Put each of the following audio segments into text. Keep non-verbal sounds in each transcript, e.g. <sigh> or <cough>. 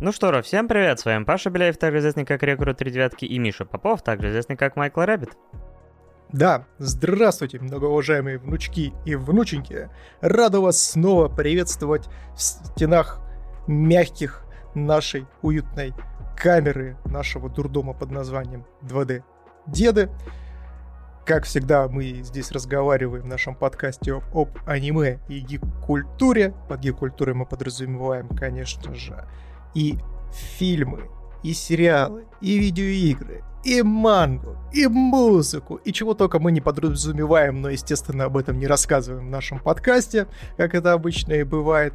Ну что, Ро, всем привет, с вами Паша Беляев, также известный как Рекрут 3 девятки, и Миша Попов, также известный как Майкл Рэббит. Да, здравствуйте, многоуважаемые внучки и внученьки. Рад вас снова приветствовать в стенах мягких нашей уютной камеры нашего дурдома под названием 2D Деды. Как всегда, мы здесь разговариваем в нашем подкасте об, об аниме и гик-культуре. Под гик-культурой мы подразумеваем, конечно же, и фильмы, и сериалы, и видеоигры, и мангу, и музыку, и чего только мы не подразумеваем, но, естественно, об этом не рассказываем в нашем подкасте, как это обычно и бывает.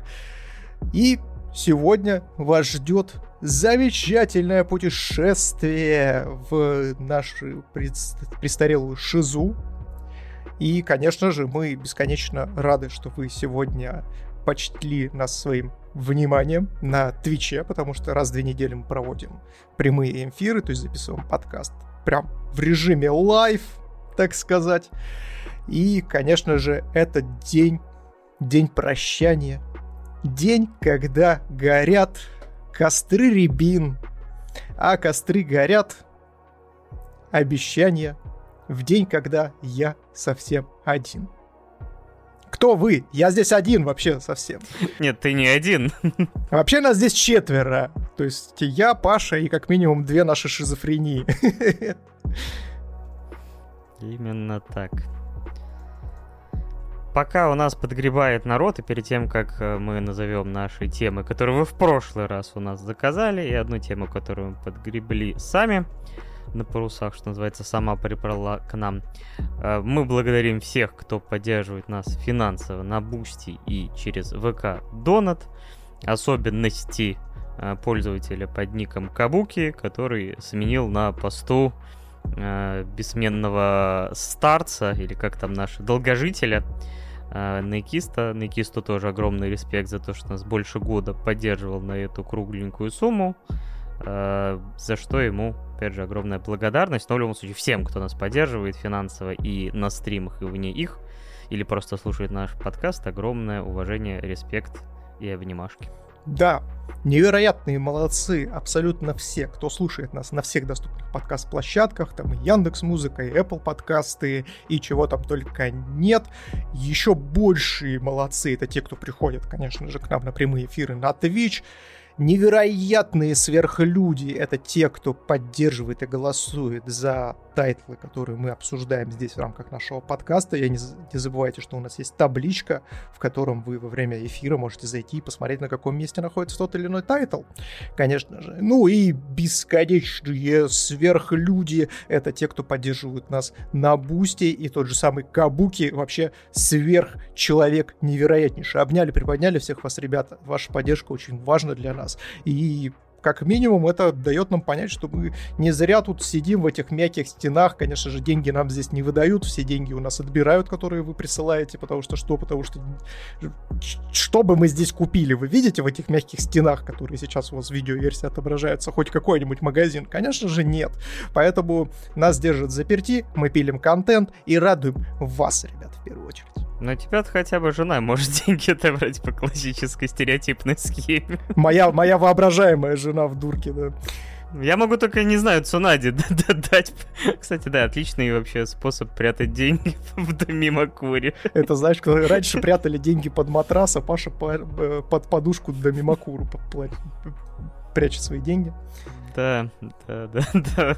И сегодня вас ждет замечательное путешествие в нашу престарелую Шизу. И, конечно же, мы бесконечно рады, что вы сегодня почтили нас своим вниманием на Твиче, потому что раз в две недели мы проводим прямые эфиры, то есть записываем подкаст прям в режиме live, так сказать. И, конечно же, это день, день прощания, день, когда горят костры рябин, а костры горят обещания в день, когда я совсем один. Кто вы? Я здесь один вообще совсем. Нет, ты не один. Вообще нас здесь четверо. То есть я, Паша и как минимум две наши шизофрении. Именно так. Пока у нас подгребает народ, и перед тем, как э, мы назовем наши темы, которые вы в прошлый раз у нас заказали, и одну тему, которую мы подгребли сами, на парусах, что называется, сама приплыла к нам. Э, мы благодарим всех, кто поддерживает нас финансово на Boosty и через ВК Донат. Особенности э, пользователя под ником Кабуки, который сменил на посту э, бессменного старца, или как там наши, долгожителя, Найкиста. Найкисту тоже огромный респект за то, что нас больше года поддерживал на эту кругленькую сумму. Э, за что ему, опять же, огромная благодарность. Но в любом случае всем, кто нас поддерживает финансово и на стримах, и вне их, или просто слушает наш подкаст, огромное уважение, респект и обнимашки. Да, невероятные молодцы абсолютно все, кто слушает нас на всех доступных подкаст-площадках, там и Яндекс Музыка, и Apple подкасты, и чего там только нет. Еще большие молодцы это те, кто приходит, конечно же, к нам на прямые эфиры на Twitch невероятные сверхлюди — это те, кто поддерживает и голосует за тайтлы, которые мы обсуждаем здесь в рамках нашего подкаста. И не, не забывайте, что у нас есть табличка, в котором вы во время эфира можете зайти и посмотреть, на каком месте находится тот или иной тайтл, конечно же. Ну и бесконечные сверхлюди — это те, кто поддерживают нас на Boosty, и тот же самый Кабуки вообще сверхчеловек невероятнейший. Обняли, приподняли всех вас, ребята. Ваша поддержка очень важна для нас. И как минимум это дает нам понять, что мы не зря тут сидим в этих мягких стенах. Конечно же, деньги нам здесь не выдают, все деньги у нас отбирают, которые вы присылаете, потому что что? Потому что что бы мы здесь купили? Вы видите в этих мягких стенах, которые сейчас у вас в видеоверсии отображаются, хоть какой-нибудь магазин? Конечно же, нет. Поэтому нас держат заперти, мы пилим контент и радуем вас, ребят, в первую очередь. Но тебя хотя бы жена может <laughs> деньги отобрать по классической стереотипной схеме. Моя, моя воображаемая жена в дурке, да. Я могу только, не знаю, Цунаде <laughs> дать. Кстати, да, отличный вообще способ прятать деньги <laughs> в Домимакуре. Это, знаешь, когда раньше прятали деньги под матрас, а Паша э, под подушку Домимакуру прячет свои деньги. Да, да, да, <laughs> да.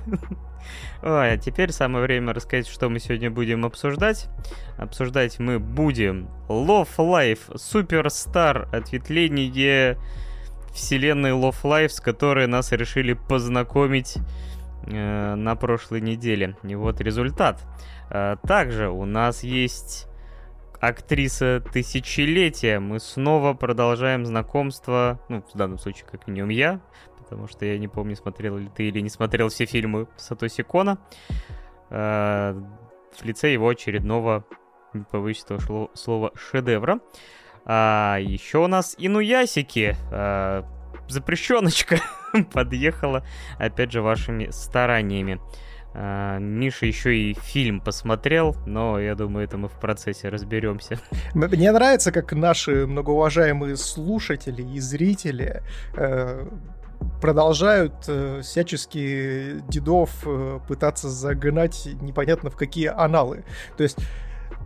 Ой, а теперь самое время рассказать, что мы сегодня будем обсуждать. Обсуждать мы будем Love Life Superstar ответвление вселенной Love Life, с которой нас решили познакомить э, на прошлой неделе. И вот результат. Э, также у нас есть актриса тысячелетия. Мы снова продолжаем знакомство, ну, в данном случае, как минимум я, потому что я не помню, смотрел ли ты или не смотрел все фильмы Сатоси Кона, э, в лице его очередного повысительного слова шедевра. А еще у нас Инуясики, э, запрещеночка, <laughs> подъехала, опять же, вашими стараниями. Uh, Миша еще и фильм посмотрел, но я думаю, это мы в процессе разберемся. Мне нравится, как наши многоуважаемые слушатели и зрители э, продолжают э, всячески дедов э, пытаться загнать непонятно в какие аналы. То есть,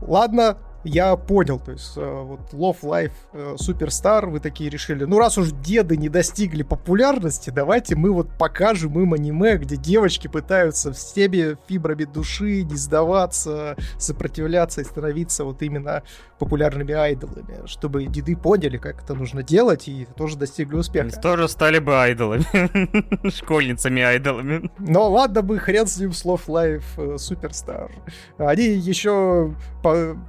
ладно, я понял, то есть э, вот Love Life э, Superstar, вы такие решили, ну раз уж деды не достигли популярности, давайте мы вот покажем им аниме, где девочки пытаются всеми фибрами души не сдаваться, сопротивляться и становиться вот именно популярными айдолами, чтобы деды поняли, как это нужно делать и тоже достигли успеха. Они тоже стали бы айдолами, <laughs> школьницами-айдолами. Но ладно бы, хрен с ним, Love Life э, Superstar. Они еще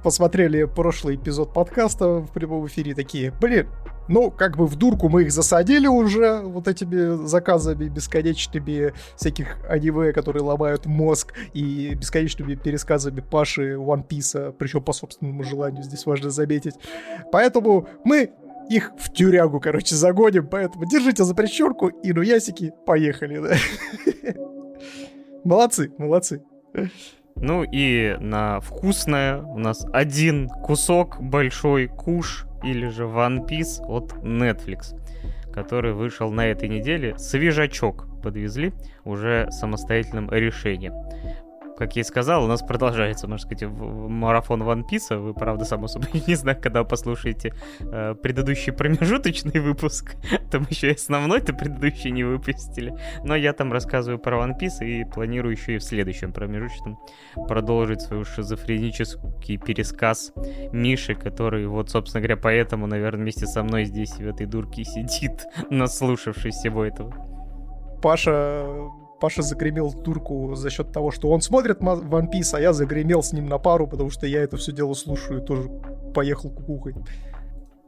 посмотрели смотрели прошлый эпизод подкаста в прямом эфире, такие, блин, ну, как бы в дурку мы их засадили уже вот этими заказами бесконечными всяких аниме, которые ломают мозг, и бесконечными пересказами Паши One Piece, причем по собственному желанию, здесь важно заметить. Поэтому мы их в тюрягу, короче, загоним, поэтому держите за причерку и ну ясики, поехали, да. <laughs> Молодцы, молодцы. Ну и на вкусное у нас один кусок большой куш или же One Piece от Netflix, который вышел на этой неделе. Свежачок подвезли уже самостоятельным решением как я и сказал, у нас продолжается, можно сказать, марафон One Piece. Вы, правда, само собой, <laughs> не знаю, когда послушаете э, предыдущий промежуточный <laughs> выпуск. Там еще и основной-то предыдущий не выпустили. Но я там рассказываю про One Piece и планирую еще и в следующем промежуточном продолжить свой шизофренический пересказ Миши, который вот, собственно говоря, поэтому, наверное, вместе со мной здесь в этой дурке сидит, <laughs> наслушавшись всего этого. Паша Паша загремел турку за счет того, что он смотрит One Piece, а я загремел с ним на пару, потому что я это все дело слушаю тоже поехал кукухой.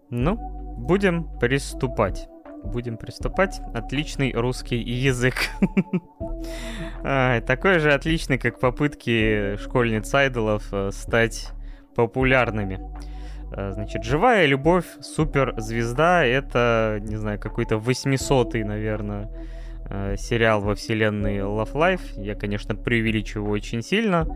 Ну, будем приступать. Будем приступать. Отличный русский язык. <laughs> Такой же отличный, как попытки школьниц айдолов э, стать популярными. Э, значит, живая любовь, суперзвезда, это, не знаю, какой-то 800-й, наверное, сериал во вселенной Love Life. Я, конечно, преувеличиваю очень сильно.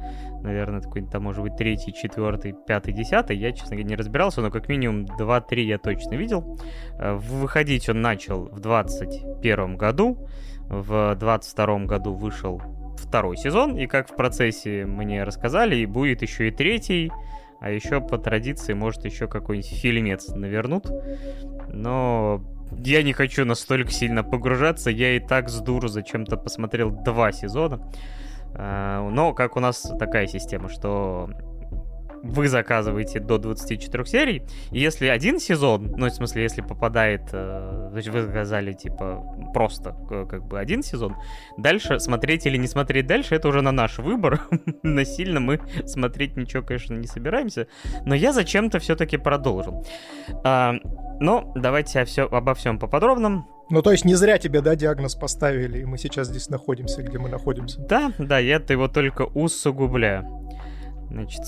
Наверное, такой там может быть третий, четвертый, пятый, десятый. Я, честно говоря, не разбирался, но как минимум 2-3 я точно видел. Э, выходить он начал в 21 году. В 22 году вышел второй сезон, и как в процессе мне рассказали, и будет еще и третий, а еще по традиции, может, еще какой-нибудь фильмец навернут. Но я не хочу настолько сильно погружаться, я и так с дуру зачем-то посмотрел два сезона. А, но как у нас такая система, что вы заказываете до 24 серий, и если один сезон, ну, в смысле, если попадает, э, значит, вы заказали, типа, просто э, как бы один сезон, дальше смотреть или не смотреть дальше, это уже на наш выбор. <laughs> Насильно мы смотреть ничего, конечно, не собираемся, но я зачем-то все-таки продолжил. А, но давайте о все, обо всем поподробном. Ну, то есть не зря тебе, да, диагноз поставили, и мы сейчас здесь находимся, где мы находимся. Да, да, я-то его только усугубляю. Значит,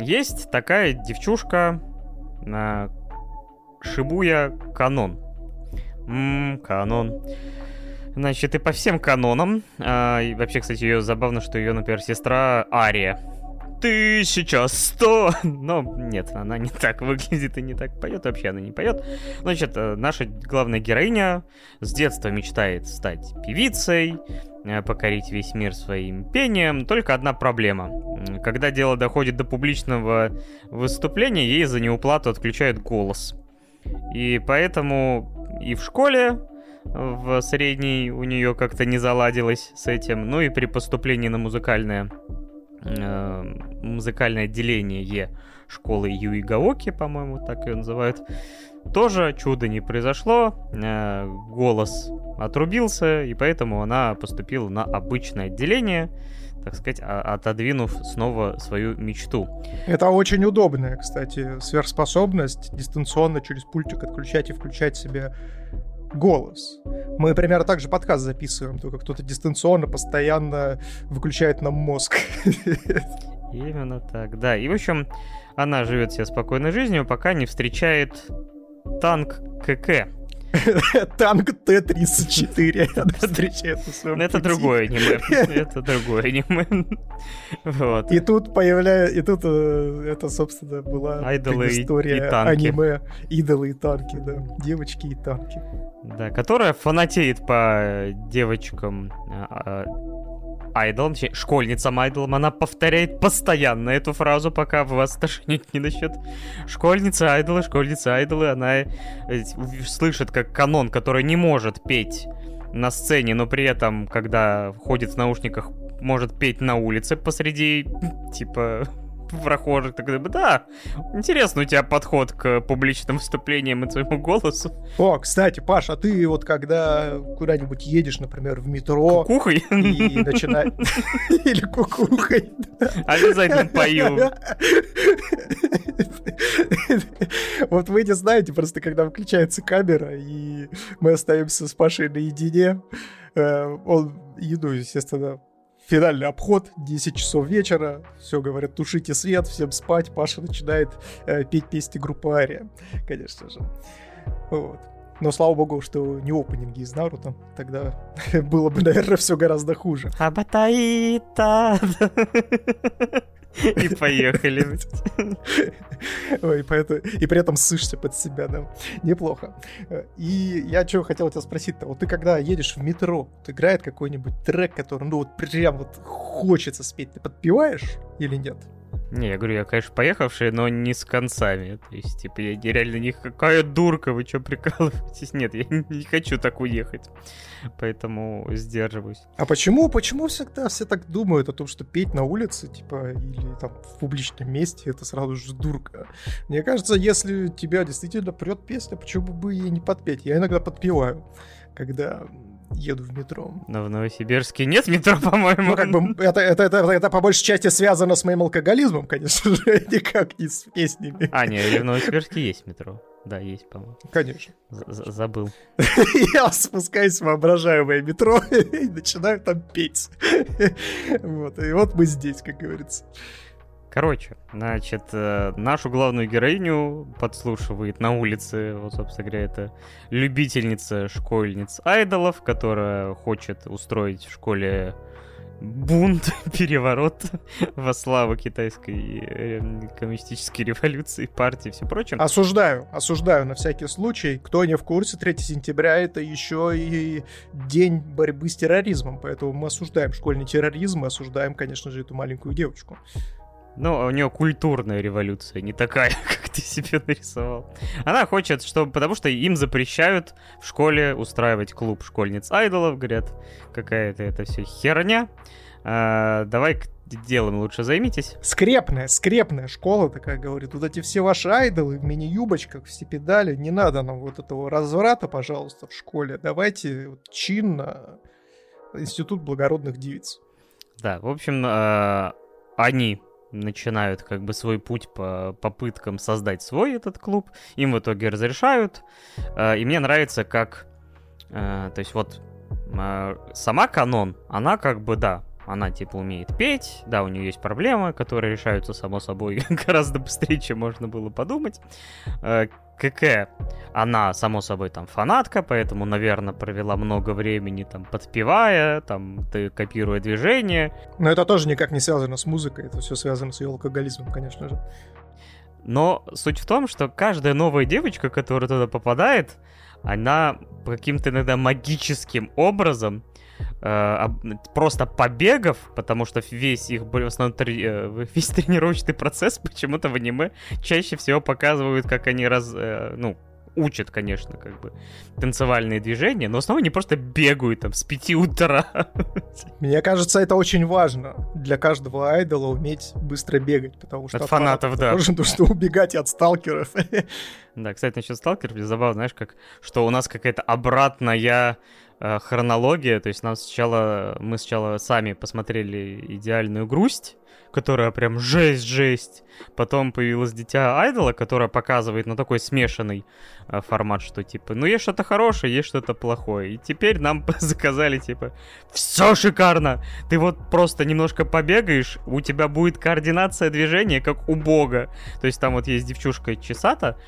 есть такая девчушка на Шибуя Канон. Ммм, канон. Значит, и по всем канонам. А, и вообще, кстати, ее забавно, что ее, например, сестра Ария. Ты сейчас сто. <laughs> Но нет, она не так выглядит и не так поет. Вообще она не поет. Значит, э, наша главная героиня с детства мечтает стать певицей, Э, покорить весь мир своим пением. Только одна проблема. Когда дело доходит до публичного выступления, ей за неуплату отключают голос. И поэтому и в школе в средней у нее как-то не заладилось с этим. Ну и при поступлении на музыкальное музыкальное отделение школы Юигаоки, по-моему, так ее называют, тоже чудо не произошло, э, голос отрубился, и поэтому она поступила на обычное отделение, так сказать, отодвинув снова свою мечту. Это очень удобная, кстати, сверхспособность дистанционно через пультик отключать и включать себе голос. Мы примерно так же подкаст записываем, только кто-то дистанционно постоянно выключает нам мозг. Именно так, да. И, в общем, она живет себе спокойной жизнью, пока не встречает танк КК. <laughs> Танк Т-34 встречает на Это другое аниме. <laughs> Это другое аниме. Вот. И тут появляется... И тут э, это, собственно, была история аниме «Идолы и танки», да. Девочки и танки. Да, которая фанатеет по девочкам а, а, айдолом, школьницам айдолом, она повторяет постоянно эту фразу, пока вас тошнит не насчет школьницы айдолы, школьницы айдолы, она слышит как канон, который не может петь на сцене, но при этом, когда ходит в наушниках, может петь на улице посреди, типа, прохожих, так да, интересный у тебя подход к публичным выступлениям и своему голосу. О, кстати, Паш, а ты вот когда куда-нибудь едешь, например, в метро... Кукухой? И начинаешь... <laughs> Или кукухой. Обязательно пою. <laughs> Вот вы не знаете, просто когда включается камера, и мы остаемся с Пашей наедине, э, он еду, естественно, финальный обход, 10 часов вечера, все говорят, тушите свет, всем спать, Паша начинает э, петь песни группы Ария, конечно же. Вот. Но слава богу, что не опенинги из Наруто, тогда <laughs> было бы, наверное, все гораздо хуже. Абатаита! <laughs> <laughs> И поехали. <laughs> Ой, поэтому... И при этом сышься под себя, да. Неплохо. И я что хотел тебя спросить-то. Вот ты когда едешь в метро, вот играет какой-нибудь трек, который, ну вот прям вот хочется спеть, ты подпеваешь или нет? Не, я говорю, я, конечно, поехавший, но не с концами. То есть, типа, я реально не какая дурка, вы что прикалываетесь? Нет, я не хочу так уехать. Поэтому сдерживаюсь. А почему, почему всегда все так думают о том, что петь на улице, типа, или там в публичном месте, это сразу же дурка? Мне кажется, если тебя действительно прет песня, почему бы ей не подпеть? Я иногда подпеваю, когда еду в метро. Но в Новосибирске нет метро, <laughs> по-моему. Ну, как бы, это, это, это, это по большей части связано с моим алкоголизмом, конечно же, никак не с песнями. А, нет, в Новосибирске есть метро. Да, есть, по-моему. Конечно. З Забыл. <laughs> Я спускаюсь в воображаемое метро <laughs> и начинаю там петь. Вот, и вот мы здесь, как говорится. Короче, значит, э, нашу главную героиню подслушивает на улице, вот, собственно говоря, это любительница школьниц айдолов, которая хочет устроить в школе бунт, <laughs> переворот во славу китайской э, коммунистической революции, партии и все прочее. Осуждаю, осуждаю на всякий случай. Кто не в курсе, 3 сентября это еще и день борьбы с терроризмом, поэтому мы осуждаем школьный терроризм и осуждаем, конечно же, эту маленькую девочку. Ну, у нее культурная революция, не такая, <laughs> как ты себе нарисовал. Она хочет, чтобы... Потому что им запрещают в школе устраивать клуб школьниц айдолов. Говорят, какая-то это все херня. А, давай делом лучше займитесь. Скрепная, скрепная школа такая говорит. Вот эти все ваши айдолы в мини-юбочках, в степедале, не надо нам вот этого разврата, пожалуйста, в школе. Давайте вот, чинно Институт благородных девиц. Да, в общем, э, они начинают как бы свой путь по попыткам создать свой этот клуб. Им в итоге разрешают. Э, и мне нравится, как... Э, то есть вот э, сама канон, она как бы, да, она типа умеет петь, да, у нее есть проблемы, которые решаются само собой <laughs> гораздо быстрее, чем можно было подумать. КК, она, само собой, там, фанатка, поэтому, наверное, провела много времени, там, подпевая, там, ты, копируя движения. Но это тоже никак не связано с музыкой, это все связано с ее алкоголизмом, конечно же. Но суть в том, что каждая новая девочка, которая туда попадает, она каким-то иногда магическим образом э, просто побегов, потому что весь их в основном э, <laughs> весь тренировочный процесс почему-то в аниме чаще всего показывают, как они раз, э, ну, учат, конечно, как бы танцевальные движения, но в основном они просто бегают там с 5 утра. <laughs> Мне кажется, это очень важно для каждого айдола уметь быстро бегать, потому что от, от фанатов, да. Тоже нужно <laughs> убегать от сталкеров. Да, кстати, насчет сталкеров, забавно, знаешь, как, что у нас какая-то обратная хронология, то есть нам сначала, мы сначала сами посмотрели идеальную грусть, которая прям жесть-жесть. Потом появилось Дитя Айдола, которое показывает, ну, такой смешанный э, формат, что, типа, ну, есть что-то хорошее, есть что-то плохое. И теперь нам <laughs> заказали, типа, все шикарно! Ты вот просто немножко побегаешь, у тебя будет координация движения, как у бога. То есть там вот есть девчушка Чесата,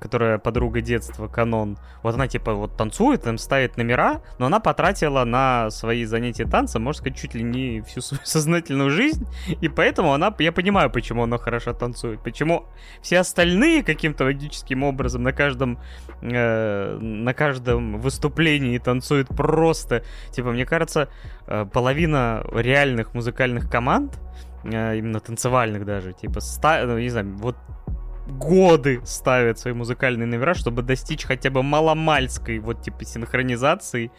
которая подруга детства, канон, вот она типа вот танцует, там ставит номера, но она потратила на свои занятия танцем, можно сказать, чуть ли не всю свою <laughs> сознательную жизнь, и поэтому она, я понимаю, почему она хорошо танцует, почему все остальные каким-то логическим образом на каждом, э, на каждом выступлении танцуют просто, типа, мне кажется, э, половина реальных музыкальных команд, э, именно танцевальных даже, типа, ста, ну, не знаю, вот годы ставят свои музыкальные номера, чтобы достичь хотя бы маломальской вот типа синхронизации.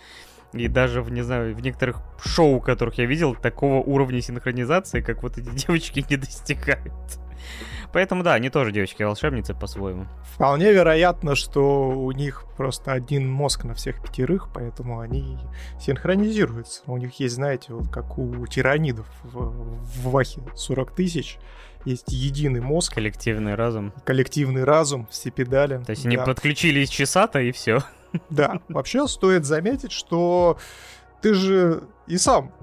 И даже, в, не знаю, в некоторых шоу, которых я видел, такого уровня синхронизации, как вот эти <laughs> девочки, не достигают. Поэтому да, они тоже девочки-волшебницы по-своему. Вполне вероятно, что у них просто один мозг на всех пятерых, поэтому они синхронизируются. У них есть, знаете, вот как у тиранидов в, в Вахе 40 тысяч, есть единый мозг. Коллективный разум. Коллективный разум, все педали. То есть они да. подключились часа-то и все. Да, вообще стоит заметить, что ты же и сам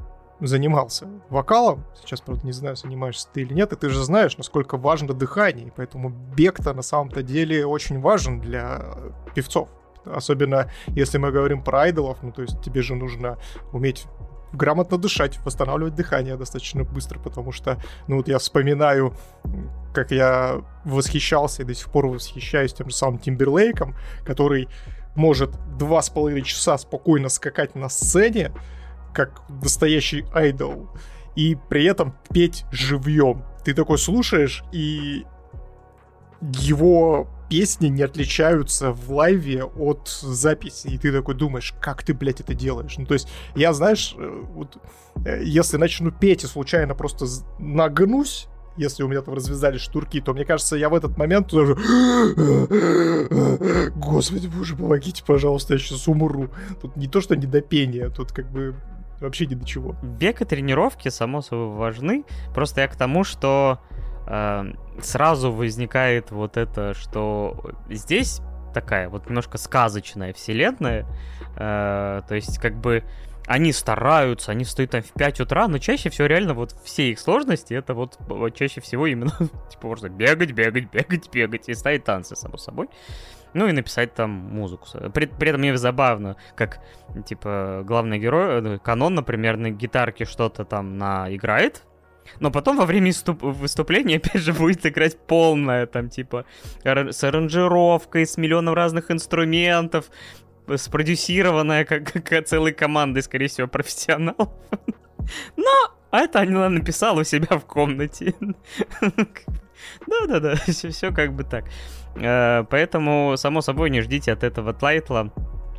занимался вокалом, сейчас, правда, не знаю, занимаешься ты или нет, и ты же знаешь, насколько важно дыхание, и поэтому бег-то на самом-то деле очень важен для певцов. Особенно если мы говорим про айдолов, ну то есть тебе же нужно уметь грамотно дышать, восстанавливать дыхание достаточно быстро, потому что, ну вот я вспоминаю, как я восхищался и до сих пор восхищаюсь тем же самым Тимберлейком, который может два с половиной часа спокойно скакать на сцене, как настоящий айдол, и при этом петь живьем. Ты такой слушаешь, и его песни не отличаются в лайве от записи, и ты такой думаешь, как ты, блядь, это делаешь? Ну, то есть, я, знаешь, э, вот, э, если начну петь и случайно просто нагнусь, если у меня там развязались штурки, то мне кажется, я в этот момент тоже... Господи, боже, помогите, пожалуйста, я сейчас умру. Тут не то, что не до пения, тут как бы вообще ни до чего. Бег и тренировки, само собой, важны. Просто я к тому, что сразу возникает вот это, что здесь такая вот немножко сказочная вселенная. Э, то есть, как бы они стараются, они встают там в 5 утра, но чаще всего реально вот все их сложности, это вот, вот чаще всего именно, <laughs> типа, можно бегать, бегать, бегать, бегать и ставить танцы, само собой. Ну и написать там музыку. При, при этом мне забавно, как, типа, главный герой, э, канон, например, на гитарке что-то там на играет, но потом во время выступления, <laughs> опять же, будет играть полная, там, типа, с аранжировкой, с миллионом разных инструментов, спродюсированная как, как целой командой, скорее всего, профессионалов. <laughs> Но это она написала у себя в комнате. <laughs> Да-да-да, все, как бы так. Э, поэтому, само собой, не ждите от этого тайтла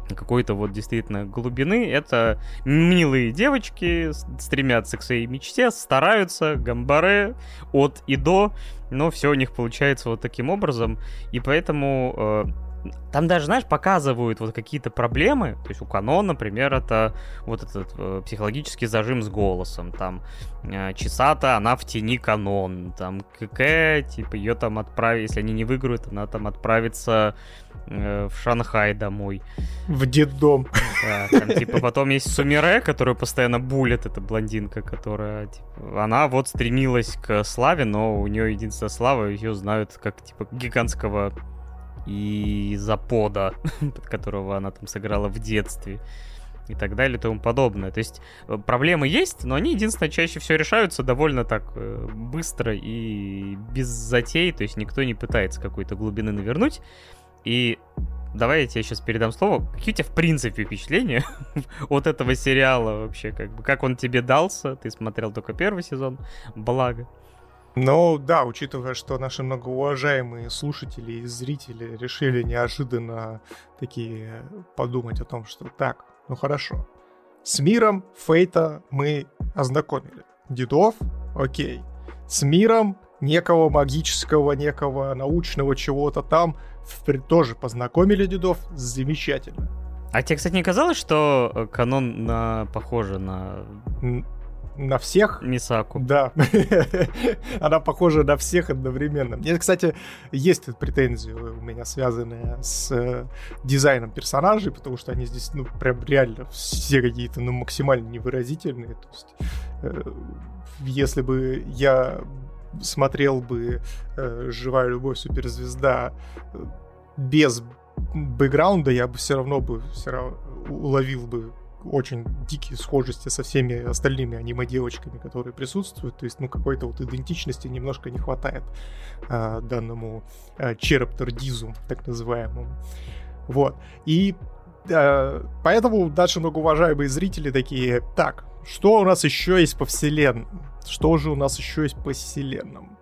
какой-то вот действительно глубины. Это милые девочки, стремятся к своей мечте, стараются, гамбаре от и до, но все у них получается вот таким образом. И поэтому э, там даже, знаешь, показывают вот какие-то проблемы. То есть у Канон, например, это вот этот э, психологический зажим с голосом. Там э, Чесата, она в тени Канон. Там КК, типа, ее там отправить, если они не выиграют, она там отправится э, в Шанхай домой. В детдом. Да, там, типа, потом есть Сумире, которую постоянно булит, эта блондинка, которая, типа, она вот стремилась к славе, но у нее единственная слава, ее знают как, типа, гигантского и Запода, <laughs> под которого она там сыграла в детстве и так далее и тому подобное. То есть э, проблемы есть, но они, единственное, чаще всего решаются довольно так э, быстро и без затей, то есть никто не пытается какой-то глубины навернуть. И давай я тебе сейчас передам слово. Какие у тебя, в принципе, впечатления <laughs> от этого сериала вообще? Как бы, как он тебе дался? Ты смотрел только первый сезон, благо. Ну да, учитывая, что наши многоуважаемые слушатели и зрители решили неожиданно такие подумать о том, что так, ну хорошо, с миром Фейта мы ознакомили. Дедов, окей. С миром некого магического, некого научного чего-то там тоже познакомили дедов, замечательно. А тебе, кстати, не казалось, что э, канон на, похоже на на всех. Мисаку. Да. <laughs> Она похожа на всех одновременно. Мне, кстати, есть претензии у меня, связанные с э, дизайном персонажей, потому что они здесь, ну, прям реально все какие-то, ну, максимально невыразительные. То есть, э, если бы я смотрел бы э, «Живая любовь суперзвезда» без бэкграунда я бы все равно бы все равно уловил бы очень дикие схожести со всеми остальными аниме-девочками, которые присутствуют. То есть, ну, какой-то вот идентичности немножко не хватает э, данному э, черептордизу, так называемому. Вот. И э, поэтому наши многоуважаемые зрители такие, так, что у нас еще есть по вселенной? Что же у нас еще есть по вселенным?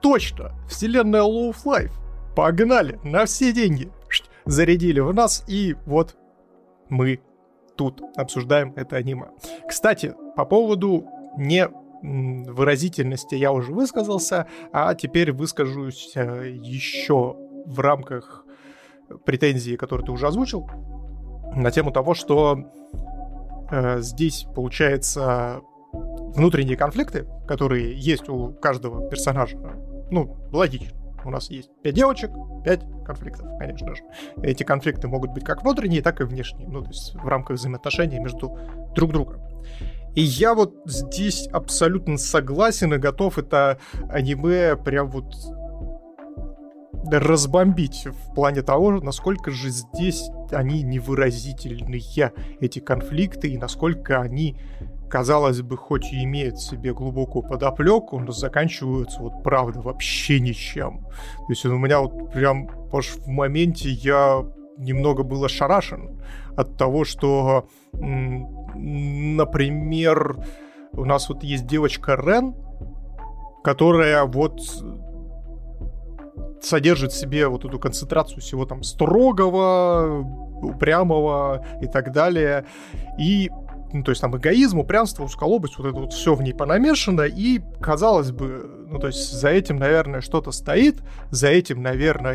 Точно! Вселенная Low of Life. Погнали! На все деньги! Зарядили в нас, и вот мы тут обсуждаем это аниме. Кстати, по поводу не выразительности я уже высказался, а теперь выскажусь э, еще в рамках претензии, которые ты уже озвучил, на тему того, что э, здесь получается внутренние конфликты, которые есть у каждого персонажа. Ну, логично. У нас есть пять девочек, пять конфликтов, конечно же. Эти конфликты могут быть как внутренние, так и внешние. Ну, то есть в рамках взаимоотношений между друг другом. И я вот здесь абсолютно согласен и готов это аниме прям вот разбомбить в плане того, насколько же здесь они невыразительные, эти конфликты, и насколько они казалось бы, хоть и имеют в себе глубокую подоплеку, но заканчиваются вот правда вообще ничем. То есть у меня вот прям аж в моменте я немного был ошарашен от того, что, например, у нас вот есть девочка Рен, которая вот содержит в себе вот эту концентрацию всего там строгого, упрямого и так далее. И ну, то есть там эгоизм, упрямство, усколобость, вот это вот все в ней понамешано, и, казалось бы, ну, то есть за этим, наверное, что-то стоит, за этим, наверное,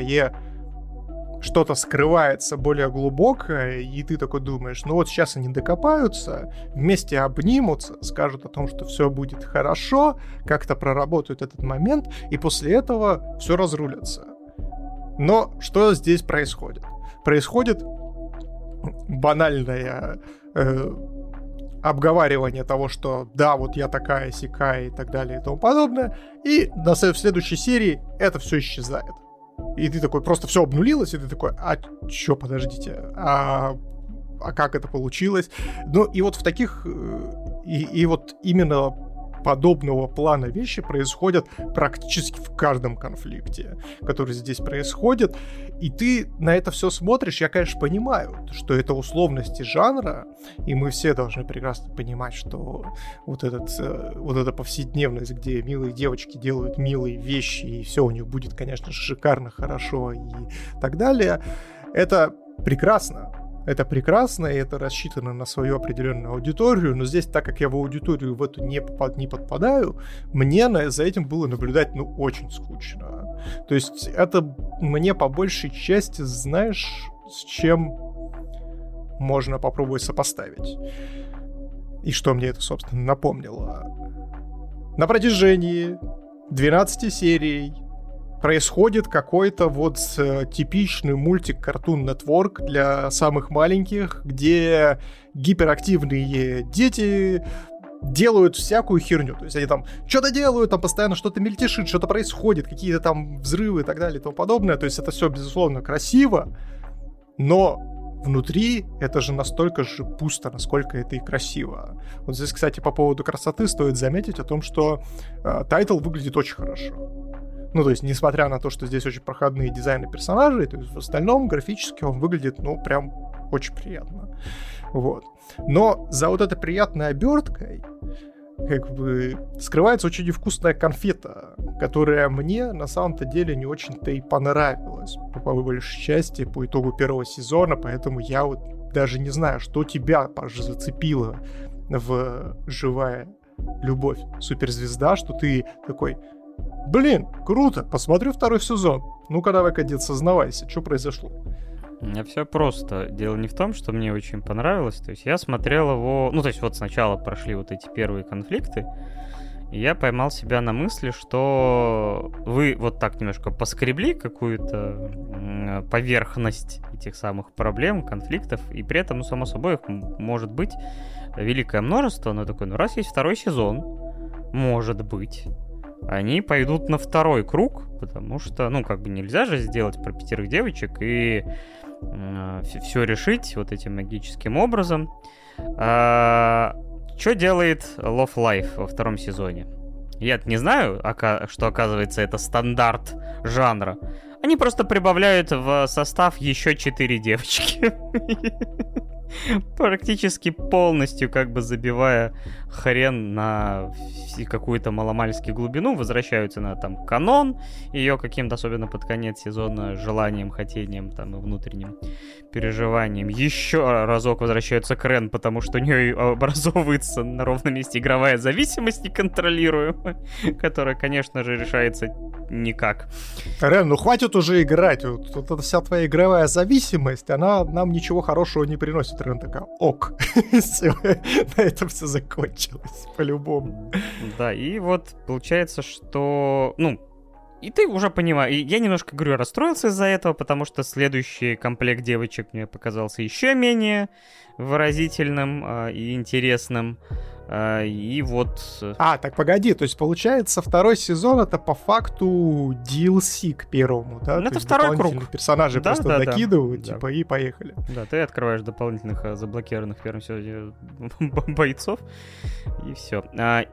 что-то скрывается более глубокое, и ты такой думаешь, ну вот сейчас они докопаются, вместе обнимутся, скажут о том, что все будет хорошо, как-то проработают этот момент, и после этого все разрулятся. Но что здесь происходит? Происходит банальная э, обговаривание того, что да, вот я такая, сякая и так далее и тому подобное. И на, следующей серии это все исчезает. И ты такой, просто все обнулилось, и ты такой, а чё, подождите, а, а как это получилось? Ну, и вот в таких, э, и, и вот именно подобного плана вещи происходят практически в каждом конфликте, который здесь происходит. И ты на это все смотришь, я, конечно, понимаю, что это условности жанра, и мы все должны прекрасно понимать, что вот, этот, э, вот эта повседневность, где милые девочки делают милые вещи, и все у них будет, конечно шикарно, хорошо и так далее, это прекрасно это прекрасно, и это рассчитано на свою определенную аудиторию, но здесь, так как я в аудиторию в эту не, попад, не подпадаю, мне на, за этим было наблюдать, ну, очень скучно. То есть это мне по большей части, знаешь, с чем можно попробовать сопоставить. И что мне это, собственно, напомнило. На протяжении 12 серий происходит какой-то вот э, типичный мультик Cartoon Network для самых маленьких, где гиперактивные дети делают всякую херню. То есть они там что-то делают, там постоянно что-то мельтешит, что-то происходит, какие-то там взрывы и так далее и тому подобное. То есть это все, безусловно, красиво, но внутри это же настолько же пусто, насколько это и красиво. Вот здесь, кстати, по поводу красоты стоит заметить о том, что э, тайтл выглядит очень хорошо. Ну, то есть, несмотря на то, что здесь очень проходные дизайны персонажей, то есть в остальном графически он выглядит, ну, прям очень приятно. Вот. Но за вот этой приятной оберткой как бы скрывается очень невкусная конфета, которая мне на самом-то деле не очень-то и понравилась по большей части по итогу первого сезона, поэтому я вот даже не знаю, что тебя, Паш, зацепило в «Живая любовь суперзвезда», что ты такой, Блин, круто, посмотрю второй сезон. Ну-ка давай-ка, дед, сознавайся, что произошло? У меня все просто. Дело не в том, что мне очень понравилось. То есть я смотрел его... Ну, то есть вот сначала прошли вот эти первые конфликты, и я поймал себя на мысли, что вы вот так немножко поскребли какую-то поверхность этих самых проблем, конфликтов, и при этом, ну, само собой, их может быть великое множество, но такой, ну, раз есть второй сезон, может быть, они пойдут на второй круг, потому что, ну, как бы нельзя же сделать про пятерых девочек и э, все решить вот этим магическим образом. А, что делает Love Life во втором сезоне? я не знаю, что оказывается это стандарт жанра. Они просто прибавляют в состав еще четыре девочки. <laughs> практически полностью как бы забивая хрен на какую-то маломальскую глубину, возвращаются на там канон, ее каким-то, особенно под конец сезона, желанием, хотением там и внутренним переживанием. Еще разок возвращаются к Рен, потому что у нее образовывается на ровном месте игровая зависимость неконтролируемая, которая, конечно же, решается никак. Рен, ну хватит уже играть. Вот, вот эта вся твоя игровая зависимость, она нам ничего хорошего не приносит. Рен такая, ок. <laughs> на этом все закончилось, по-любому. Да, и вот получается, что, ну, и ты уже понимаешь, я немножко, говорю, расстроился из-за этого, потому что следующий комплект девочек мне показался еще менее выразительным э, и интересным. А, и вот... Э, а, так погоди, то есть получается второй сезон это по факту DLC к первому, да? Ну, это второй круг. персонажей да, просто да, докидывают, да. типа, и поехали. Да, ты открываешь дополнительных э, заблокированных в первом сезоне <laughs> бойцов, и все. А,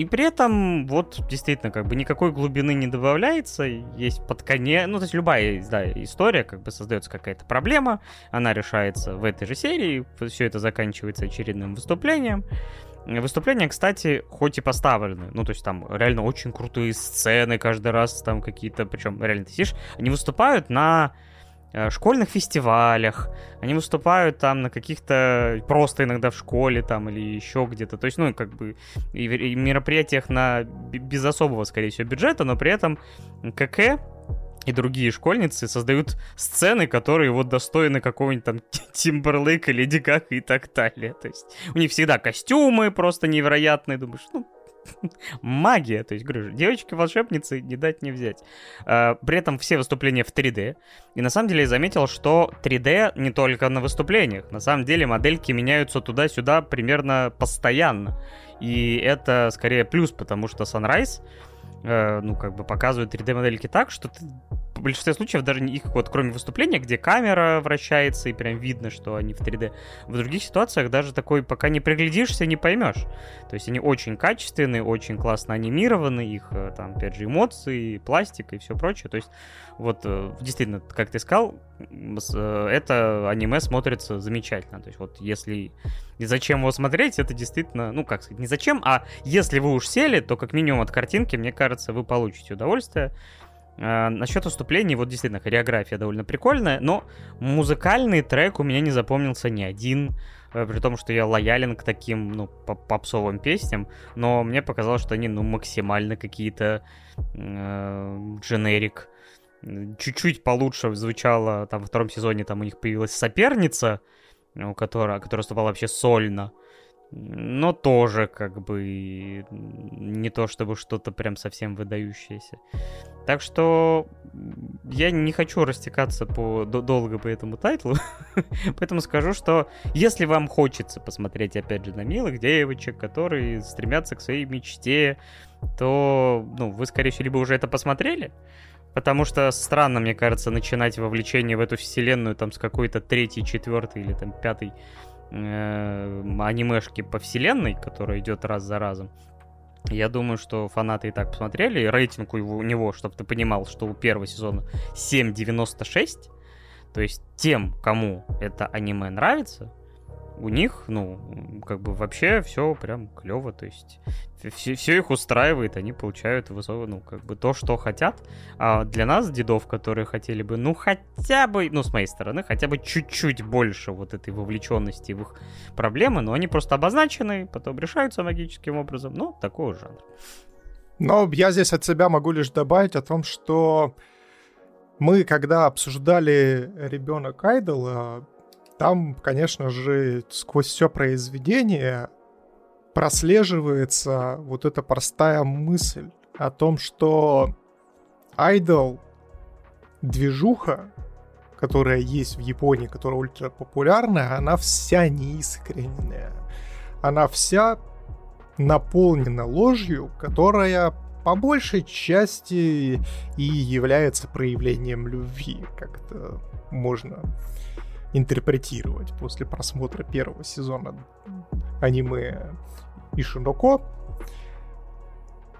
и при этом, вот, действительно, как бы никакой глубины не добавляется, есть под конец, ну, то есть любая, да, история, как бы создается какая-то проблема, она решается в этой же серии, все это заканчивается очередным выступлением, Выступления, кстати, хоть и поставлены, ну, то есть там реально очень крутые сцены каждый раз, там какие-то, причем реально ты сидишь, они выступают на э, школьных фестивалях, они выступают там на каких-то просто иногда в школе там или еще где-то, то есть, ну, как бы и, и мероприятиях на без особого, скорее всего, бюджета, но при этом КК и другие школьницы создают сцены, которые вот достойны какого-нибудь там <laughs> Тимберлейка, Леди Гага и так далее. То есть у них всегда костюмы просто невероятные. Думаешь, ну, <laughs> магия. То есть, говорю, девочки-волшебницы не дать не взять. А, при этом все выступления в 3D. И на самом деле я заметил, что 3D не только на выступлениях. На самом деле модельки меняются туда-сюда примерно постоянно. И это скорее плюс, потому что Sunrise Э, ну, как бы показывают 3D-модельки так, что ты в большинстве случаев даже их вот кроме выступления, где камера вращается и прям видно, что они в 3D, в других ситуациях даже такой, пока не приглядишься, не поймешь. То есть они очень качественные, очень классно анимированы, их э, там, опять же, эмоции, пластик и все прочее. То есть вот э, действительно, как ты сказал, это аниме смотрится замечательно. То есть вот если и зачем его смотреть, это действительно, ну, как сказать, не зачем, а если вы уж сели, то как минимум от картинки, мне кажется, вы получите удовольствие. А, насчет выступлений, вот действительно, хореография довольно прикольная, но музыкальный трек у меня не запомнился ни один, э, при том, что я лоялен к таким, ну, попсовым песням, но мне показалось, что они, ну, максимально какие-то э, дженерик. Чуть-чуть получше звучало, там, во втором сезоне там у них появилась соперница, у которой, которая выступала вообще сольно. Но тоже как бы не то чтобы что-то прям совсем выдающееся. Так что я не хочу растекаться по, долго по этому тайтлу, <laughs> поэтому скажу, что если вам хочется посмотреть опять же на милых девочек, которые стремятся к своей мечте, то ну, вы, скорее всего, либо уже это посмотрели, Потому что странно, мне кажется, начинать вовлечение в эту вселенную там с какой-то третьей, четвертой или там пятой э, анимешки по вселенной, которая идет раз за разом. Я думаю, что фанаты и так посмотрели. Рейтинг у него, чтобы ты понимал, что у первого сезона 7.96. То есть тем, кому это аниме нравится, у них, ну, как бы вообще все прям клево, то есть все, все их устраивает, они получают ну, как бы то, что хотят. А для нас, дедов, которые хотели бы, ну, хотя бы, ну, с моей стороны, хотя бы чуть-чуть больше вот этой вовлеченности в их проблемы, но они просто обозначены, потом решаются магическим образом, ну, такой жанр. Но я здесь от себя могу лишь добавить о том, что мы, когда обсуждали ребенок Айдола, там, конечно же, сквозь все произведение прослеживается вот эта простая мысль о том, что айдол движуха, которая есть в Японии, которая ультра популярная, она вся неискренняя. Она вся наполнена ложью, которая по большей части и является проявлением любви, как-то можно интерпретировать после просмотра первого сезона аниме Ишиноко.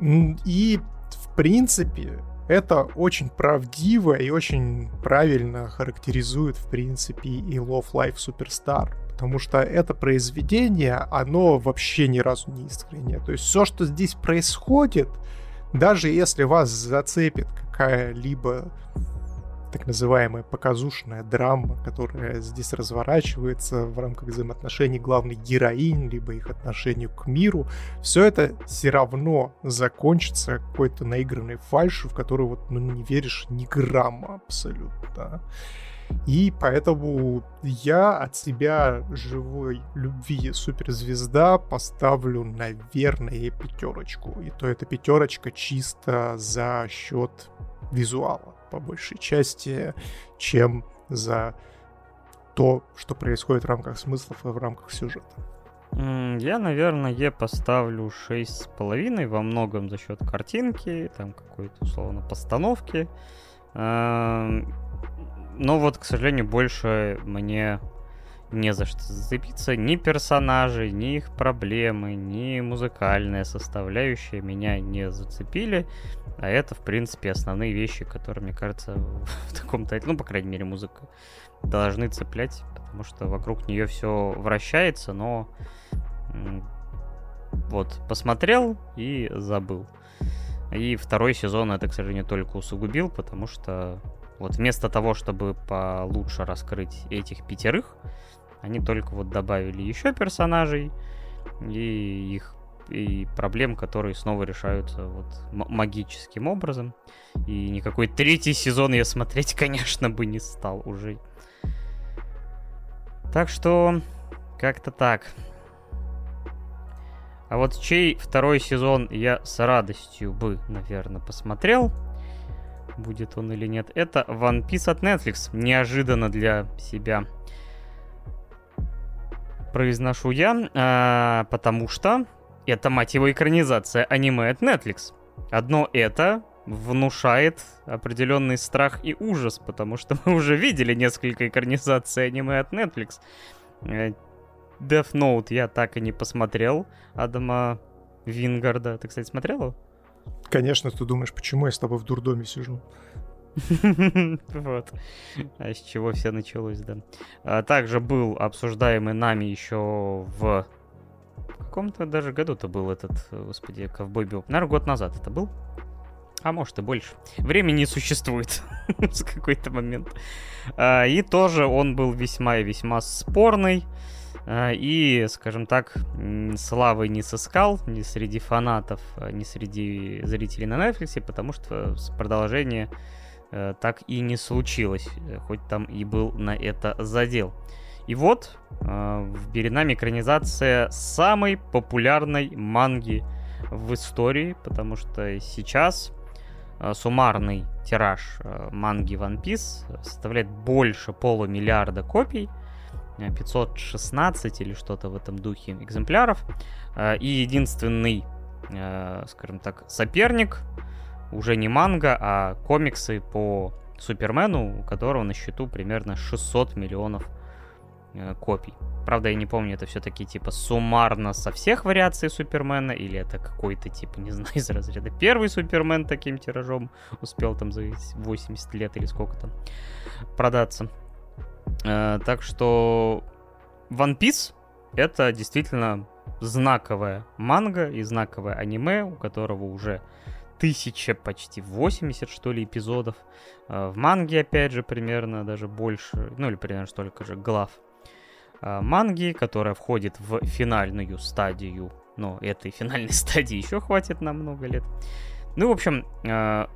И, в принципе, это очень правдиво и очень правильно характеризует, в принципе, и Love Life Superstar. Потому что это произведение, оно вообще ни разу не искреннее. То есть все, что здесь происходит, даже если вас зацепит какая-либо так называемая показушная драма, которая здесь разворачивается в рамках взаимоотношений главной героинь, либо их отношению к миру, все это все равно закончится какой-то наигранной фальшью, в которую вот ну, не веришь ни грамма абсолютно. И поэтому я от себя живой любви суперзвезда поставлю, наверное, пятерочку. И то эта пятерочка чисто за счет визуала по большей части, чем за то, что происходит в рамках смыслов и в рамках сюжета. Я, наверное, поставлю 6,5 во многом за счет картинки, там какой-то, условно, постановки. Но вот, к сожалению, больше мне не за что зацепиться. Ни персонажи, ни их проблемы, ни музыкальная составляющая меня не зацепили. А это, в принципе, основные вещи, которые, мне кажется, <laughs> в таком тайтле, ну, по крайней мере, музыка, должны цеплять, потому что вокруг нее все вращается, но вот, посмотрел и забыл. И второй сезон это, к сожалению, только усугубил, потому что вот вместо того, чтобы получше раскрыть этих пятерых, они только вот добавили еще персонажей и их и проблем, которые снова решаются вот магическим образом. И никакой третий сезон я смотреть, <laughs> конечно, бы не стал уже. Так что, как-то так. А вот чей второй сезон я с радостью бы, наверное, посмотрел, будет он или нет, это One Piece от Netflix. Неожиданно для себя произношу я, а, потому что это, мать его, экранизация аниме от Netflix. Одно это внушает определенный страх и ужас, потому что мы уже видели несколько экранизаций аниме от Netflix. Э, Death Note я так и не посмотрел. Адама Вингарда. Ты, кстати, смотрел Конечно, ты думаешь, почему я с тобой в дурдоме сижу? <laughs> Вот. А с чего все началось, да. А также был обсуждаемый нами еще в каком-то даже году-то был этот, господи, ковбой Бибоп. Наверное, год назад это был. А может и больше. Времени не существует <laughs> с какой-то момент. А, и тоже он был весьма и весьма спорный. А, и, скажем так, славы не сыскал ни среди фанатов, ни среди зрителей на Netflix, потому что продолжение так и не случилось, э, хоть там и был на это задел. И вот э, перед нами экранизация самой популярной манги в истории, потому что сейчас суммарный тираж манги One Piece составляет больше полумиллиарда копий, 516 или что-то в этом духе экземпляров. И единственный, скажем так, соперник уже не манга, а комиксы по Супермену, у которого на счету примерно 600 миллионов э, копий. Правда, я не помню, это все-таки типа суммарно со всех вариаций Супермена, или это какой-то типа, не знаю, <laughs> из разряда первый Супермен таким тиражом успел там за 80 лет или сколько там продаться. Э, так что One Piece это действительно знаковая манга и знаковое аниме, у которого уже тысяча, почти 80, что ли, эпизодов. А, в манге, опять же, примерно даже больше, ну или примерно столько же глав. А, манги, которая входит в финальную стадию, но этой финальной <laughs> стадии еще хватит на много лет. Ну, в общем, а,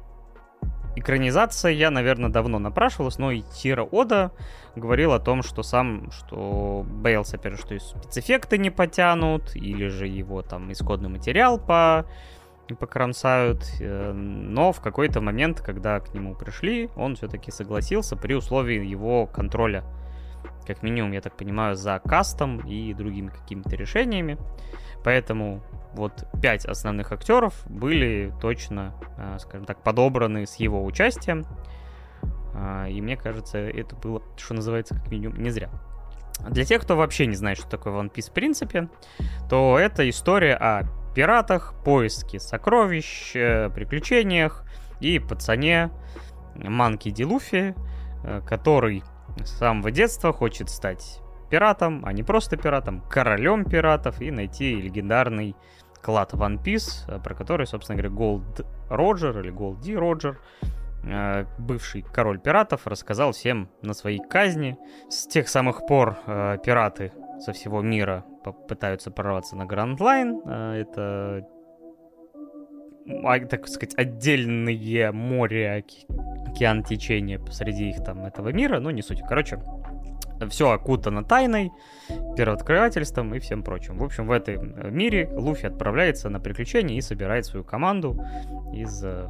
экранизация, я, наверное, давно напрашивалась, но и Тира Ода говорил о том, что сам, что боялся, же, что и спецэффекты не потянут, или же его там исходный материал по покромсают, э, но в какой-то момент, когда к нему пришли, он все-таки согласился при условии его контроля как минимум, я так понимаю, за кастом и другими какими-то решениями. Поэтому вот пять основных актеров были точно, э, скажем так, подобраны с его участием. А, и мне кажется, это было, что называется, как минимум, не зря. Для тех, кто вообще не знает, что такое One Piece в принципе, то это история о пиратах, поиске сокровищ, э, приключениях и пацане Манки Ди Луфи, э, который с самого детства хочет стать пиратом, а не просто пиратом, королем пиратов и найти легендарный клад One Piece, э, про который, собственно говоря, Gold Роджер или Gold Ди Роджер, бывший король пиратов, рассказал всем на своей казни. С тех самых пор пираты со всего мира пытаются прорваться на Гранд Лайн. Это а, так сказать, отдельные море, океан течения посреди их там этого мира, ну не суть. Короче, все окутано тайной, первооткрывательством и всем прочим. В общем, в этом э, мире Луфи отправляется на приключения и собирает свою команду из э,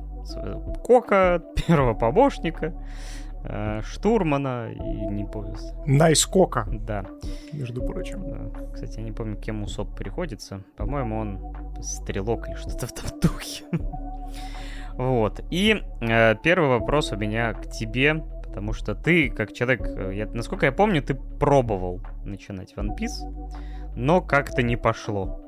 Кока, <laughs> первого помощника, э, штурмана и не помню. Найскока. Да. Между прочим. Кстати, я не помню, кем Усоп приходится. По-моему, он стрелок или что-то в том <laughs> духе. Вот. И э, первый вопрос у меня к тебе Потому что ты, как человек, э, я, насколько я помню, ты пробовал начинать One Piece, но как-то не пошло.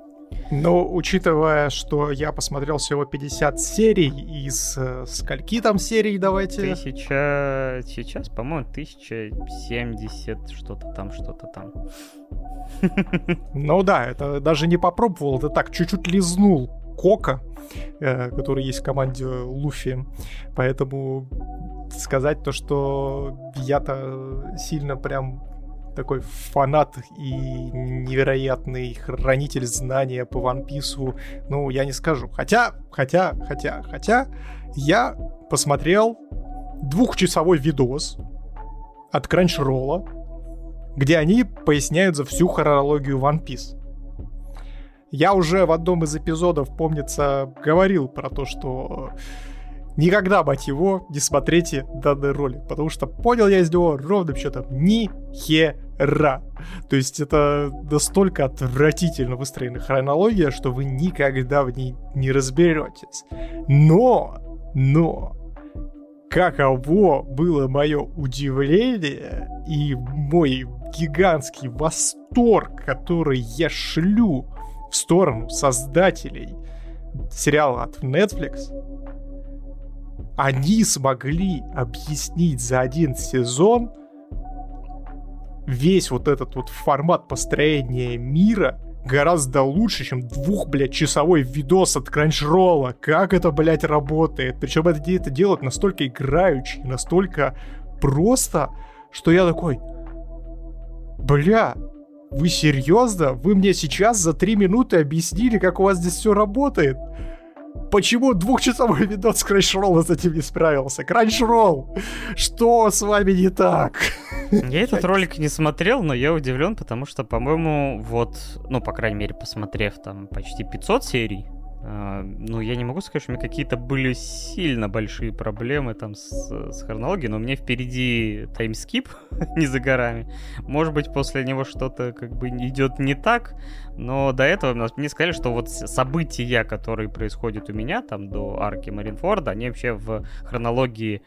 Но учитывая, что я посмотрел всего 50 серий из э, скольки там серий, давайте? Тысяча... Сейчас, по-моему, 1070, что-то там, что-то там. Ну да, это даже не попробовал, это так, чуть-чуть лизнул Кока, э, который есть в команде Луфи. Поэтому сказать то, что я-то сильно прям такой фанат и невероятный хранитель знания по One Piece, ну, я не скажу. Хотя, хотя, хотя, хотя, я посмотрел двухчасовой видос от Crunchyroll, где они поясняют за всю хронологию One Piece. Я уже в одном из эпизодов, помнится, говорил про то, что никогда, мать его, не смотрите данный ролик, потому что понял я из него ровным счетом ни хера. То есть это настолько отвратительно выстроена хронология, что вы никогда в ней не разберетесь. Но, но, каково было мое удивление и мой гигантский восторг, который я шлю в сторону создателей сериала от Netflix, они смогли объяснить за один сезон весь вот этот вот формат построения мира гораздо лучше, чем двух, блядь, часовой видос от Кранчролла. Как это, блядь, работает? Причем это, это делают настолько играючи, настолько просто, что я такой, бля, вы серьезно? Вы мне сейчас за три минуты объяснили, как у вас здесь все работает? Почему двухчасовой видос Crunchyroll с этим не справился? Crunchyroll! Что с вами не так? Я этот <laughs> ролик не смотрел, но я удивлен, потому что, по-моему, вот, ну, по крайней мере, посмотрев там почти 500 серий, а, ну, я не могу сказать, что у меня какие-то были сильно большие проблемы там с, с хронологией, но у меня впереди таймскип <laughs> не за горами. Может быть, после него что-то как бы идет не так, но до этого мне сказали, что вот события, которые происходят у меня там до арки Маринфорда, они вообще в хронологии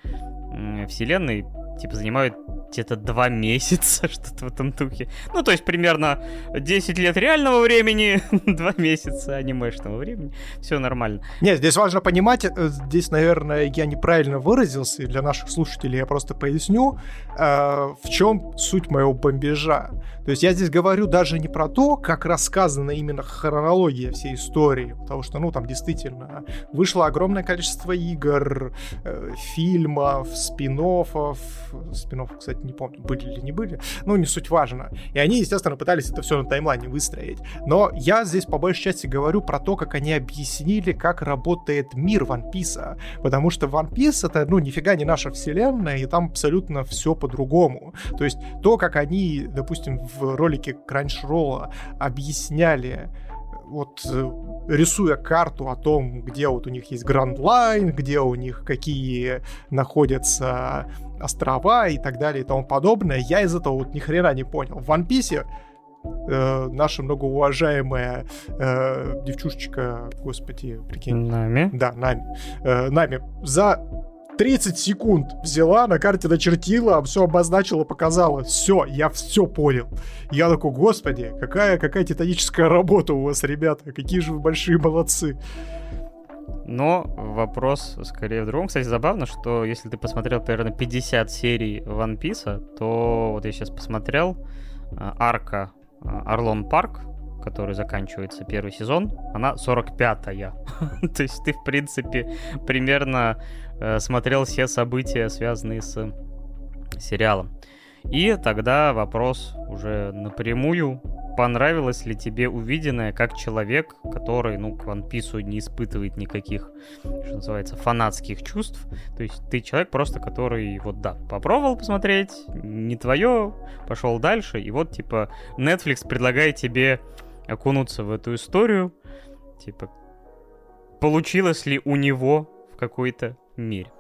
вселенной типа занимают где-то два месяца, <laughs> что-то в этом духе. Ну, то есть примерно 10 лет реального времени, <laughs> два месяца анимешного времени. Все нормально. Нет, здесь важно понимать, э, здесь, наверное, я неправильно выразился, для наших слушателей я просто поясню, э, в чем суть моего бомбежа. То есть я здесь говорю даже не про то, как рассказана именно хронология всей истории, потому что, ну, там действительно вышло огромное количество игр, э, фильмов, спин-оффов, спин кстати, не помню, были или не были, но не суть важно. И они, естественно, пытались это все на таймлайне выстроить. Но я здесь по большей части говорю про то, как они объяснили, как работает мир One Piece. Потому что One Piece это, ну, нифига не наша вселенная, и там абсолютно все по-другому. То есть то, как они, допустим, в ролике Crunchyroll объясняли вот э, рисуя карту о том, где вот у них есть Гранд Лайн, где у них какие находятся острова и так далее и тому подобное, я из этого вот ни хрена не понял. В One Piece э, наша многоуважаемая э, девчушечка, господи, прикинь. Нами? Да, Нами. Э, Нами за 30 секунд взяла, на карте начертила, все обозначила, показала. Все, я все понял. Я такой, господи, какая, какая титаническая работа у вас, ребята. Какие же вы большие молодцы. Но вопрос скорее в другом. Кстати, забавно, что если ты посмотрел примерно 50 серий One Piece, то вот я сейчас посмотрел а, арка а, Орлон Парк, который заканчивается первый сезон, она 45-я. <laughs> То есть ты, в принципе, примерно э, смотрел все события, связанные с сериалом. И тогда вопрос уже напрямую. Понравилось ли тебе увиденное как человек, который, ну, к One Piece не испытывает никаких, что называется, фанатских чувств? То есть ты человек просто, который, вот да, попробовал посмотреть, не твое, пошел дальше, и вот, типа, Netflix предлагает тебе окунуться в эту историю, типа, получилось ли у него в какой-то мере?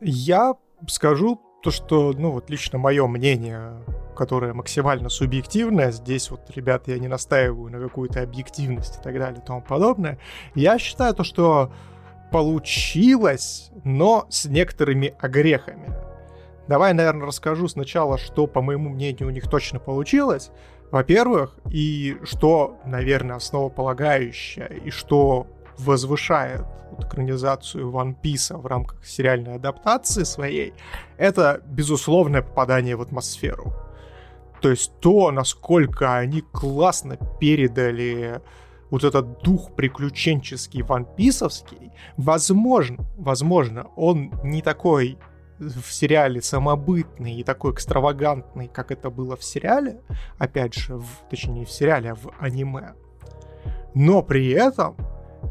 Я скажу то, что, ну, вот лично мое мнение, которое максимально субъективное, здесь вот, ребята, я не настаиваю на какую-то объективность и так далее и тому подобное, я считаю то, что получилось, но с некоторыми огрехами. Давай, наверное, расскажу сначала, что, по моему мнению, у них точно получилось, во-первых, и что, наверное, основополагающее, и что возвышает экранизацию One Piece в рамках сериальной адаптации своей, это безусловное попадание в атмосферу. То есть то, насколько они классно передали вот этот дух приключенческий, ванписовский, возможно, возможно, он не такой в сериале самобытный и такой экстравагантный, как это было в сериале, опять же, в, точнее не в сериале, а в аниме. Но при этом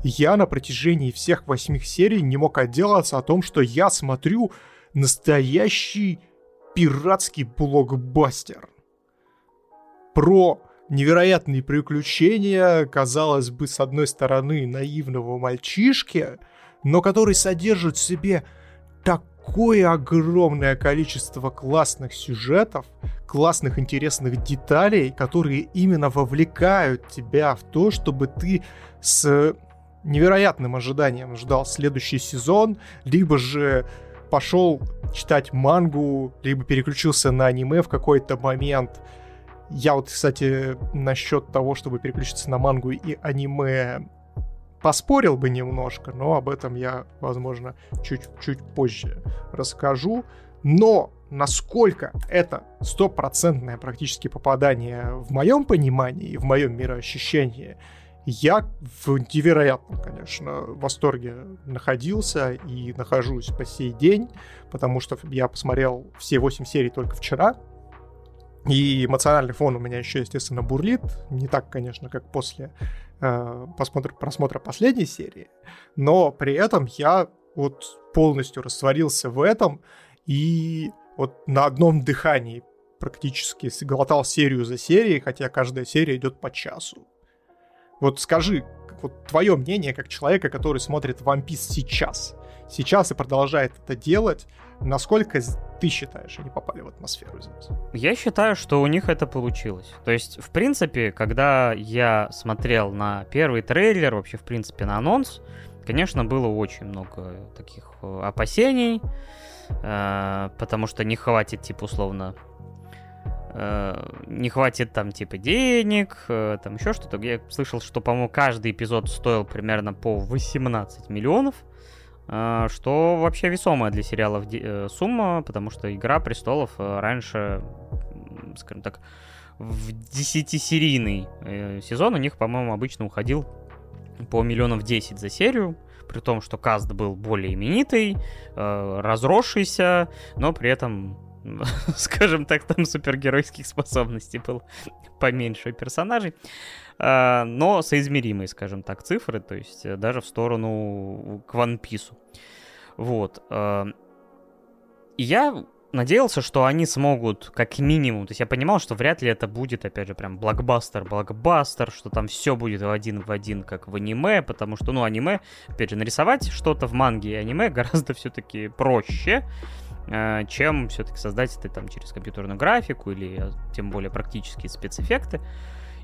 я на протяжении всех восьми серий не мог отделаться о том, что я смотрю настоящий пиратский блокбастер. Про невероятные приключения, казалось бы, с одной стороны, наивного мальчишки, но который содержит в себе так такое огромное количество классных сюжетов, классных интересных деталей, которые именно вовлекают тебя в то, чтобы ты с невероятным ожиданием ждал следующий сезон, либо же пошел читать мангу, либо переключился на аниме в какой-то момент. Я вот, кстати, насчет того, чтобы переключиться на мангу и аниме поспорил бы немножко, но об этом я, возможно, чуть-чуть позже расскажу. Но насколько это стопроцентное практически попадание в моем понимании, в моем мироощущении, я в невероятном, конечно, восторге находился и нахожусь по сей день, потому что я посмотрел все 8 серий только вчера, и эмоциональный фон у меня еще, естественно, бурлит. Не так, конечно, как после э, просмотра, просмотра последней серии. Но при этом я вот полностью растворился в этом и вот на одном дыхании практически глотал серию за серией, хотя каждая серия идет по часу. Вот скажи, вот твое мнение как человека, который смотрит One Piece сейчас, сейчас и продолжает это делать, насколько ты считаешь, они попали в атмосферу здесь? Я считаю, что у них это получилось. То есть, в принципе, когда я смотрел на первый трейлер, вообще, в принципе, на анонс, конечно, было очень много таких э, опасений, э, потому что не хватит, типа, условно, не хватит там типа денег, там еще что-то. Я слышал, что, по-моему, каждый эпизод стоил примерно по 18 миллионов. А, что вообще весомая для сериалов э, сумма, потому что «Игра престолов» э, раньше, скажем так, в десятисерийный э, сезон у них, по-моему, обычно уходил по миллионов 10 за серию, при том, что каст был более именитый, разросшийся, но при этом <laughs> скажем так, там супергеройских способностей было поменьше персонажей. А, но соизмеримые, скажем так, цифры, то есть э, даже в сторону к One Piece. Вот. И я надеялся, что они смогут как минимум, то есть я понимал, что вряд ли это будет, опять же, прям блокбастер, блокбастер, что там все будет в один в один, как в аниме, потому что, ну, аниме, опять же, нарисовать что-то в манге и аниме <laughs> гораздо все-таки проще, э, чем все-таки создать это там через компьютерную графику или э, тем более практические спецэффекты.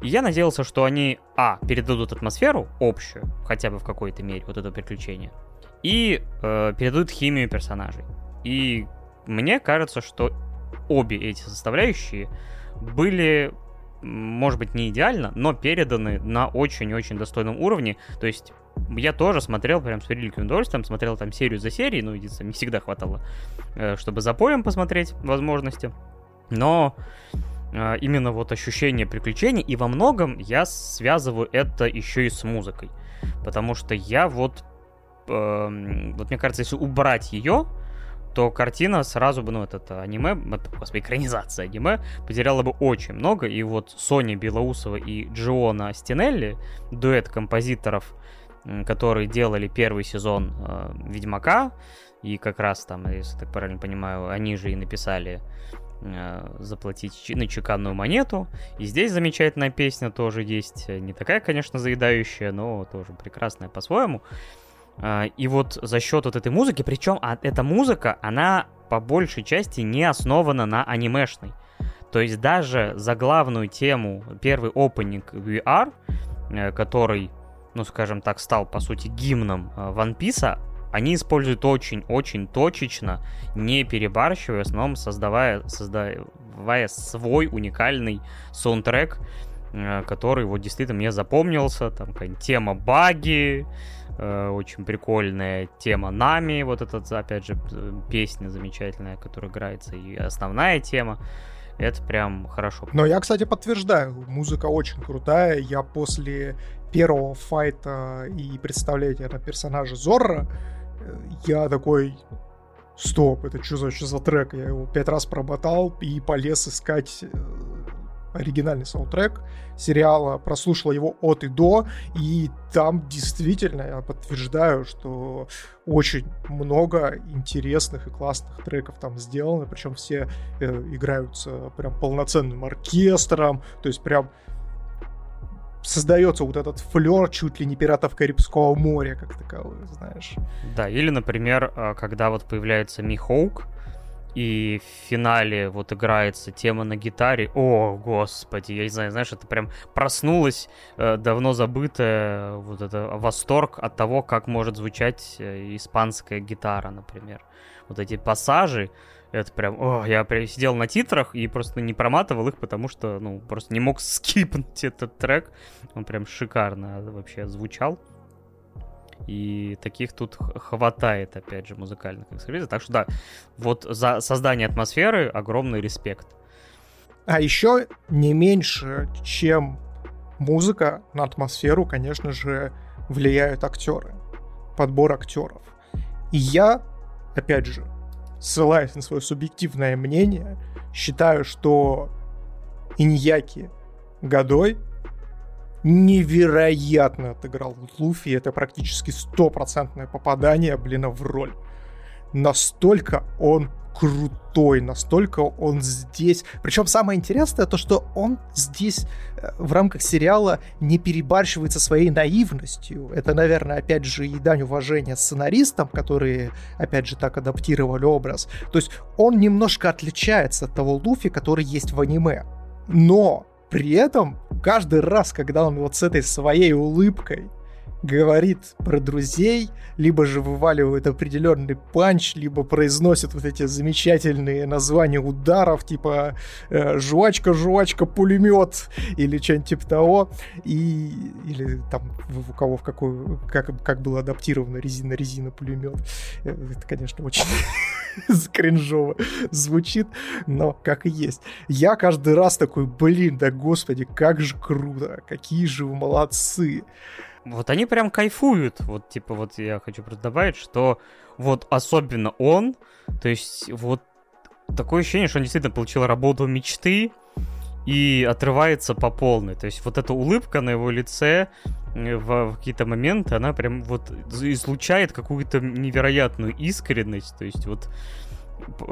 И я надеялся, что они, а, передадут атмосферу общую, хотя бы в какой-то мере, вот это приключение, и э, передадут химию персонажей. И мне кажется, что обе эти составляющие были, может быть, не идеально, но переданы на очень-очень достойном уровне. То есть я тоже смотрел прям с великим удовольствием, смотрел там серию за серией, ну, единственное, <laughs> не всегда хватало, э, чтобы за поем посмотреть возможности. Но э, именно вот ощущение приключений, и во многом я связываю это еще и с музыкой. Потому что я вот, э, вот мне кажется, если убрать ее, то картина сразу бы, ну, это, это аниме, господи, экранизация аниме, потеряла бы очень много, и вот Соня Белоусова и Джиона Стинелли, дуэт композиторов, которые делали первый сезон э, Ведьмака, и как раз там, если так правильно понимаю, они же и написали э, заплатить на чеканную монету. И здесь замечательная песня тоже есть. Не такая, конечно, заедающая, но тоже прекрасная по-своему. И вот за счет вот этой музыки, причем а, эта музыка, она по большей части не основана на анимешной. То есть даже за главную тему, первый опенинг VR, э, который, ну скажем так, стал по сути гимном э, One Piece, они используют очень-очень точечно, не перебарщивая, в основном создавая, создавая свой уникальный саундтрек, э, который вот действительно мне запомнился, там тема баги, Э, очень прикольная тема Нами, вот эта, опять же, песня замечательная, которая играется, и основная тема. Это прям хорошо. Но я, кстати, подтверждаю, музыка очень крутая. Я после первого файта и представления на персонажа Зорро, э, я такой, стоп, это что за, что за трек? Я его пять раз промотал и полез искать э, оригинальный саундтрек сериала, прослушала его от и до, и там действительно я подтверждаю, что очень много интересных и классных треков там сделано, причем все э, играются прям полноценным оркестром, то есть прям создается вот этот флер чуть ли не пиратов Карибского моря, как таковых, знаешь. Да, или, например, а, когда вот появляется Ми Хоук, и в финале вот играется тема на гитаре. О, господи, я не знаю, знаешь, это прям проснулось э, давно забытое вот это восторг от того, как может звучать э, испанская гитара, например. Вот эти пассажи, это прям, о, я прям сидел на титрах и просто не проматывал их, потому что, ну, просто не мог <laughs> скипнуть этот трек. Он прям шикарно вообще звучал. И таких тут хватает, опять же, музыкальных эксклюзивов. Так что да, вот за создание атмосферы огромный респект. А еще не меньше, чем музыка на атмосферу, конечно же, влияют актеры. Подбор актеров. И я, опять же, ссылаясь на свое субъективное мнение, считаю, что Иньяки Годой невероятно отыграл Луфи. Это практически стопроцентное попадание, блин, в роль. Настолько он крутой, настолько он здесь. Причем самое интересное то, что он здесь э, в рамках сериала не перебарщивается своей наивностью. Это, наверное, опять же и дань уважения сценаристам, которые, опять же, так адаптировали образ. То есть он немножко отличается от того Луфи, который есть в аниме. Но при этом, каждый раз, когда он вот с этой своей улыбкой говорит про друзей, либо же вываливает определенный панч, либо произносит вот эти замечательные названия ударов, типа э, жвачка, жвачка, пулемет, или что-нибудь типа того, и, или там у кого в какой, как, как было адаптировано резина-резина пулемет. Э, это, конечно, очень <laughs> кринжово звучит, но как и есть. Я каждый раз такой, блин, да господи, как же круто, какие же вы молодцы. Вот они прям кайфуют. Вот, типа, вот я хочу просто добавить, что вот особенно он, то есть вот такое ощущение, что он действительно получил работу мечты и отрывается по полной. То есть вот эта улыбка на его лице э, в, в какие-то моменты, она прям вот излучает какую-то невероятную искренность. То есть вот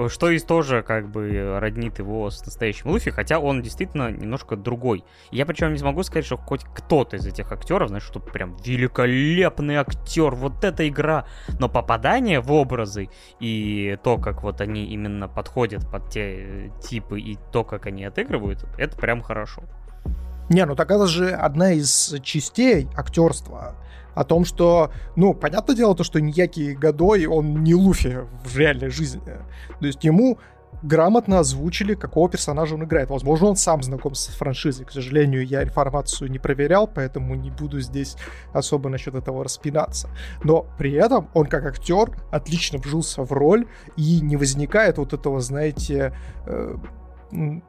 что и тоже как бы роднит его с настоящим Луфи, хотя он действительно немножко другой. Я причем не смогу сказать, что хоть кто-то из этих актеров, знаешь, что прям великолепный актер, вот эта игра, но попадание в образы и то, как вот они именно подходят под те типы и то, как они отыгрывают, это прям хорошо. Не, ну так это же одна из частей актерства о том, что, ну, понятное дело, то, что Ньяки Годой, он не Луфи в реальной жизни. То есть ему грамотно озвучили, какого персонажа он играет. Возможно, он сам знаком с франшизой. К сожалению, я информацию не проверял, поэтому не буду здесь особо насчет этого распинаться. Но при этом он как актер отлично вжился в роль и не возникает вот этого, знаете, э,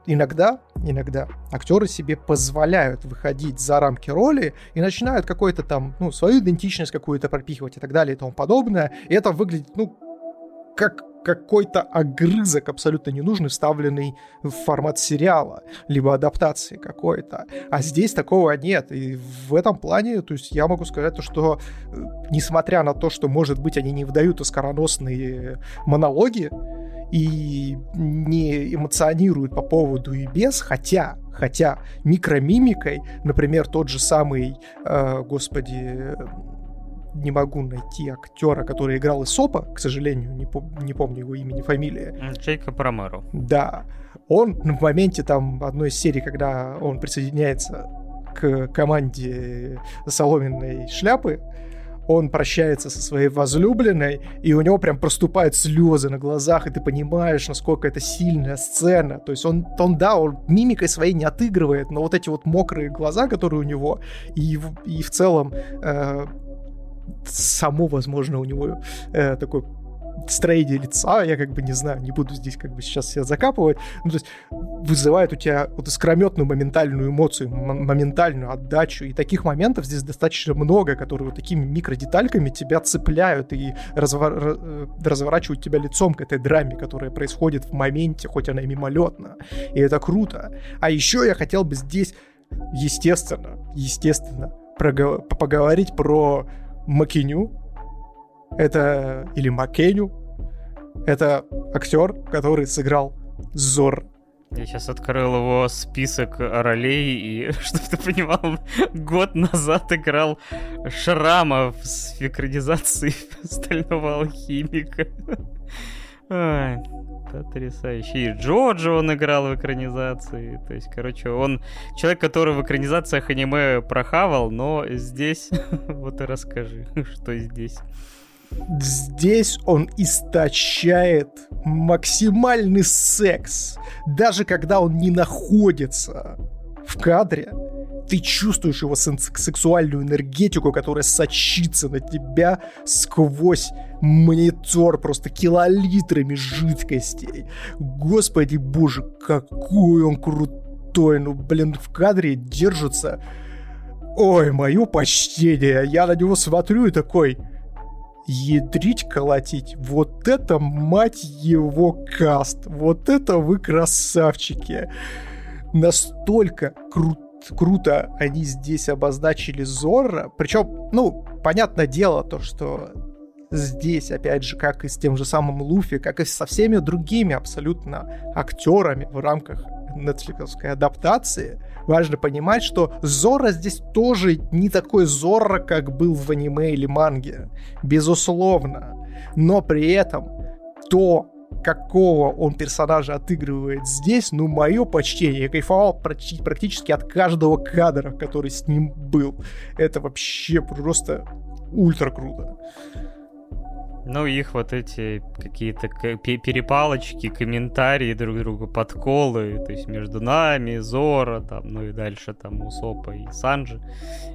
иногда, иногда актеры себе позволяют выходить за рамки роли и начинают какой-то там, ну, свою идентичность какую-то пропихивать и так далее и тому подобное. И это выглядит, ну, как какой-то огрызок абсолютно ненужный, вставленный в формат сериала, либо адаптации какой-то. А здесь такого нет. И в этом плане, то есть я могу сказать то, что э, несмотря на то, что, может быть, они не выдают оскароносные монологи, и не эмоционируют по поводу и без, хотя, хотя микромимикой, например, тот же самый, э, господи, не могу найти актера, который играл Исопа, к сожалению, не, пом- не помню его имени, фамилии. Джейкоб Ромеро. Да. Он в моменте там одной из серий, когда он присоединяется к команде соломенной шляпы, он прощается со своей возлюбленной, и у него прям проступают слезы на глазах, и ты понимаешь, насколько это сильная сцена. То есть он, он да, он мимикой своей не отыгрывает, но вот эти вот мокрые глаза, которые у него, и, и в целом э, само, возможно, у него э, такой строение лица, я как бы не знаю, не буду здесь как бы сейчас себя закапывать, ну, то есть вызывает у тебя вот искрометную моментальную эмоцию, моментальную отдачу, и таких моментов здесь достаточно много, которые вот такими микродетальками тебя цепляют и развор... Э, разворачивают тебя лицом к этой драме, которая происходит в моменте, хоть она и мимолетна, и это круто. А еще я хотел бы здесь, естественно, естественно, поговорить про Макиню, это или Макеню. Это актер, который сыграл Зор. Я сейчас открыл его список ролей, и, <laughs> чтобы ты понимал, год назад играл Шрама в экранизации <laughs> Стального Алхимика. Ой, потрясающе. И Джоджо он играл в экранизации. То есть, короче, он человек, который в экранизациях аниме прохавал, но здесь... <laughs> Вот и расскажи, что здесь. Здесь он источает максимальный секс. Даже когда он не находится в кадре, ты чувствуешь его сексуальную энергетику, которая сочится на тебя сквозь монитор просто килолитрами жидкостей. Господи боже, какой он крутой. Ну, блин, в кадре держится... Ой, мое почтение. Я на него смотрю и такой ядрить, колотить. Вот это, мать его, каст. Вот это вы красавчики. Настолько кру- круто они здесь обозначили Зорро. Причем, ну, понятное дело то, что здесь, опять же, как и с тем же самым Луфи, как и со всеми другими абсолютно актерами в рамках нетфликовской адаптации, важно понимать, что Зора здесь тоже не такой Зора, как был в аниме или манге. Безусловно. Но при этом то, какого он персонажа отыгрывает здесь, ну, мое почтение. Я кайфовал практически от каждого кадра, который с ним был. Это вообще просто ультра круто. Ну, их вот эти какие-то перепалочки, комментарии друг другу, подколы, то есть между нами, Зора, там, ну и дальше там Усопа и Санджи.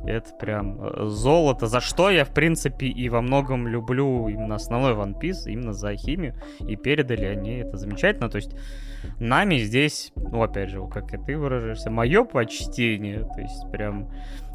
Это прям э, золото, за что я, в принципе, и во многом люблю именно основной One Piece, именно за химию, и передали они это замечательно, то есть нами здесь, ну, опять же, как и ты выражаешься, мое почтение, то есть прям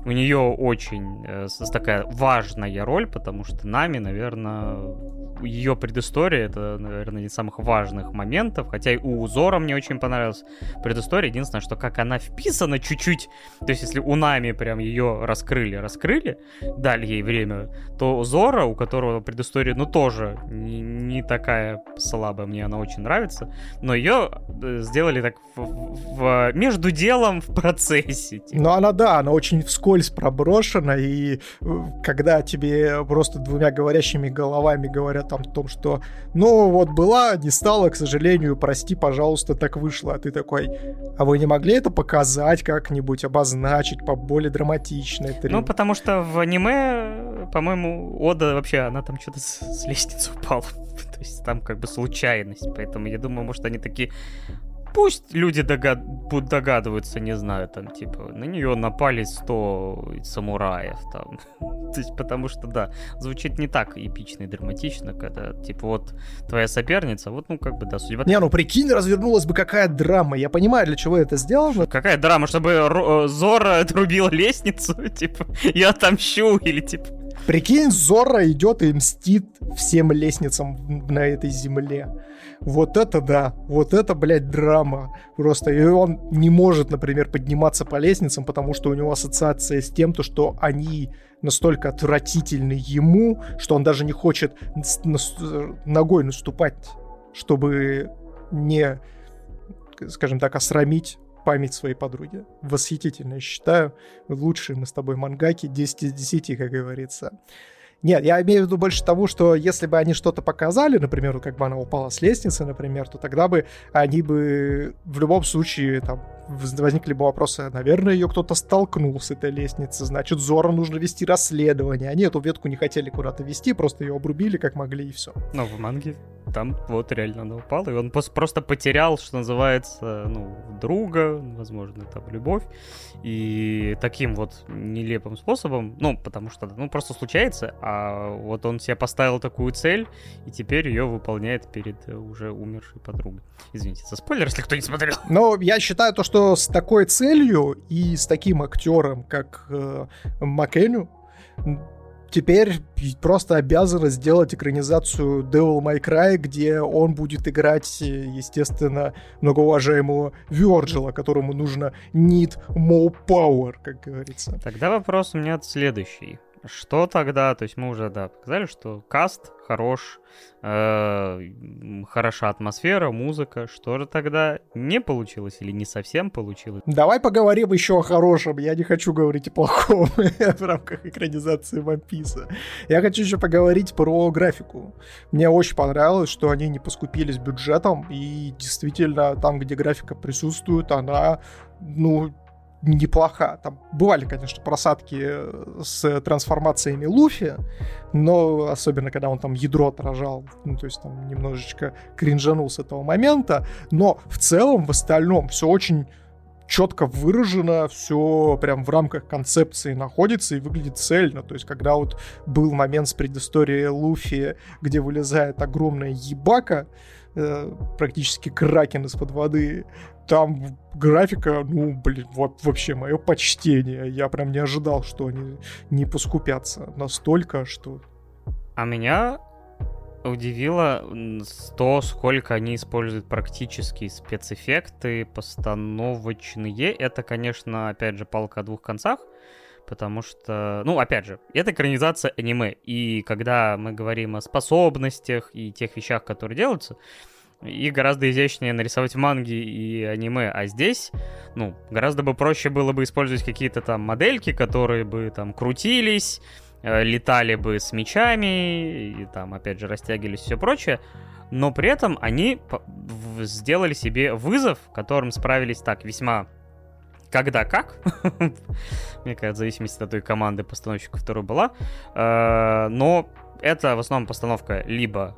у нее очень э, такая важная роль, потому что нами, наверное, ее предыстория, это, наверное, один из самых важных моментов, хотя и у Зора мне очень понравилась предыстория, единственное, что как она вписана чуть-чуть, то есть если у Нами прям ее раскрыли, раскрыли, дали ей время, то Зора, у которого предыстория, ну, тоже не, не такая слабая, мне она очень нравится, но ее э, сделали так в, в, между делом в процессе. Типа. Ну, она, да, она очень вскользь проброшена, и э, когда тебе просто двумя говорящими головами говорят о том, что, ну, вот была, не стала, к сожалению, прости, пожалуйста, так вышло, а ты такой, а вы не могли это показать как-нибудь, обозначить по более драматично? Это ну, потому что в аниме, по-моему, Ода вообще, она там что-то с, с лестницы упала. <laughs> То есть там как бы случайность, поэтому я думаю, может, они такие, пусть люди догад... будут догадываться, не знаю, там, типа, на нее напали 100 самураев, там. <laughs> То есть, потому что, да, звучит не так эпично и драматично, когда, типа, вот твоя соперница, вот, ну, как бы, да, судьба... Не, ну, прикинь, развернулась бы какая драма. Я понимаю, для чего это сделано. Какая драма, чтобы э, Зора <laughs> отрубила лестницу, <laughs> типа, я отомщу, или, типа... Прикинь, Зора идет и мстит всем лестницам на этой земле. Вот это да, вот это, блядь, драма. Просто и он не может, например, подниматься по лестницам, потому что у него ассоциация с тем, то, что они настолько отвратительны ему, что он даже не хочет ногой наступать, чтобы не, скажем так, осрамить память своей подруги. Восхитительно, я считаю. Лучшие мы с тобой мангаки, 10 из 10, как говорится. Нет, я имею в виду больше того, что если бы они что-то показали, например, как бы она упала с лестницы, например, то тогда бы они бы в любом случае там возникли бы вопросы, наверное, ее кто-то столкнул с этой лестницы, значит, Зоро нужно вести расследование. Они эту ветку не хотели куда-то вести, просто ее обрубили как могли и все. Но в манге там вот реально она упала, и он просто потерял, что называется, ну, друга, возможно, там, любовь, и таким вот нелепым способом, ну, потому что, ну, просто случается, а вот он себе поставил такую цель, и теперь ее выполняет перед уже умершей подругой. Извините за спойлер, если кто не смотрел. Но я считаю то, что с такой целью и с таким актером, как э, Маккеню, теперь просто обязаны сделать экранизацию Devil May Cry, где он будет играть, естественно, многоуважаемого Вёрджила, которому нужно need more power, как говорится. Тогда вопрос у меня следующий. Что тогда, то есть мы уже, да, показали, что каст хорош, э, хороша атмосфера, музыка. Что же тогда не получилось или не совсем получилось? Давай поговорим еще о хорошем. Я не хочу говорить о плохом <laughs> в рамках экранизации Piece. Я хочу еще поговорить про графику. Мне очень понравилось, что они не поскупились бюджетом, и действительно там, где графика присутствует, она ну, неплоха. Там бывали, конечно, просадки э, с трансформациями Луфи, но особенно когда он там ядро отражал, ну, то есть там немножечко кринжанул с этого момента, но в целом, в остальном, все очень четко выражено, все прям в рамках концепции находится и выглядит цельно. То есть, когда вот был момент с предысторией Луфи, где вылезает огромная ебака, э, практически кракен из-под воды, там графика, ну, блин, вот вообще мое почтение. Я прям не ожидал, что они не поскупятся настолько, что... А меня удивило то, сколько они используют практические спецэффекты, постановочные. Это, конечно, опять же, палка о двух концах, потому что, ну, опять же, это экранизация аниме, и когда мы говорим о способностях и тех вещах, которые делаются, их гораздо изящнее нарисовать в манге и аниме, а здесь, ну, гораздо бы проще было бы использовать какие-то там модельки, которые бы там крутились, э, летали бы с мечами, и там, опять же, растягивались и все прочее, но при этом они сделали себе вызов, которым справились так весьма когда как. <laughs> Мне кажется, в зависимости от той команды постановщика, которая была. Э, но это в основном постановка либо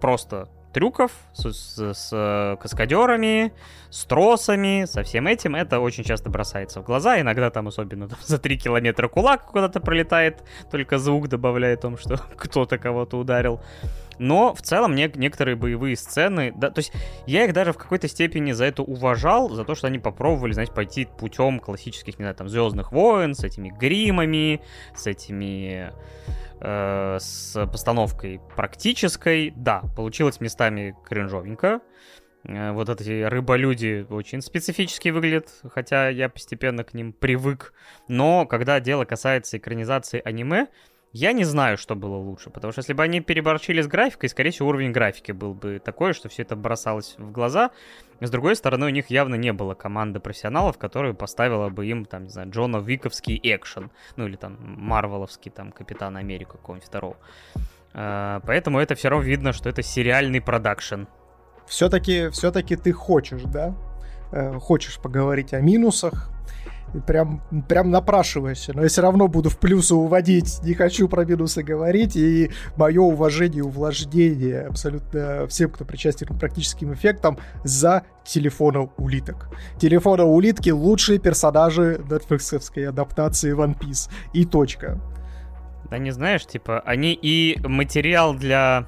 просто трюков с, с, с э, каскадерами, с тросами, со всем этим, это очень часто бросается в глаза. Иногда там, особенно там, за 3 километра кулак куда-то пролетает, только звук добавляет о том, что <laughs> кто-то кого-то ударил. Но в целом не, некоторые боевые сцены, да, то есть я их даже в какой-то степени за это уважал, за то, что они попробовали, знаете, пойти путем классических, не знаю, там, Звездных войн, с этими гримами, с этими э, с постановкой практической. Да, получилось местами кринжовенько. Э, вот эти рыболюди очень специфически выглядят, хотя я постепенно к ним привык. Но когда дело касается экранизации аниме, я не знаю, что было лучше, потому что если бы они переборчили с графикой, скорее всего, уровень графики был бы такой, что все это бросалось в глаза. С другой стороны, у них явно не было команды профессионалов, которая поставила бы им, там, не знаю, Джона Виковский экшен, ну или там Марвеловский, там, Капитан Америка какого-нибудь второго. А, поэтому это все равно видно, что это сериальный продакшн. Все-таки, все-таки ты хочешь, да? Э, хочешь поговорить о минусах, прям, прям напрашиваешься. Но я все равно буду в плюсы уводить, не хочу про минусы говорить. И мое уважение увлажнение абсолютно всем, кто причастен к практическим эффектам, за телефона улиток. Телефона улитки лучшие персонажи нетфликсовской адаптации One Piece. И точка. Да не знаешь, типа, они и материал для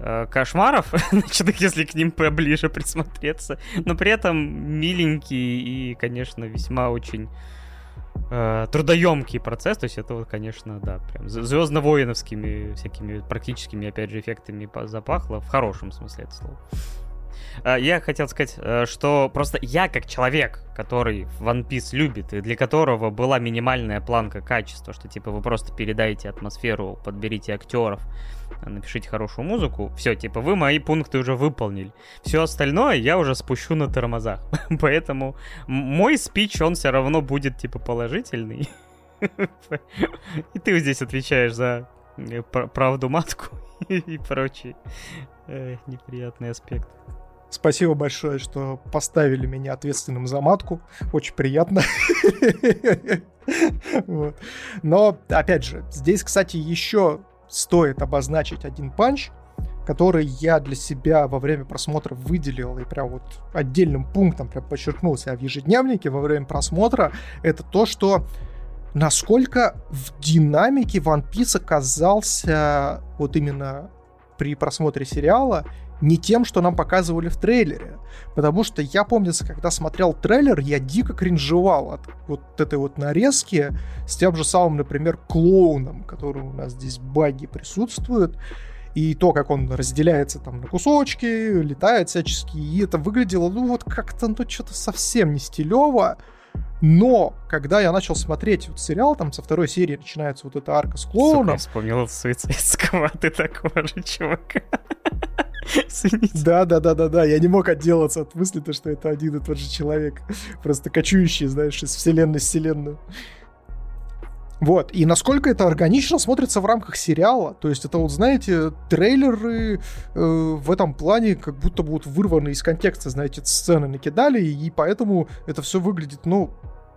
э, кошмаров, <laughs> значит, если к ним поближе присмотреться, но при этом миленький и, конечно, весьма очень э, трудоемкий процесс, то есть это вот, конечно, да, прям звездно-воиновскими всякими практическими, опять же, эффектами запахло, в хорошем смысле это слова. Э, я хотел сказать, э, что просто я как человек, который One Piece любит, и для которого была минимальная планка качества, что типа вы просто передайте атмосферу, подберите актеров, напишите хорошую музыку, все, типа вы мои пункты уже выполнили. Все остальное я уже спущу на тормозах. <laughs> Поэтому мой спич, он все равно будет типа положительный. <laughs> И ты здесь отвечаешь за э, правду матку <laughs> и прочие неприятные аспекты. Спасибо большое, что поставили меня ответственным за матку. Очень приятно. <laughs> Но, опять же, здесь, кстати, еще стоит обозначить один панч, который я для себя во время просмотра выделил и прям вот отдельным пунктом прям подчеркнул себя в ежедневнике во время просмотра, это то, что насколько в динамике One Piece оказался вот именно при просмотре сериала не тем, что нам показывали в трейлере. Потому что я, помню, когда смотрел трейлер, я дико кринжевал от вот этой вот нарезки с тем же самым, например, клоуном, который у нас здесь баги присутствует. И то, как он разделяется там на кусочки, летает всячески. И это выглядело, ну вот как-то, ну что-то совсем не стилево. Но, когда я начал смотреть вот сериал, там со второй серии начинается вот эта арка с клоуном. Сука, я вспомнил суицидского, <laughs> ты такого же чувака. <laughs> Да, да, да, да, да. Я не мог отделаться от мысли, то, что это один и тот же человек. Просто кочующий, знаешь, из вселенной в вселенную. Вот, и насколько это органично смотрится в рамках сериала. То есть это вот, знаете, трейлеры э, в этом плане как будто вот вырваны из контекста, знаете, сцены накидали, и поэтому это все выглядит, ну,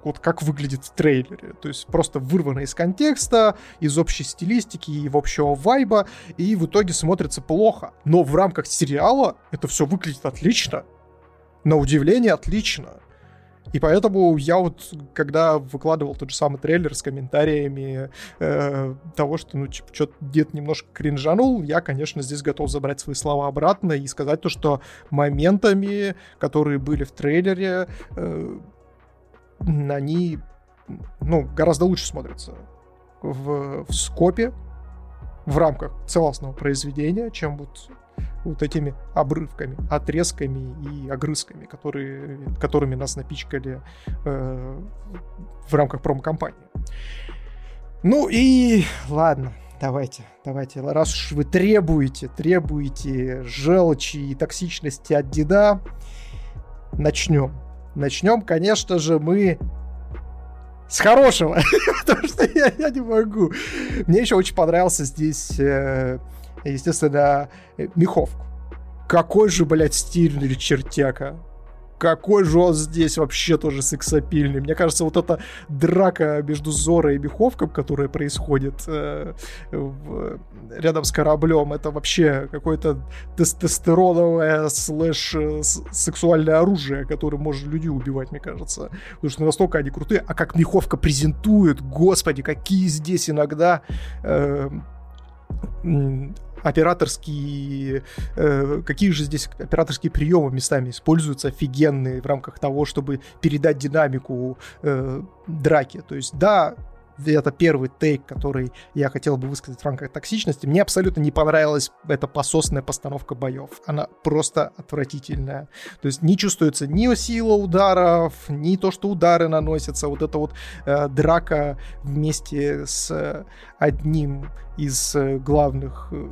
вот как выглядит в трейлере. То есть просто вырвано из контекста, из общей стилистики и в общего вайба, и в итоге смотрится плохо. Но в рамках сериала это все выглядит отлично. На удивление отлично. И поэтому я вот, когда выкладывал тот же самый трейлер с комментариями э, того, что, ну, типа, что-то дед немножко кринжанул, я, конечно, здесь готов забрать свои слова обратно и сказать то, что моментами, которые были в трейлере, э, они ну, гораздо лучше смотрятся в, в скопе, в рамках целостного произведения, чем вот, вот этими обрывками, отрезками и огрызками, которые, которыми нас напичкали э, в рамках промо-компании. Ну и ладно, давайте, давайте, раз уж вы требуете, требуете желчи и токсичности от деда, начнем. Начнем, конечно же, мы с хорошего, <laughs> потому что я, я не могу. Мне еще очень понравился здесь, э, естественно, Миховку. Какой же, блядь, стильный чертяка какой же он здесь вообще тоже сексапильный. Мне кажется, вот эта драка между Зорой и Меховком, которая происходит э, в, рядом с кораблем, это вообще какое-то тестостероновое слэш э, сексуальное оружие, которым можно людей убивать, мне кажется. Потому что настолько они крутые. А как Меховка презентует, господи, какие здесь иногда... Э, операторские... Э, какие же здесь операторские приемы местами используются офигенные в рамках того, чтобы передать динамику э, драки. То есть, да, это первый тейк, который я хотел бы высказать в рамках токсичности. Мне абсолютно не понравилась эта пососная постановка боев. Она просто отвратительная. То есть не чувствуется ни сила ударов, ни то, что удары наносятся. Вот эта вот э, драка вместе с одним из э, главных э,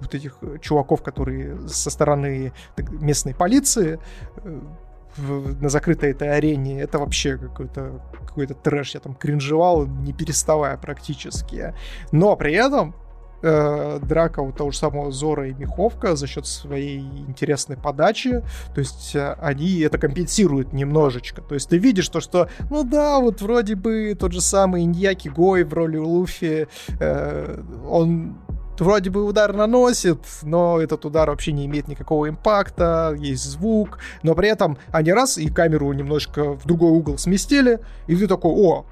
вот этих чуваков, которые со стороны местной полиции э, в, на закрытой этой арене, это вообще какой-то какой-то трэш. Я там кринжевал, не переставая практически. Но при этом э, драка у того же самого Зора и Миховка за счет своей интересной подачи, то есть э, они это компенсируют немножечко. То есть ты видишь то, что, ну да, вот вроде бы тот же самый Иньяки Гой в роли Луфи, э, он вроде бы удар наносит, но этот удар вообще не имеет никакого импакта, есть звук, но при этом они раз и камеру немножко в другой угол сместили, и ты такой, о,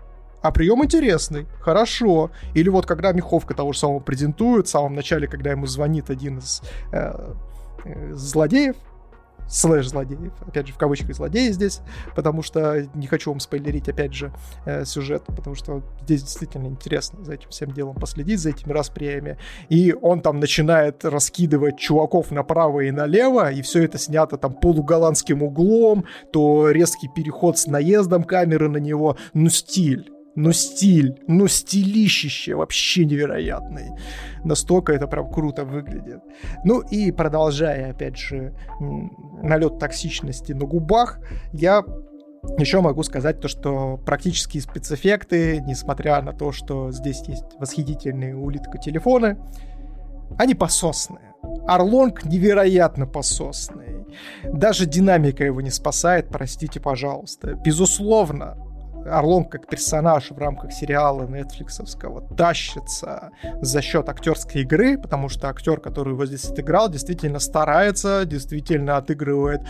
а прием интересный, хорошо. Или вот когда Миховка того же самого презентует, в самом начале, когда ему звонит один из э, э злодеев, слэш-злодеев, опять же, в кавычках злодеи здесь, потому что не хочу вам спойлерить, опять же, э, сюжет, потому что здесь действительно интересно за этим всем делом последить, за этими расприями. И он там начинает раскидывать чуваков направо и налево, и все это снято там полуголландским углом, то резкий переход с наездом камеры на него, ну стиль ну стиль, ну стилищище вообще невероятный. Настолько это прям круто выглядит. Ну и продолжая, опять же, налет токсичности на губах, я еще могу сказать то, что практические спецэффекты, несмотря на то, что здесь есть восхитительные улитка-телефоны, они пососные. Орлонг невероятно пососный. Даже динамика его не спасает, простите, пожалуйста. Безусловно, Орлон как персонаж в рамках сериала нетфликсовского тащится за счет актерской игры, потому что актер, который его здесь отыграл, действительно старается, действительно отыгрывает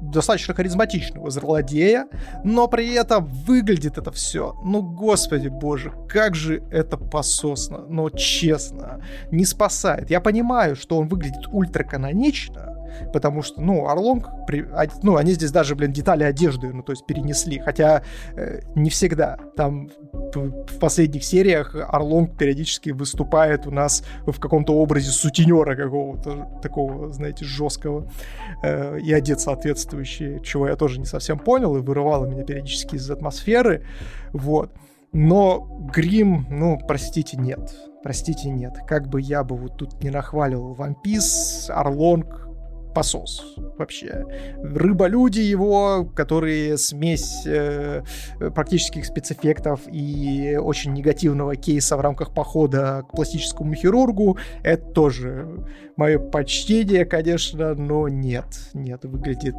достаточно харизматичного злодея, но при этом выглядит это все, ну господи боже, как же это пососно, но честно, не спасает. Я понимаю, что он выглядит ультраканонично, потому что, ну, Орлонг, при, ну, они здесь даже, блин, детали одежды, ну, то есть перенесли, хотя э, не всегда. Там в последних сериях Орлонг периодически выступает у нас в каком-то образе сутенера какого-то такого, знаете, жесткого э, и одет соответствующий, чего я тоже не совсем понял и вырывало меня периодически из атмосферы, вот. Но грим, ну, простите, нет. Простите, нет. Как бы я бы вот тут не нахваливал One Piece, Орлонг посос вообще. Рыболюди его, которые смесь э, практических спецэффектов и очень негативного кейса в рамках похода к пластическому хирургу, это тоже мое почтение, конечно, но нет, нет, выглядит,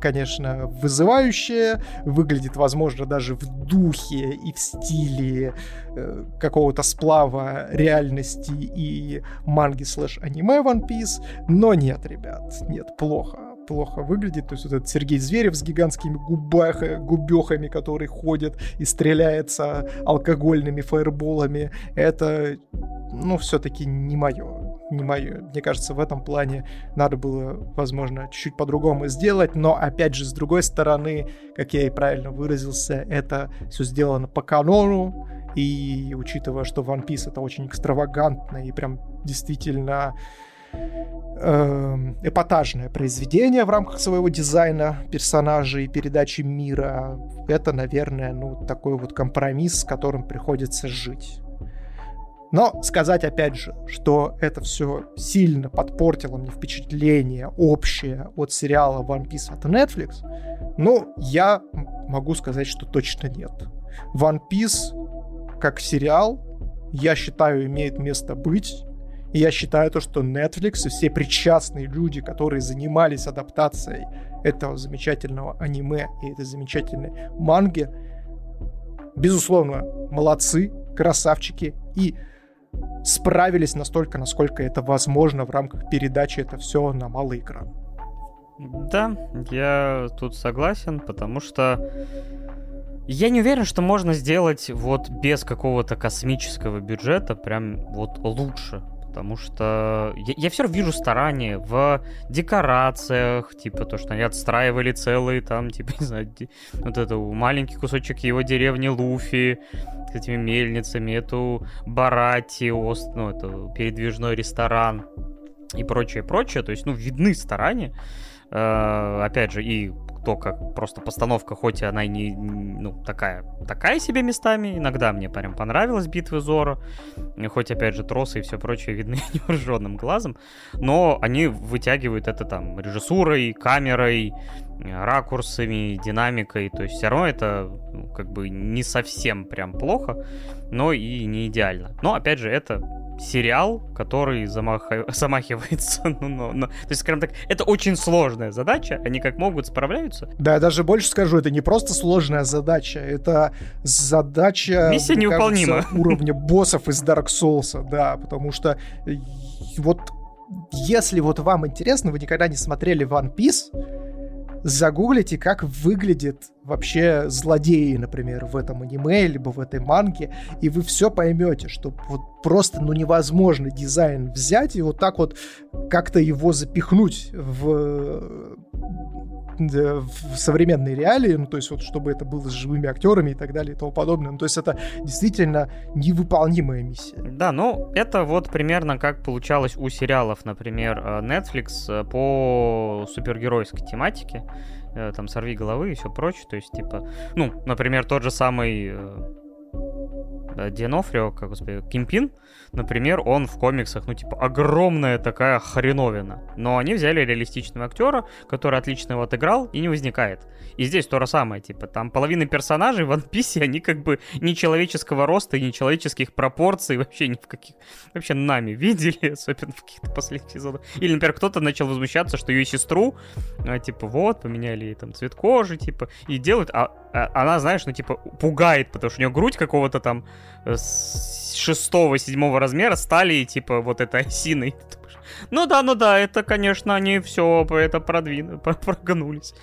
конечно, вызывающе, выглядит, возможно, даже в духе и в стиле э, какого-то сплава реальности и манги слэш аниме One Piece, но нет, ребят, нет, плохо плохо выглядит. То есть вот этот Сергей Зверев с гигантскими губах, губехами, который ходит и стреляется алкогольными фаерболами, это, ну, все-таки не мое. Не мое. Мне кажется, в этом плане надо было, возможно, чуть-чуть по-другому сделать, но, опять же, с другой стороны, как я и правильно выразился, это все сделано по канону, и учитывая, что One Piece это очень экстравагантно и прям действительно Эм, эпатажное произведение в рамках своего дизайна персонажей и передачи мира. Это, наверное, ну, такой вот компромисс, с которым приходится жить. Но сказать опять же, что это все сильно подпортило мне впечатление общее от сериала One Piece от Netflix, ну, я могу сказать, что точно нет. One Piece как сериал, я считаю, имеет место быть и я считаю то, что Netflix и все причастные люди, которые занимались адаптацией этого замечательного аниме и этой замечательной манги, безусловно, молодцы, красавчики и справились настолько, насколько это возможно в рамках передачи это все на малый экран. Да, я тут согласен, потому что я не уверен, что можно сделать вот без какого-то космического бюджета прям вот лучше. Потому что я, я все равно вижу старания в декорациях, типа то, что они отстраивали целые там, <laughs> типа, не знаю, вот эту маленький кусочек его деревни Луфи с этими мельницами, эту Барати, ост, ну, это передвижной ресторан и прочее, прочее. То есть, ну, видны старания. Э, опять же, и то, как просто постановка, хоть она и не, ну, такая, такая себе местами, иногда мне прям понравилась битвы Зора, хоть, опять же, тросы и все прочее видны <laughs> невооруженным глазом, но они вытягивают это там режиссурой, камерой, ракурсами, динамикой, то есть все равно это ну, как бы не совсем прям плохо, но и не идеально. Но, опять же, это сериал, который замаха... <laughs> замахивается. ну, ну, ну. То есть, скажем так, это очень сложная задача. Они как могут справляются. Да, я даже больше скажу, это не просто сложная задача, это задача... Миссия неуполнима. <laughs> уровня боссов из Dark Souls, да, потому что вот если вот вам интересно, вы никогда не смотрели One Piece, загуглите, как выглядит вообще злодеи, например, в этом аниме, либо в этой манге, и вы все поймете, что вот просто, ну, невозможно дизайн взять и вот так вот как-то его запихнуть в в современной реалии, ну, то есть вот чтобы это было с живыми актерами и так далее и тому подобное. Ну, то есть это действительно невыполнимая миссия. Да, ну, это вот примерно как получалось у сериалов, например, э, Netflix э, по супергеройской тематике э, там сорви головы и все прочее. То есть, типа, ну, например, тот же самый Динофрио, как господи, Кимпин, например, он в комиксах, ну, типа, огромная такая хреновина. Но они взяли реалистичного актера, который отлично его отыграл, и не возникает. И здесь то же самое, типа, там половина персонажей в One Piece, они как бы не человеческого роста и не человеческих пропорций вообще ни в каких... Вообще нами видели, <laughs> особенно в каких-то последних сезонах. Или, например, кто-то начал возмущаться, что ее сестру, а, типа, вот, поменяли ей там цвет кожи, типа, и делают, а она, знаешь, ну, типа, пугает, потому что у нее грудь какого-то там э, шестого-седьмого размера стали, типа, вот этой <laughs> осиной. Ну да, ну да, это, конечно, они все это продвинули, <laughs> прогнулись.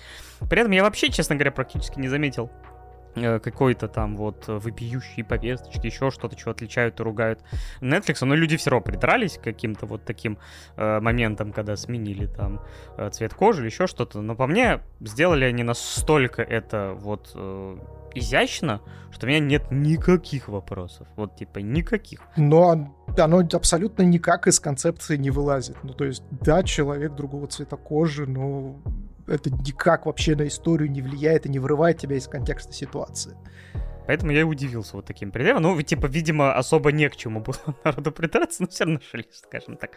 При этом я вообще, честно говоря, практически не заметил Э, какой-то там вот выпиющие повесточки, еще что-то, что отличают и ругают Netflix, но люди все равно придрались к каким-то вот таким э, моментам, когда сменили там э, цвет кожи или еще что-то. Но по мне, сделали они настолько это вот э, изящно, что у меня нет никаких вопросов. Вот типа никаких. Но оно абсолютно никак из концепции не вылазит. Ну, то есть, да, человек другого цвета кожи, но это никак вообще на историю не влияет и не вырывает тебя из контекста ситуации. Поэтому я и удивился вот таким предъявам. Ну, типа, видимо, особо не к чему было <laughs> народу придраться, но все равно шли, скажем так.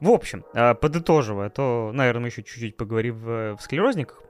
В общем, а, подытоживая, то, наверное, мы еще чуть-чуть поговорим в, в склерозниках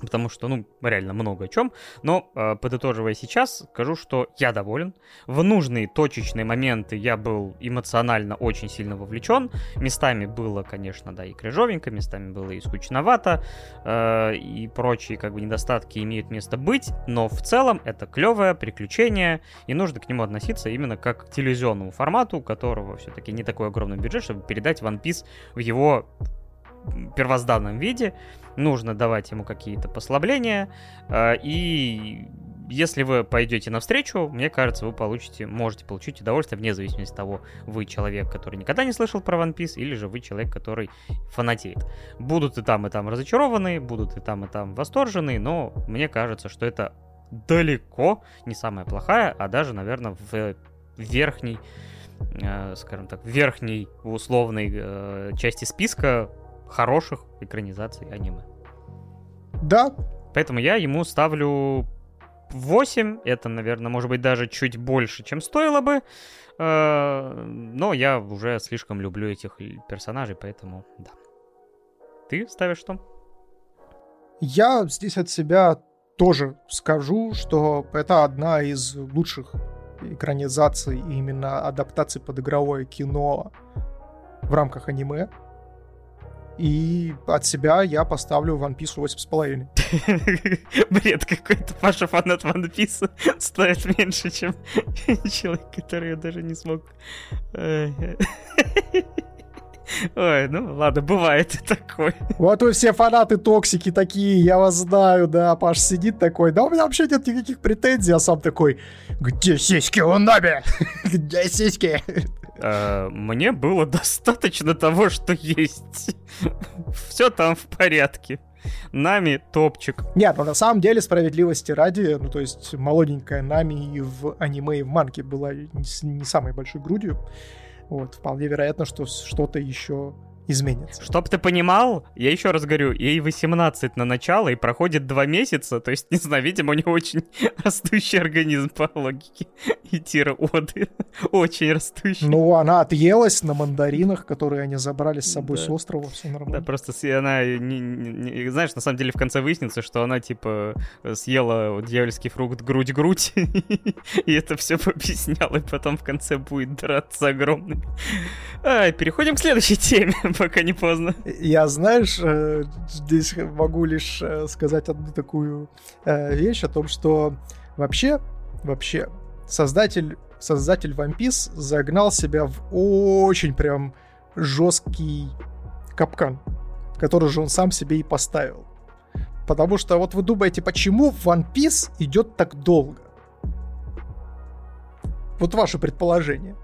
потому что, ну, реально много о чем. Но, э, подытоживая сейчас, скажу, что я доволен. В нужные точечные моменты я был эмоционально очень сильно вовлечен. Местами было, конечно, да, и крыжовенько, местами было и скучновато, э, и прочие, как бы, недостатки имеют место быть, но в целом это клевое приключение, и нужно к нему относиться именно как к телевизионному формату, у которого все-таки не такой огромный бюджет, чтобы передать One Piece в его первозданном виде нужно давать ему какие-то послабления, а, и если вы пойдете навстречу, мне кажется, вы получите, можете получить удовольствие вне зависимости от того, вы человек, который никогда не слышал про One Piece, или же вы человек, который фанатеет. Будут и там, и там разочарованы, будут и там, и там восторжены, но мне кажется, что это далеко не самая плохая, а даже, наверное, в верхней, э, скажем так, верхней условной э, части списка хороших экранизаций аниме. Да. Поэтому я ему ставлю 8. Это, наверное, может быть даже чуть больше, чем стоило бы. Э, но я уже слишком люблю этих персонажей, поэтому да. Ты ставишь что? Я здесь от себя тоже скажу, что это одна из лучших экранизаций, именно адаптаций под игровое кино в рамках аниме. И от себя я поставлю One Piece 8,5. <laughs> Бред какой-то. Паша фанат One Piece стоит меньше, чем <laughs> человек, который я даже не смог... <laughs> Ой, ну ладно, бывает и такое. Вот вы все фанаты токсики такие, я вас знаю, да. Паш сидит такой, да у меня вообще нет никаких претензий, а сам такой, где сиськи у Наби? Где сиськи? Э, мне было <laughs> достаточно того, что есть. <laughs> Все там в порядке. Нами топчик. Нет, ну на самом деле, справедливости ради, ну то есть молоденькая Нами и в аниме, и в манге была не, не самой большой грудью. Вот, вполне вероятно, что что-то еще изменится. Чтоб ты понимал, я еще раз говорю, ей 18 на начало и проходит 2 месяца, то есть, <laughs> не знаю, видимо, у нее очень <laughs> растущий организм по логике <laughs> и тира оды. очень растущий. Ну, она отъелась на мандаринах, которые они забрали с собой да. с острова, все нормально. Да, просто она, не, не, знаешь, на самом деле в конце выяснится, что она, типа, съела дьявольский фрукт грудь-грудь, и это все объяснял, и потом в конце будет драться огромный. А, переходим к следующей теме. <laughs> пока не поздно. Я, знаешь, э, здесь могу лишь э, сказать одну такую э, вещь о том, что вообще, вообще, создатель, создатель One Piece загнал себя в очень прям жесткий капкан, который же он сам себе и поставил. Потому что вот вы думаете, почему One Piece идет так долго? Вот ваше предположение.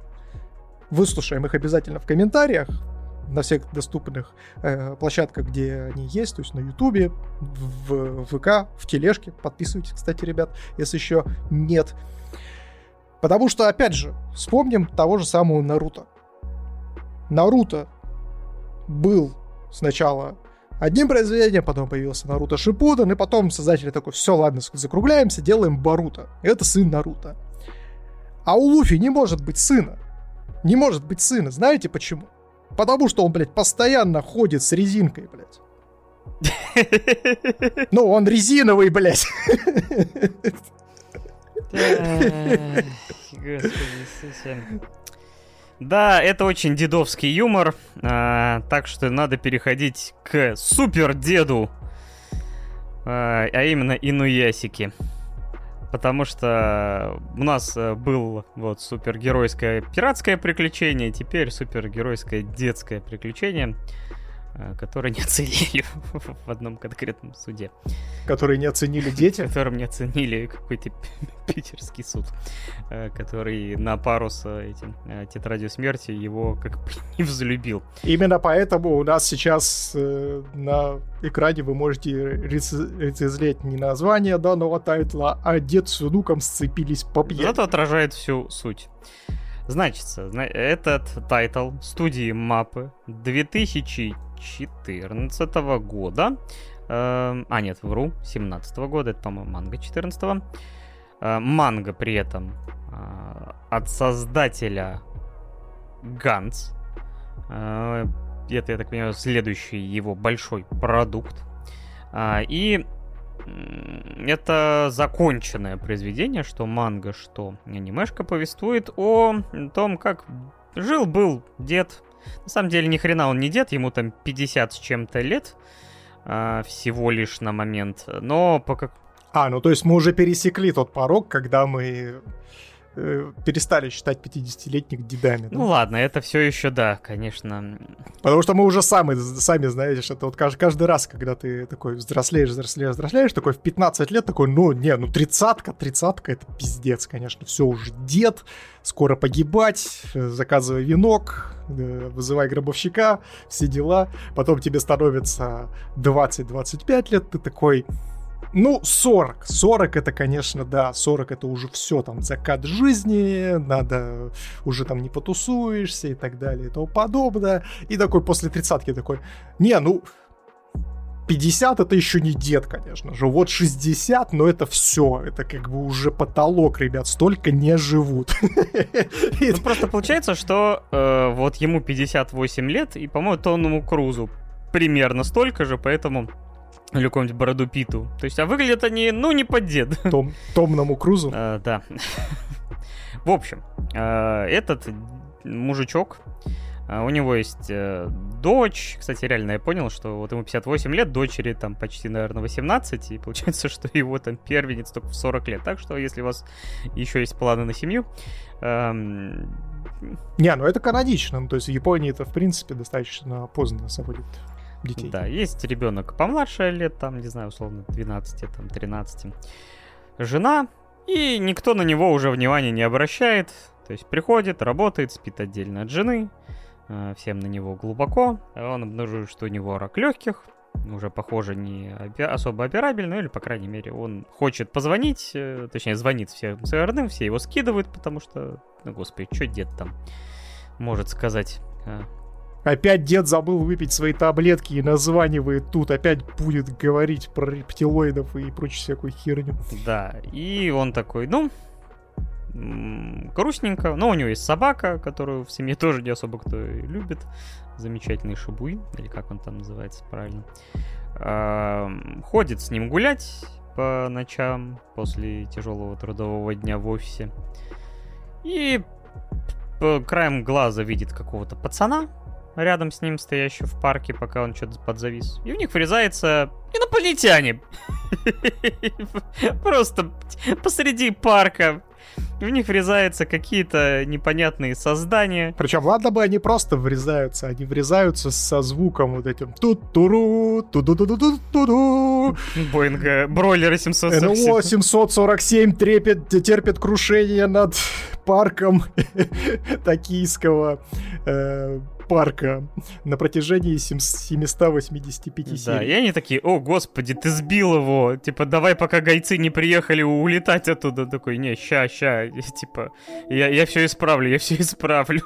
Выслушаем их обязательно в комментариях на всех доступных э, площадках, где они есть, то есть на Ютубе, в ВК, в Тележке. Подписывайтесь, кстати, ребят, если еще нет. Потому что, опять же, вспомним того же самого Наруто. Наруто был сначала одним произведением, потом появился Наруто Шипудан, и потом создатели такой, все, ладно, закругляемся, делаем Баруто. Это сын Наруто. А у Луфи не может быть сына. Не может быть сына. Знаете почему? Потому что он, блядь, постоянно ходит с резинкой, блядь. Ну, он резиновый, блядь. Да, это очень дедовский юмор, а, так что надо переходить к супер деду, а, а именно Инуясики потому что у нас э, был вот супергеройское пиратское приключение, теперь супергеройское детское приключение. Э, которые не оценили в одном конкретном суде. Которые не оценили дети? Которым не оценили какой-то <laughs> питерский суд, э, который на пару с этим э, тетрадью смерти его как бы <laughs> не взлюбил. Именно поэтому у нас сейчас на экране вы можете лицезреть не название данного тайтла, а дед с внуком сцепились по пьяни. Это отражает всю суть. Значит, этот тайтл студии MAPPA 2000 2014 года. Э, а, нет, вру, 17 года, это, по-моему, манга 14 -го. Э, манга при этом э, от создателя Ганс. Э, это, я так понимаю, следующий его большой продукт. Э, и это законченное произведение, что манга, что анимешка повествует о том, как жил-был дед на самом деле, ни хрена он не дед, ему там 50 с чем-то лет а, всего лишь на момент. Но по как... А, ну то есть мы уже пересекли тот порог, когда мы э, перестали считать 50-летних дедами. Ну да? ладно, это все еще да, конечно. Потому что мы уже сами, сами знаешь, это вот каждый, каждый раз, когда ты такой взрослеешь, взрослеешь, взрослеешь, такой в 15 лет такой, ну не, ну тридцатка, тридцатка, это пиздец, конечно, все уже дед, скоро погибать, заказывай венок, э, вызывай гробовщика, все дела. Потом тебе становится 20-25 лет, ты такой, ну, 40. 40 это, конечно, да, 40 это уже все, там, закат жизни, надо, уже там не потусуешься и так далее и тому подобное. И такой после тридцатки такой, не, ну, 50 это еще не дед, конечно же. Вот 60, но это все. Это как бы уже потолок, ребят. Столько не живут. <laughs> Ну, просто получается, что э, вот ему 58 лет, и, по-моему, Тонному Крузу примерно столько же, поэтому или какому-нибудь Бороду Питу. То есть, а выглядят они, ну, не под дед. <laughs> Том, Томному Крузу? А, да. В общем, а, этот мужичок, а, у него есть э, дочь. Кстати, реально я понял, что вот ему 58 лет, дочери там почти, наверное, 18, и получается, <laughs> что его там первенец только в 40 лет. Так что, если у вас еще есть планы на семью... Эм... Не, ну это канонично. Ну, то есть в Японии это, в принципе, достаточно поздно заводит детей. Да, есть ребенок помладше лет, там, не знаю, условно, 12, там, 13. Жена, и никто на него уже внимания не обращает. То есть приходит, работает, спит отдельно от жены, э, всем на него глубоко. Он обнаруживает, что у него рак легких, уже, похоже, не особо операбельный, или, по крайней мере, он хочет позвонить, э, точнее, звонит всем своим все его скидывают, потому что, ну, господи, что дед там может сказать? Опять дед забыл выпить свои таблетки и названивает тут, опять будет говорить про рептилоидов и прочую всякую херню. Да, и он такой, ну, грустненько. Но у него есть собака, которую в семье тоже не особо кто любит. Замечательный Шабуи, или как он там называется правильно. Ходит с ним гулять по ночам после тяжелого трудового дня в офисе. И краем глаза видит какого-то пацана, рядом с ним стоящего в парке, пока он что-то подзавис. И в них врезается инопланетяне. <laughs> Просто посреди парка в них врезаются какие-то непонятные создания. Причем, ладно бы они просто врезаются, они врезаются со звуком вот этим тут-туру, ту-ду-ду-ду-ду-ду. Боинга, бройлеры 747. НЛО 747 трепет, терпит крушение над парком <laughs> токийского э, парка на протяжении 785 серий. Да, и они такие, о, господи, ты сбил его, типа, давай, пока гайцы не приехали, улетать оттуда. Такой, не, ща, ща, типа, я, я все исправлю, я все исправлю.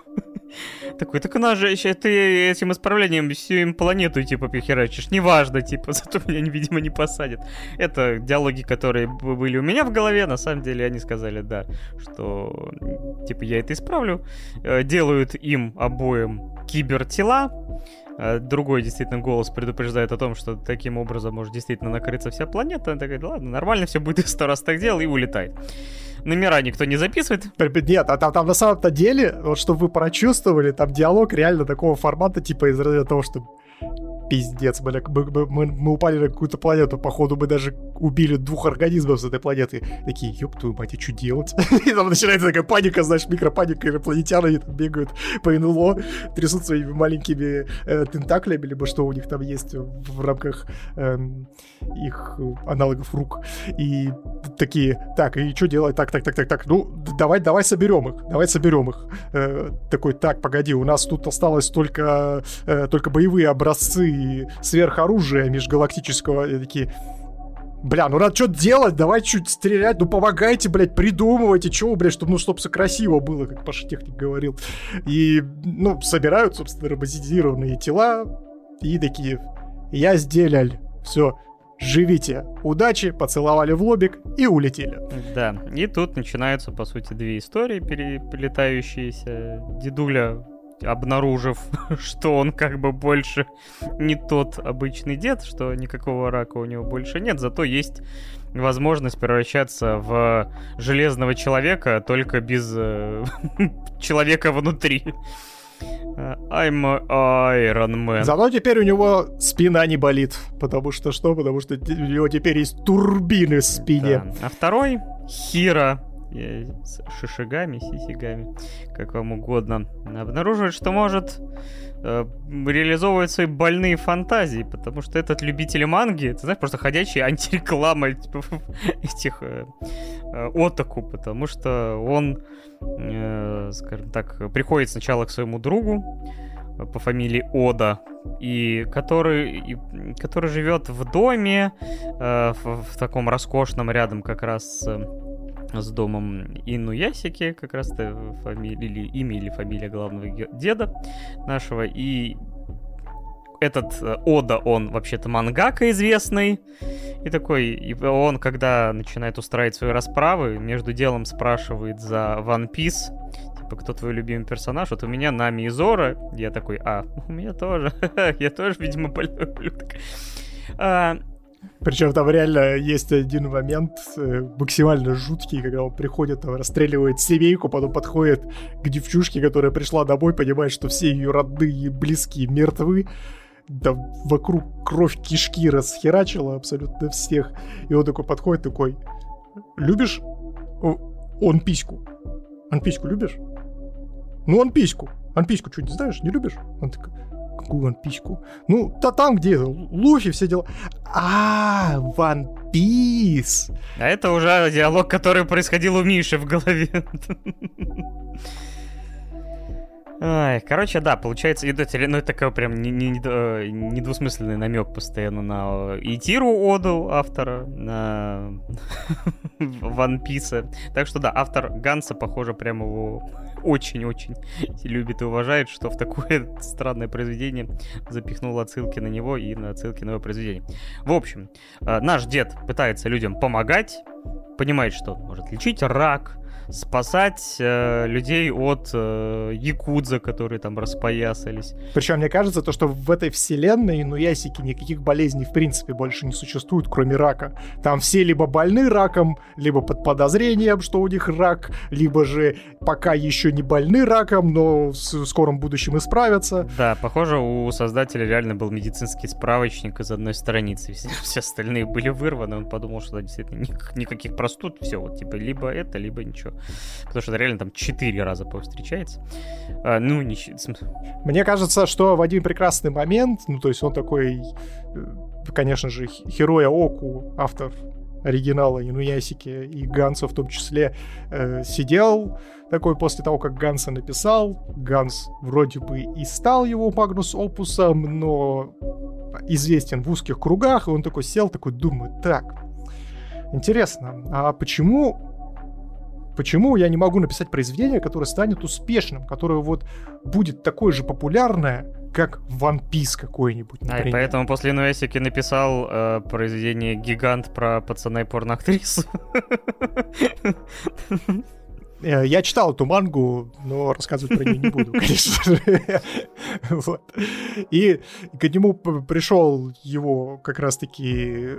<laughs> Такой, так у нас же ты этим исправлением всю им планету, типа, пихерачишь. Неважно, типа, <laughs> зато меня, видимо, не посадят. Это диалоги, которые были у меня в голове. На самом деле они сказали, да, что, типа, я это исправлю. Э, делают им обоим кибертела. Э, другой действительно голос предупреждает о том, что таким образом может действительно накрыться вся планета. Он такой, ладно, нормально, все будет <laughs> сто раз так делал и улетает номера никто не записывает. Нет, а там, там на самом-то деле, вот чтобы вы прочувствовали, там диалог реально такого формата, типа из разряда того, что пиздец, бля, мы, мы, мы упали на какую-то планету, походу мы даже убили двух организмов с этой планеты. Такие, ёб твою мать, а что делать? <laughs> и там начинается такая паника, знаешь, микропаника, инопланетяне они там бегают по НЛО, трясут своими маленькими э, тентаклями, либо что у них там есть в, рамках э, их аналогов рук. И такие, так, и что делать? Так, так, так, так, так, ну, давай, давай соберем их, давай соберем их. Э, такой, так, погоди, у нас тут осталось только, э, только боевые образцы сверхоружия межгалактического. И такие, Бля, ну надо что-то делать, давай чуть стрелять, ну помогайте, блядь, придумывайте, чего, блядь, чтобы, ну, чтобы все красиво было, как Паша Техник говорил. И, ну, собирают, собственно, роботизированные тела и такие, я сделал, все, живите, удачи, поцеловали в лобик и улетели. Да, и тут начинаются, по сути, две истории переплетающиеся. Дедуля обнаружив, <laughs> что он как бы больше не тот обычный дед, что никакого рака у него больше нет, зато есть возможность превращаться в железного человека, только без э, <laughs> человека внутри. I'm Iron Man. Зато теперь у него спина не болит. Потому что что? Потому что у него теперь есть турбины в спине. Да. А второй Хира с шишигами, сисигами, как вам угодно, обнаруживает, что может э, реализовывать свои больные фантазии, потому что этот любитель манги, ты знаешь, просто ходячая антиреклама типа, <laughs> этих э, э, отаку, потому что он, э, скажем так, приходит сначала к своему другу по фамилии Ода, и который, и, который живет в доме э, в, в таком роскошном рядом как раз э, с домом Инуясики, как раз то фамилия, или имя или фамилия главного деда нашего. И этот э, Ода, он вообще-то мангака известный. И такой, и он, когда начинает устраивать свои расправы, между делом спрашивает за One Piece. Типа, кто твой любимый персонаж? Вот у меня Нами и Зора. Я такой, а, у меня тоже. <laughs> Я тоже, видимо, больной ублюдок. Причем там реально есть один момент э, максимально жуткий, когда он приходит, там, расстреливает семейку, потом подходит к девчушке, которая пришла домой, понимает, что все ее родные и близкие мертвы. Да вокруг кровь кишки расхерачила абсолютно всех. И он такой подходит, такой, любишь он письку? Он письку любишь? Ну, он письку. Он письку что, не знаешь, не любишь? Он такой, Какую Piece? Ну, то там, где Луфи, все дела. А, One Piece. А это уже диалог, который происходил у Миши в голове. Ай, короче, да, получается, это, ну, это такой прям не, не, э, недвусмысленный намек постоянно на э, Итиру Оду автора, на <laughs> One Piece. Так что да, автор Ганса, похоже, прям его очень-очень любит и уважает, что в такое странное произведение запихнул отсылки на него и на отсылки на его произведение. В общем, э, наш дед пытается людям помогать, понимает, что он может лечить рак, спасать э, людей от э, якудза, которые там распоясались. Причем мне кажется, то, что в этой вселенной, ну, ясики, никаких болезней в принципе больше не существует, кроме рака. Там все либо больны раком, либо под подозрением, что у них рак, либо же пока еще не больны раком, но в скором будущем исправятся. Да, похоже, у создателя реально был медицинский справочник из одной страницы. Все, <laughs> остальные были вырваны, он подумал, что да, действительно никаких простуд, все, вот типа либо это, либо ничего. Потому что это реально там четыре раза повстречается. А, ну, не... Мне кажется, что в один прекрасный момент, ну, то есть он такой, э, конечно же, Хероя Оку, автор оригинала Инуясики и Ганса в том числе, э, сидел такой после того, как Ганса написал. Ганс вроде бы и стал его Магнус Опусом, но известен в узких кругах, и он такой сел, такой думает, так, интересно, а почему Почему я не могу написать произведение, которое станет успешным, которое вот будет такое же популярное, как One Piece какой-нибудь, например. А, и поэтому после Инуэсики написал э, произведение «Гигант» про пацана и порноактрису. Э, я читал эту мангу, но рассказывать про нее не буду, <laughs> конечно же. вот. И к нему пришел его как раз-таки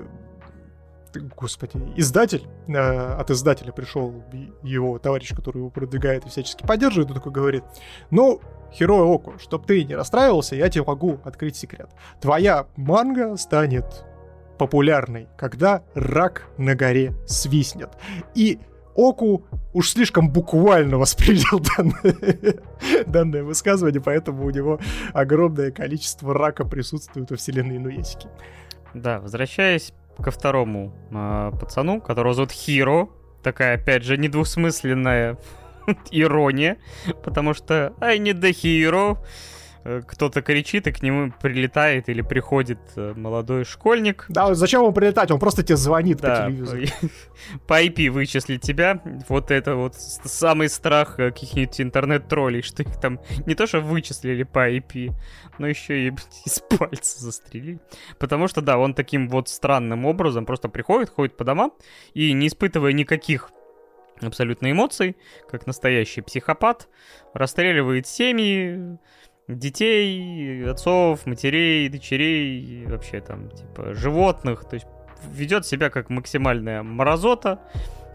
господи, издатель, э, от издателя пришел его товарищ, который его продвигает и всячески поддерживает, и такой говорит, ну, Херой Оку, чтоб ты не расстраивался, я тебе могу открыть секрет. Твоя манга станет популярной, когда рак на горе свистнет. И Оку уж слишком буквально воспринял <laughs> данное, данное высказывание, поэтому у него огромное количество рака присутствует во вселенной Инуесики. Да, возвращаясь ко второму э, пацану, которого зовут Хиро. Такая, опять же, недвусмысленная <laughs> ирония, потому что I need the hero. Э, кто-то кричит, и к нему прилетает или приходит э, молодой школьник. Да, зачем ему прилетать? Он просто тебе звонит да, <laughs> по телевизору. По IP вычислить тебя. Вот это вот самый страх э, каких-нибудь интернет-троллей, что их там не то что вычислили по IP, но еще и <laughs> из пальца застрелили. Потому что, да, он таким вот странным образом просто приходит, ходит по домам и не испытывая никаких абсолютно эмоций, как настоящий психопат, расстреливает семьи, детей, отцов, матерей, дочерей, вообще там, типа, животных. То есть ведет себя как максимальная мразота.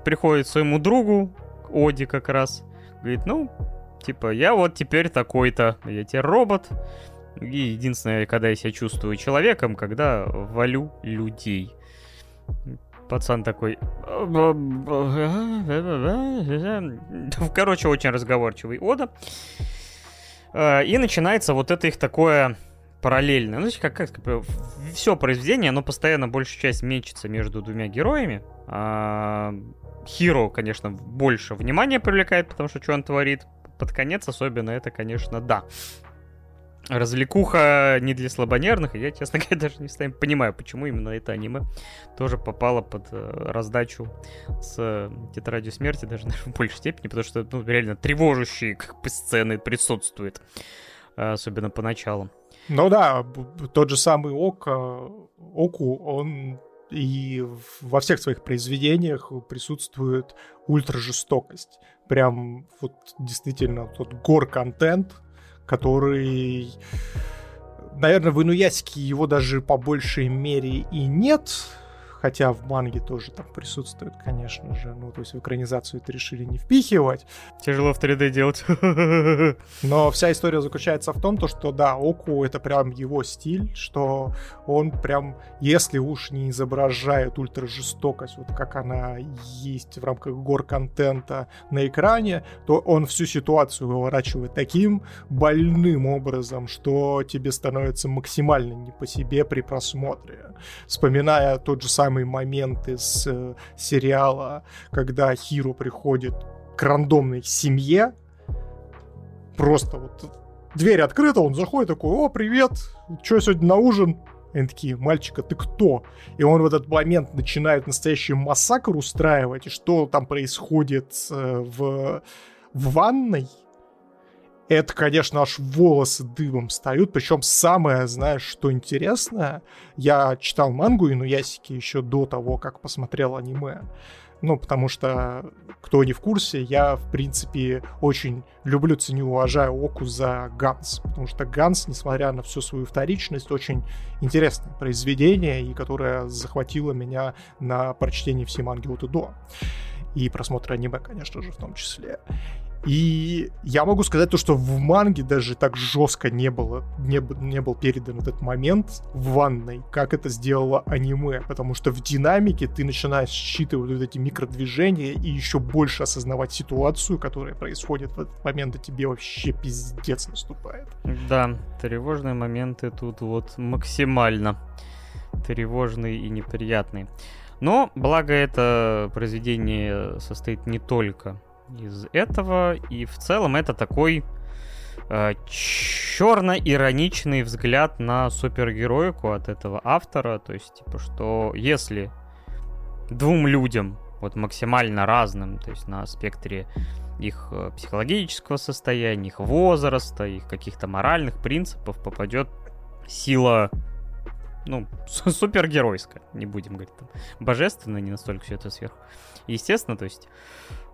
Приходит своему другу, Оди как раз, говорит, ну, типа, я вот теперь такой-то, я теперь робот. И единственное, когда я себя чувствую человеком, когда валю людей. Пацан такой... Короче, очень разговорчивый Ода. Э, и начинается вот это их такое параллельное. Ну, как, как, как все произведение, оно постоянно большая часть мечется между двумя героями. А, Хиро, конечно, больше внимания привлекает, потому что что он творит. Под конец особенно это, конечно, да развлекуха не для слабонервных, я, честно <laughs> говоря, даже не понимаю, почему именно это аниме тоже попало под э, раздачу с э, Тетрадью Смерти, даже <laughs> наверное, в большей степени, потому что, ну, реально тревожащие как бы сцены присутствуют, э, особенно поначалу. Ну да, тот же самый Ока, Оку, он и во всех своих произведениях присутствует ультражестокость. Прям вот действительно тот гор-контент, который, наверное, в Инуясике его даже по большей мере и нет, хотя в манге тоже там присутствует, конечно же, ну, то есть в экранизацию это решили не впихивать. Тяжело в 3D делать. <laughs> Но вся история заключается в том, то, что, да, Оку это прям его стиль, что он прям, если уж не изображает ультражестокость, вот как она есть в рамках гор-контента на экране, то он всю ситуацию выворачивает таким больным образом, что тебе становится максимально не по себе при просмотре. Вспоминая тот же самый момент из э, сериала, когда Хиру приходит к рандомной семье, просто вот дверь открыта, он заходит такой, о, привет, что сегодня на ужин? И они такие, мальчика, ты кто? И он в этот момент начинает настоящий массакр устраивать, и что там происходит э, в, в ванной, это, конечно, аж волосы дыбом встают. Причем самое, знаешь, что интересное, я читал мангу и Инуясики еще до того, как посмотрел аниме. Ну, потому что, кто не в курсе, я, в принципе, очень люблю, ценю, уважаю Оку за Ганс. Потому что Ганс, несмотря на всю свою вторичность, очень интересное произведение, и которое захватило меня на прочтение всей манги от и до. И просмотр аниме, конечно же, в том числе. И я могу сказать то, что в манге даже так жестко не было, не, не был передан этот момент в ванной, как это сделало аниме, потому что в динамике ты начинаешь считывать вот эти микродвижения и еще больше осознавать ситуацию, которая происходит в этот момент, и тебе вообще пиздец наступает. Да, тревожные моменты тут вот максимально тревожные и неприятные. Но, благо, это произведение состоит не только из этого. И в целом это такой э, черно-ироничный взгляд на супергероику от этого автора. То есть, типа, что если двум людям, вот максимально разным, то есть на спектре их э, психологического состояния, их возраста, их каких-то моральных принципов попадет сила ну, <laughs> супергеройская, не будем говорить там, божественная, не настолько все это сверху. Естественно, то есть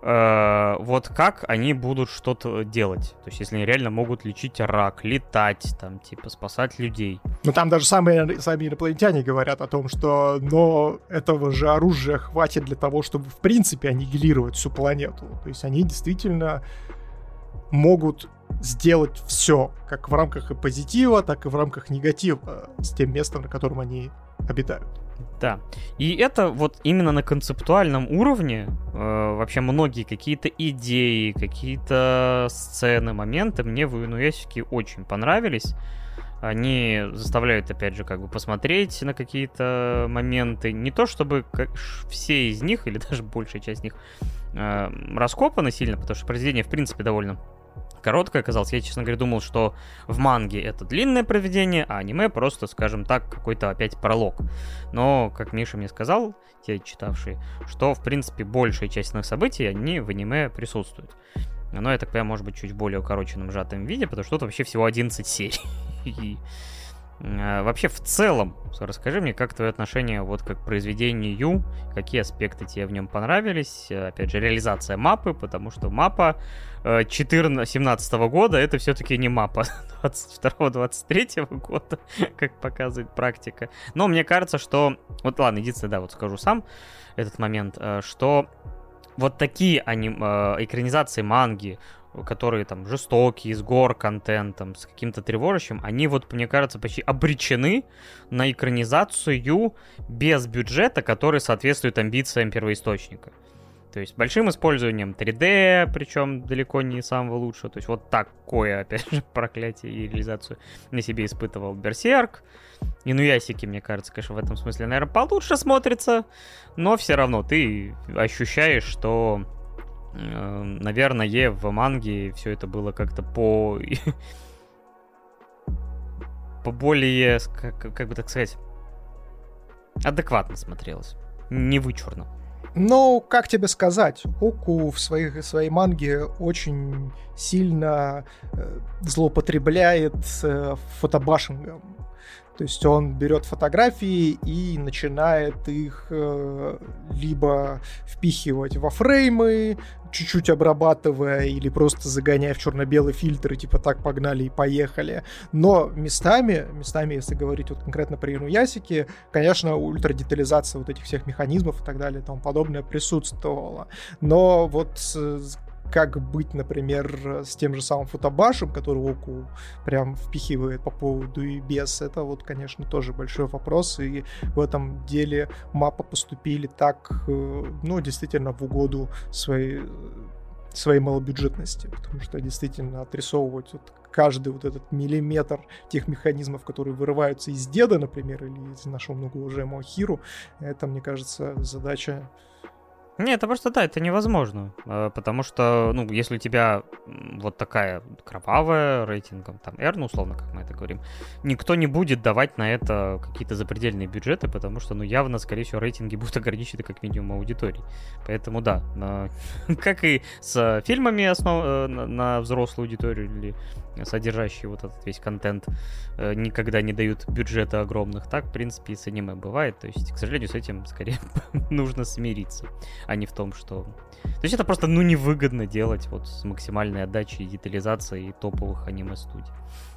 вот как они будут что-то делать. То есть, если они реально могут лечить рак, летать, там, типа, спасать людей. Ну, там даже самые, сами инопланетяне говорят о том, что но этого же оружия хватит для того, чтобы, в принципе, аннигилировать всю планету. То есть, они действительно могут сделать все, как в рамках и позитива, так и в рамках негатива с тем местом, на котором они обитают. Да. И это вот именно на концептуальном уровне э, вообще многие какие-то идеи, какие-то сцены, моменты мне в Инуясике очень понравились. Они заставляют, опять же, как бы посмотреть на какие-то моменты. Не то чтобы как, все из них, или <laughs> даже большая часть них, э, раскопаны сильно, потому что произведение, в принципе, довольно короткое оказалось. Я, честно говоря, думал, что в манге это длинное проведение, а аниме просто, скажем так, какой-то опять пролог. Но, как Миша мне сказал, те читавшие, что, в принципе, большая часть новых событий, они в аниме присутствуют. Но, я так понимаю, может быть, чуть более укороченном, сжатом виде, потому что тут вообще всего 11 серий. <laughs> А, вообще, в целом, расскажи мне, как твое отношение вот как к произведению, какие аспекты тебе в нем понравились, опять же, реализация мапы, потому что мапа 17 -го года это все-таки не мапа <laughs> 22-23 года, как показывает практика. Но мне кажется, что... Вот ладно, единственное, да, вот скажу сам этот момент, э, что вот такие аним... Э, экранизации манги, которые там жестокие, с гор контентом, с каким-то тревожащим, они вот, мне кажется, почти обречены на экранизацию без бюджета, который соответствует амбициям первоисточника. То есть большим использованием 3D, причем далеко не самого лучшего. То есть вот такое, <laughs> опять же, проклятие и реализацию на себе испытывал Берсерк. И ну ясики, мне кажется, конечно, в этом смысле, наверное, получше смотрится. Но все равно ты ощущаешь, что наверное, в манге все это было как-то по... <laughs> по более, как, как бы так сказать, адекватно смотрелось. Не вычурно. Ну, как тебе сказать, Оку в своих, своей манге очень сильно э, злоупотребляет э, фотобашингом. То есть он берет фотографии и начинает их э, либо впихивать во фреймы, чуть-чуть обрабатывая или просто загоняя в черно-белый фильтр и типа так погнали и поехали. Но местами, местами, если говорить вот конкретно про Инуясики, конечно, ультрадетализация вот этих всех механизмов и так далее и тому подобное присутствовала. Но вот как быть, например, с тем же самым фотобашем, который Оку прям впихивает по поводу и без, это вот, конечно, тоже большой вопрос, и в этом деле мапа поступили так, э, ну, действительно, в угоду своей своей малобюджетности, потому что действительно отрисовывать вот каждый вот этот миллиметр тех механизмов, которые вырываются из деда, например, или из нашего многоуважаемого Хиру, это, мне кажется, задача нет, это просто да, это невозможно. Э, потому что, ну, если у тебя вот такая кровавая рейтингом, там, R, ну, условно, как мы это говорим, никто не будет давать на это какие-то запредельные бюджеты, потому что, ну, явно, скорее всего, рейтинги будут ограничены как минимум аудиторией. Поэтому да, <laughs> как и с фильмами основ... Э, на взрослую аудиторию или содержащие вот этот весь контент, э, никогда не дают бюджета огромных. Так, в принципе, и с аниме бывает. То есть, к сожалению, с этим скорее <laughs> нужно смириться, а не в том, что... То есть это просто, ну, невыгодно делать вот с максимальной отдачей и детализацией топовых аниме-студий.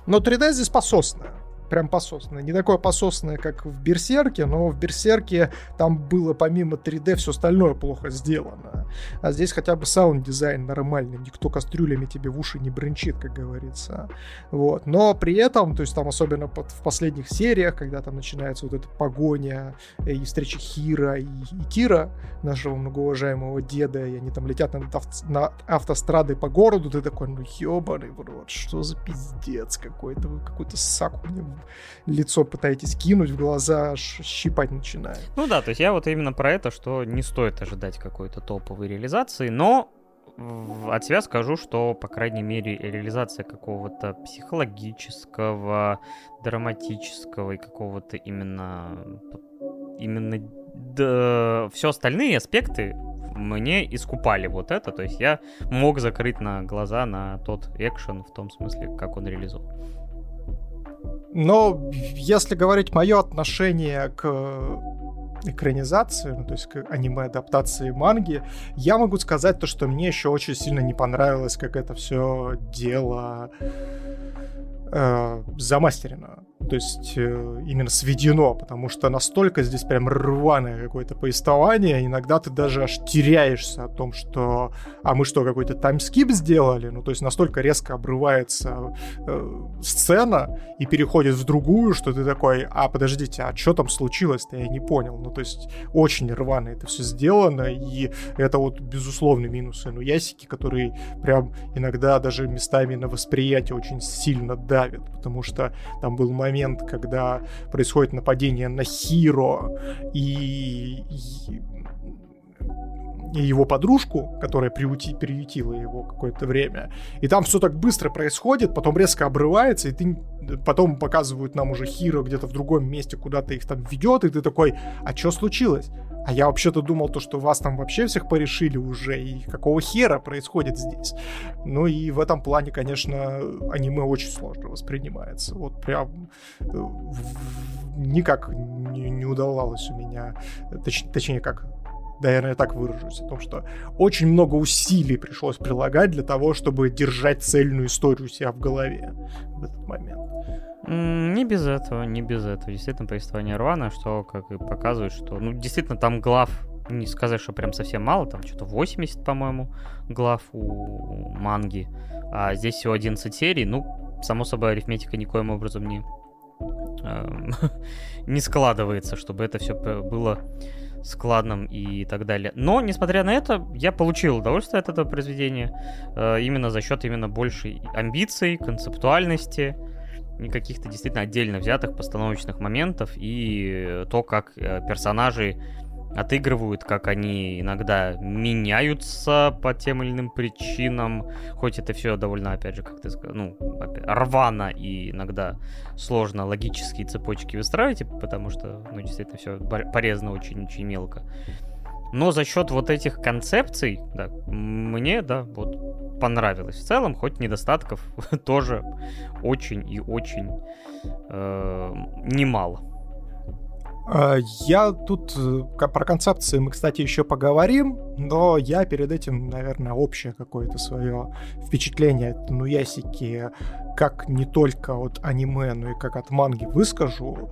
Но 3D здесь пососное прям пососное. Не такое пососное, как в Берсерке, но в Берсерке там было помимо 3D все остальное плохо сделано. А здесь хотя бы саунд-дизайн нормальный, никто кастрюлями тебе в уши не бренчит, как говорится. Вот. Но при этом, то есть там особенно под, в последних сериях, когда там начинается вот эта погоня э, и встреча Хиро и, и Кира, нашего многоуважаемого деда, и они там летят на, на автострадой по городу, ты такой, ну ебаный в рот, что за пиздец какой-то, вы какой-то сак мне лицо пытаетесь кинуть в глаза, щипать начинает. Ну да, то есть я вот именно про это, что не стоит ожидать какой-то топовой реализации, но от себя скажу, что, по крайней мере, реализация какого-то психологического, драматического и какого-то именно именно да, все остальные аспекты мне искупали вот это, то есть я мог закрыть на глаза на тот экшен в том смысле, как он реализован. Но если говорить мое отношение к экранизации, ну, то есть к аниме-адаптации манги, я могу сказать то, что мне еще очень сильно не понравилось, как это все дело э, замастерено то есть э, именно сведено, потому что настолько здесь прям рваное какое-то повествование, иногда ты даже аж теряешься о том, что, а мы что, какой-то таймскип сделали, ну то есть настолько резко обрывается э, сцена и переходит в другую, что ты такой, а подождите, а что там случилось-то, я не понял, ну то есть очень рвано это все сделано, и это вот безусловный минус ну ясики, которые прям иногда даже местами на восприятие очень сильно давят, потому что там был момент, момент, когда происходит нападение на Хиро и, и его подружку, которая приюти, приютила его какое-то время. И там все так быстро происходит, потом резко обрывается, и ты потом показывают нам уже Хиро где-то в другом месте, куда-то их там ведет, и ты такой, а что случилось? А я вообще-то думал то, что вас там вообще всех порешили уже, и какого хера происходит здесь. Ну и в этом плане, конечно, аниме очень сложно воспринимается. Вот прям э, никак не, не удавалось у меня, точ, точнее как, наверное, так выражусь, о том, что очень много усилий пришлось прилагать для того, чтобы держать цельную историю у себя в голове в этот момент. Не без этого, не без этого. Действительно, повествование рвано, что как и показывает, что, ну, действительно, там глав, не сказать, что прям совсем мало, там что-то 80, по-моему, глав у манги, а здесь всего 11 серий, ну, само собой, арифметика никоим образом не, эм, <laughs> не складывается, чтобы это все было складным и так далее. Но, несмотря на это, я получил удовольствие от этого произведения э, именно за счет именно большей амбиций, концептуальности, и каких-то действительно отдельно взятых постановочных моментов и то, как э, персонажи отыгрывают, как они иногда меняются по тем или иным причинам, хоть это все довольно, опять же, как ты сказал, ну, рвано и иногда сложно логические цепочки выстраивать, потому что, ну, действительно, все порезано очень-очень мелко. Но за счет вот этих концепций, да, мне, да, вот понравилось. В целом, хоть недостатков <laughs> тоже очень и очень э, немало. А, я тут э, про концепции мы, кстати, еще поговорим, но я перед этим, наверное, общее какое-то свое впечатление от Нуясики, как не только от аниме, но и как от манги выскажу.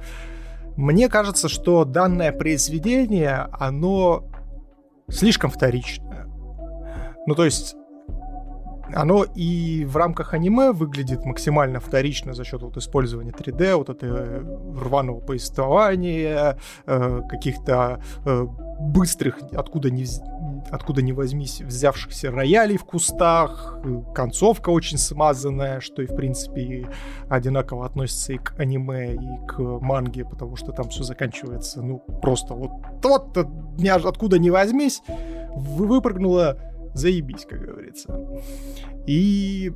Мне кажется, что данное произведение, оно слишком вторичное. Ну, то есть оно и в рамках аниме выглядит максимально вторично за счет вот использования 3D, вот этого рваного повествования, э, каких-то э, быстрых, откуда ни, откуда ни возьмись, взявшихся роялей в кустах, э, концовка очень смазанная, что и, в принципе, одинаково относится и к аниме, и к манге, потому что там все заканчивается, ну, просто вот, вот, откуда ни возьмись, выпрыгнула заебись, как говорится. И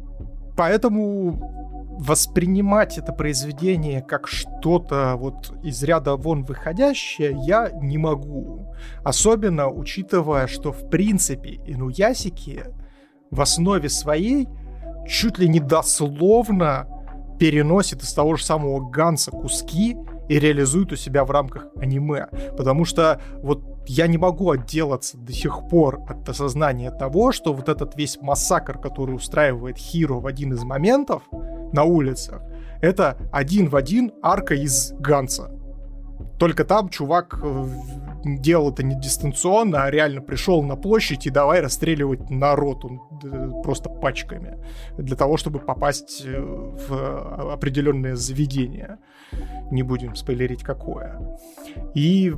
поэтому воспринимать это произведение как что-то вот из ряда вон выходящее я не могу. Особенно учитывая, что в принципе инуясики в основе своей чуть ли не дословно переносит из того же самого Ганса куски и реализует у себя в рамках аниме. Потому что вот я не могу отделаться до сих пор от осознания того, что вот этот весь массакр, который устраивает Хиро в один из моментов на улицах, это один в один арка из Ганса. Только там чувак э, делал это не дистанционно, а реально пришел на площадь и давай расстреливать народ он, э, просто пачками для того, чтобы попасть э, в определенное заведение. Не будем спойлерить какое. И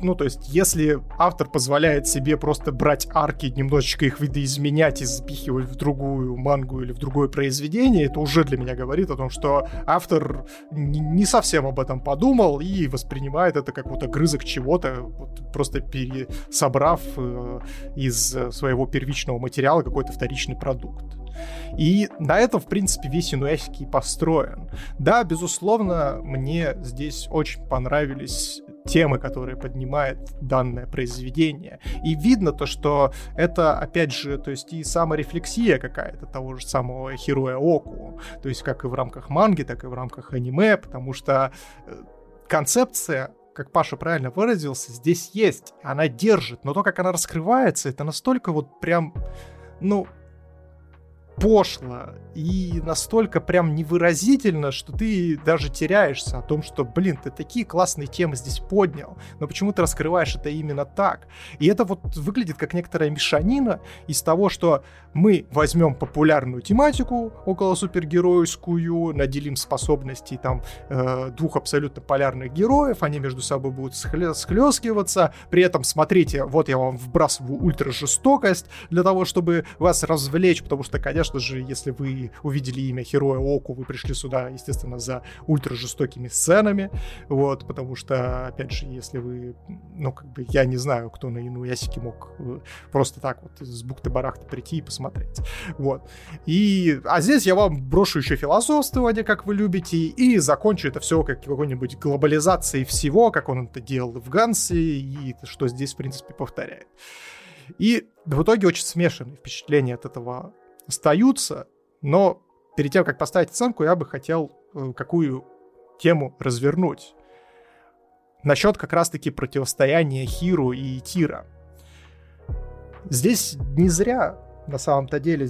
ну, то есть, если автор позволяет себе просто брать арки, немножечко их видоизменять и запихивать в другую мангу или в другое произведение, это уже для меня говорит о том, что автор не совсем об этом подумал и воспринимает это как вот огрызок чего-то, вот просто пересобрав э, из своего первичного материала какой-то вторичный продукт. И на этом, в принципе, весь Инуясики построен. Да, безусловно, мне здесь очень понравились темы, которые поднимает данное произведение. И видно то, что это, опять же, то есть и саморефлексия какая-то того же самого Хероя Оку. То есть как и в рамках манги, так и в рамках аниме, потому что э, концепция как Паша правильно выразился, здесь есть, она держит, но то, как она раскрывается, это настолько вот прям, ну, пошло и настолько прям невыразительно, что ты даже теряешься о том, что, блин, ты такие классные темы здесь поднял, но почему ты раскрываешь это именно так? И это вот выглядит как некоторая мешанина из того, что мы возьмем популярную тематику около супергеройскую, наделим способностей там э, двух абсолютно полярных героев, они между собой будут схлескиваться, при этом, смотрите, вот я вам вбрасываю ультра жестокость для того, чтобы вас развлечь, потому что, конечно, конечно же, если вы увидели имя Хероя Оку, вы пришли сюда, естественно, за ультра жестокими сценами, вот, потому что, опять же, если вы, ну, как бы, я не знаю, кто на Инуясике мог э, просто так вот с бухты-барахта прийти и посмотреть, вот. И, а здесь я вам брошу еще философствование, как вы любите, и закончу это все как какой-нибудь глобализацией всего, как он это делал в Гансе, и что здесь, в принципе, повторяет. И в итоге очень смешанные впечатления от этого остаются, но перед тем, как поставить оценку, я бы хотел э, какую тему развернуть. Насчет как раз-таки противостояния Хиру и Тира. Здесь не зря, на самом-то деле,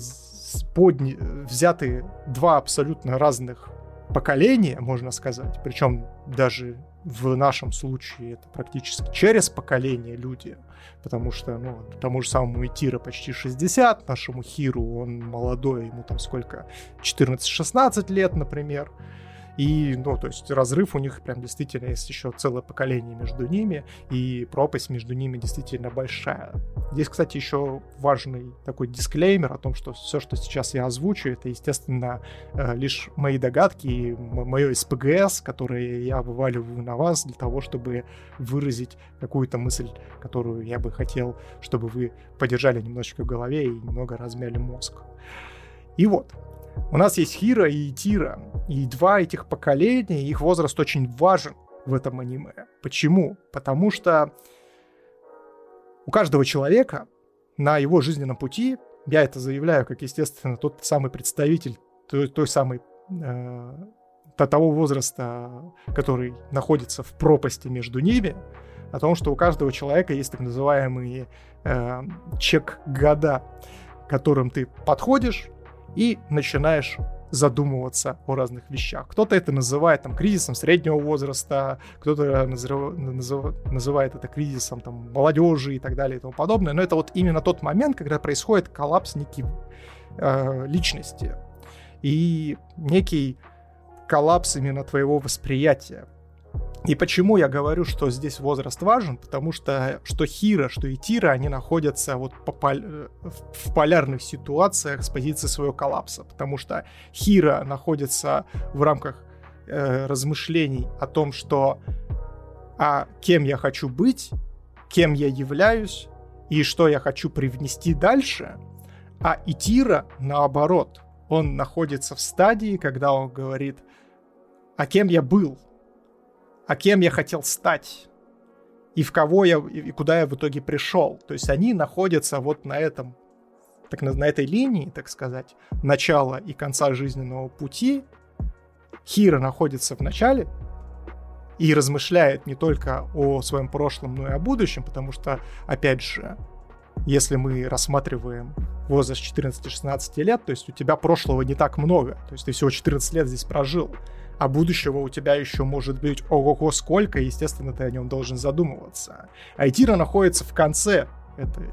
подни... взяты два абсолютно разных поколения, можно сказать. Причем даже в нашем случае это практически через поколение люди, потому что, ну, тому же самому Итира почти 60, нашему Хиру он молодой, ему там сколько, 14-16 лет, например, и, ну, то есть разрыв у них прям действительно есть еще целое поколение между ними, и пропасть между ними действительно большая. Здесь, кстати, еще важный такой дисклеймер о том, что все, что сейчас я озвучу, это, естественно, э, лишь мои догадки и мое СПГС, которые я вываливаю на вас для того, чтобы выразить какую-то мысль, которую я бы хотел, чтобы вы подержали немножечко в голове и немного размяли мозг. И вот, у нас есть Хира и Тира, и два этих поколения, их возраст очень важен в этом аниме. Почему? Потому что у каждого человека на его жизненном пути, я это заявляю, как, естественно, тот самый представитель той, той самой э, того возраста, который находится в пропасти между ними, о том, что у каждого человека есть так называемые э, чек-года, которым ты подходишь и начинаешь задумываться о разных вещах. Кто-то это называет там кризисом среднего возраста, кто-то назыв, назыв, называет это кризисом там молодежи и так далее и тому подобное. Но это вот именно тот момент, когда происходит коллапс некий э, личности и некий коллапс именно твоего восприятия. И почему я говорю, что здесь возраст важен? Потому что что Хира, что и Тира, они находятся вот по пол... в полярных ситуациях с позиции своего коллапса. Потому что Хира находится в рамках э, размышлений о том, что а кем я хочу быть, кем я являюсь и что я хочу привнести дальше. А Итира, наоборот, он находится в стадии, когда он говорит, а кем я был, а кем я хотел стать, и в кого я, и куда я в итоге пришел. То есть они находятся вот на этом, так на, на этой линии, так сказать, начала и конца жизненного пути. Хира находится в начале и размышляет не только о своем прошлом, но и о будущем, потому что, опять же, если мы рассматриваем возраст 14-16 лет, то есть у тебя прошлого не так много, то есть ты всего 14 лет здесь прожил, а будущего у тебя еще может быть ого-го сколько, и, естественно, ты о нем должен задумываться. Айтира находится в конце этой,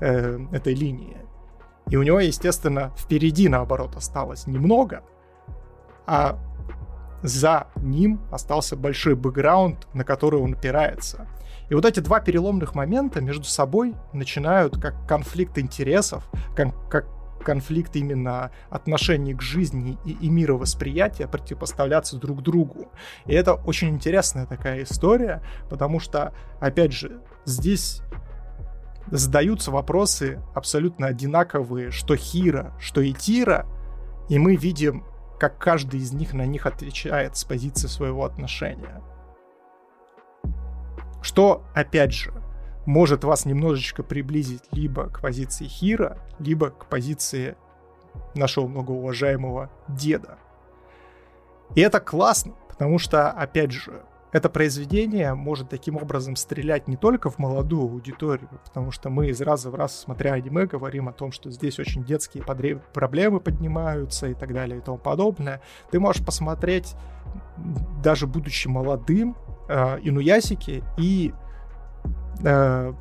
э, этой линии. И у него, естественно, впереди, наоборот, осталось немного, а за ним остался большой бэкграунд, на который он опирается. И вот эти два переломных момента между собой начинают как конфликт интересов, как, как конфликт именно отношений к жизни и, и мировосприятия противопоставляться друг другу. И это очень интересная такая история, потому что, опять же, здесь задаются вопросы абсолютно одинаковые, что Хира, что Итира, и мы видим, как каждый из них на них отвечает с позиции своего отношения. Что, опять же, может вас немножечко приблизить либо к позиции Хира, либо к позиции нашего многоуважаемого деда. И это классно, потому что, опять же, это произведение может таким образом стрелять не только в молодую аудиторию, потому что мы из раза в раз, смотря аниме, говорим о том, что здесь очень детские проблемы поднимаются и так далее и тому подобное. Ты можешь посмотреть, даже будучи молодым, э, Инуясики и э,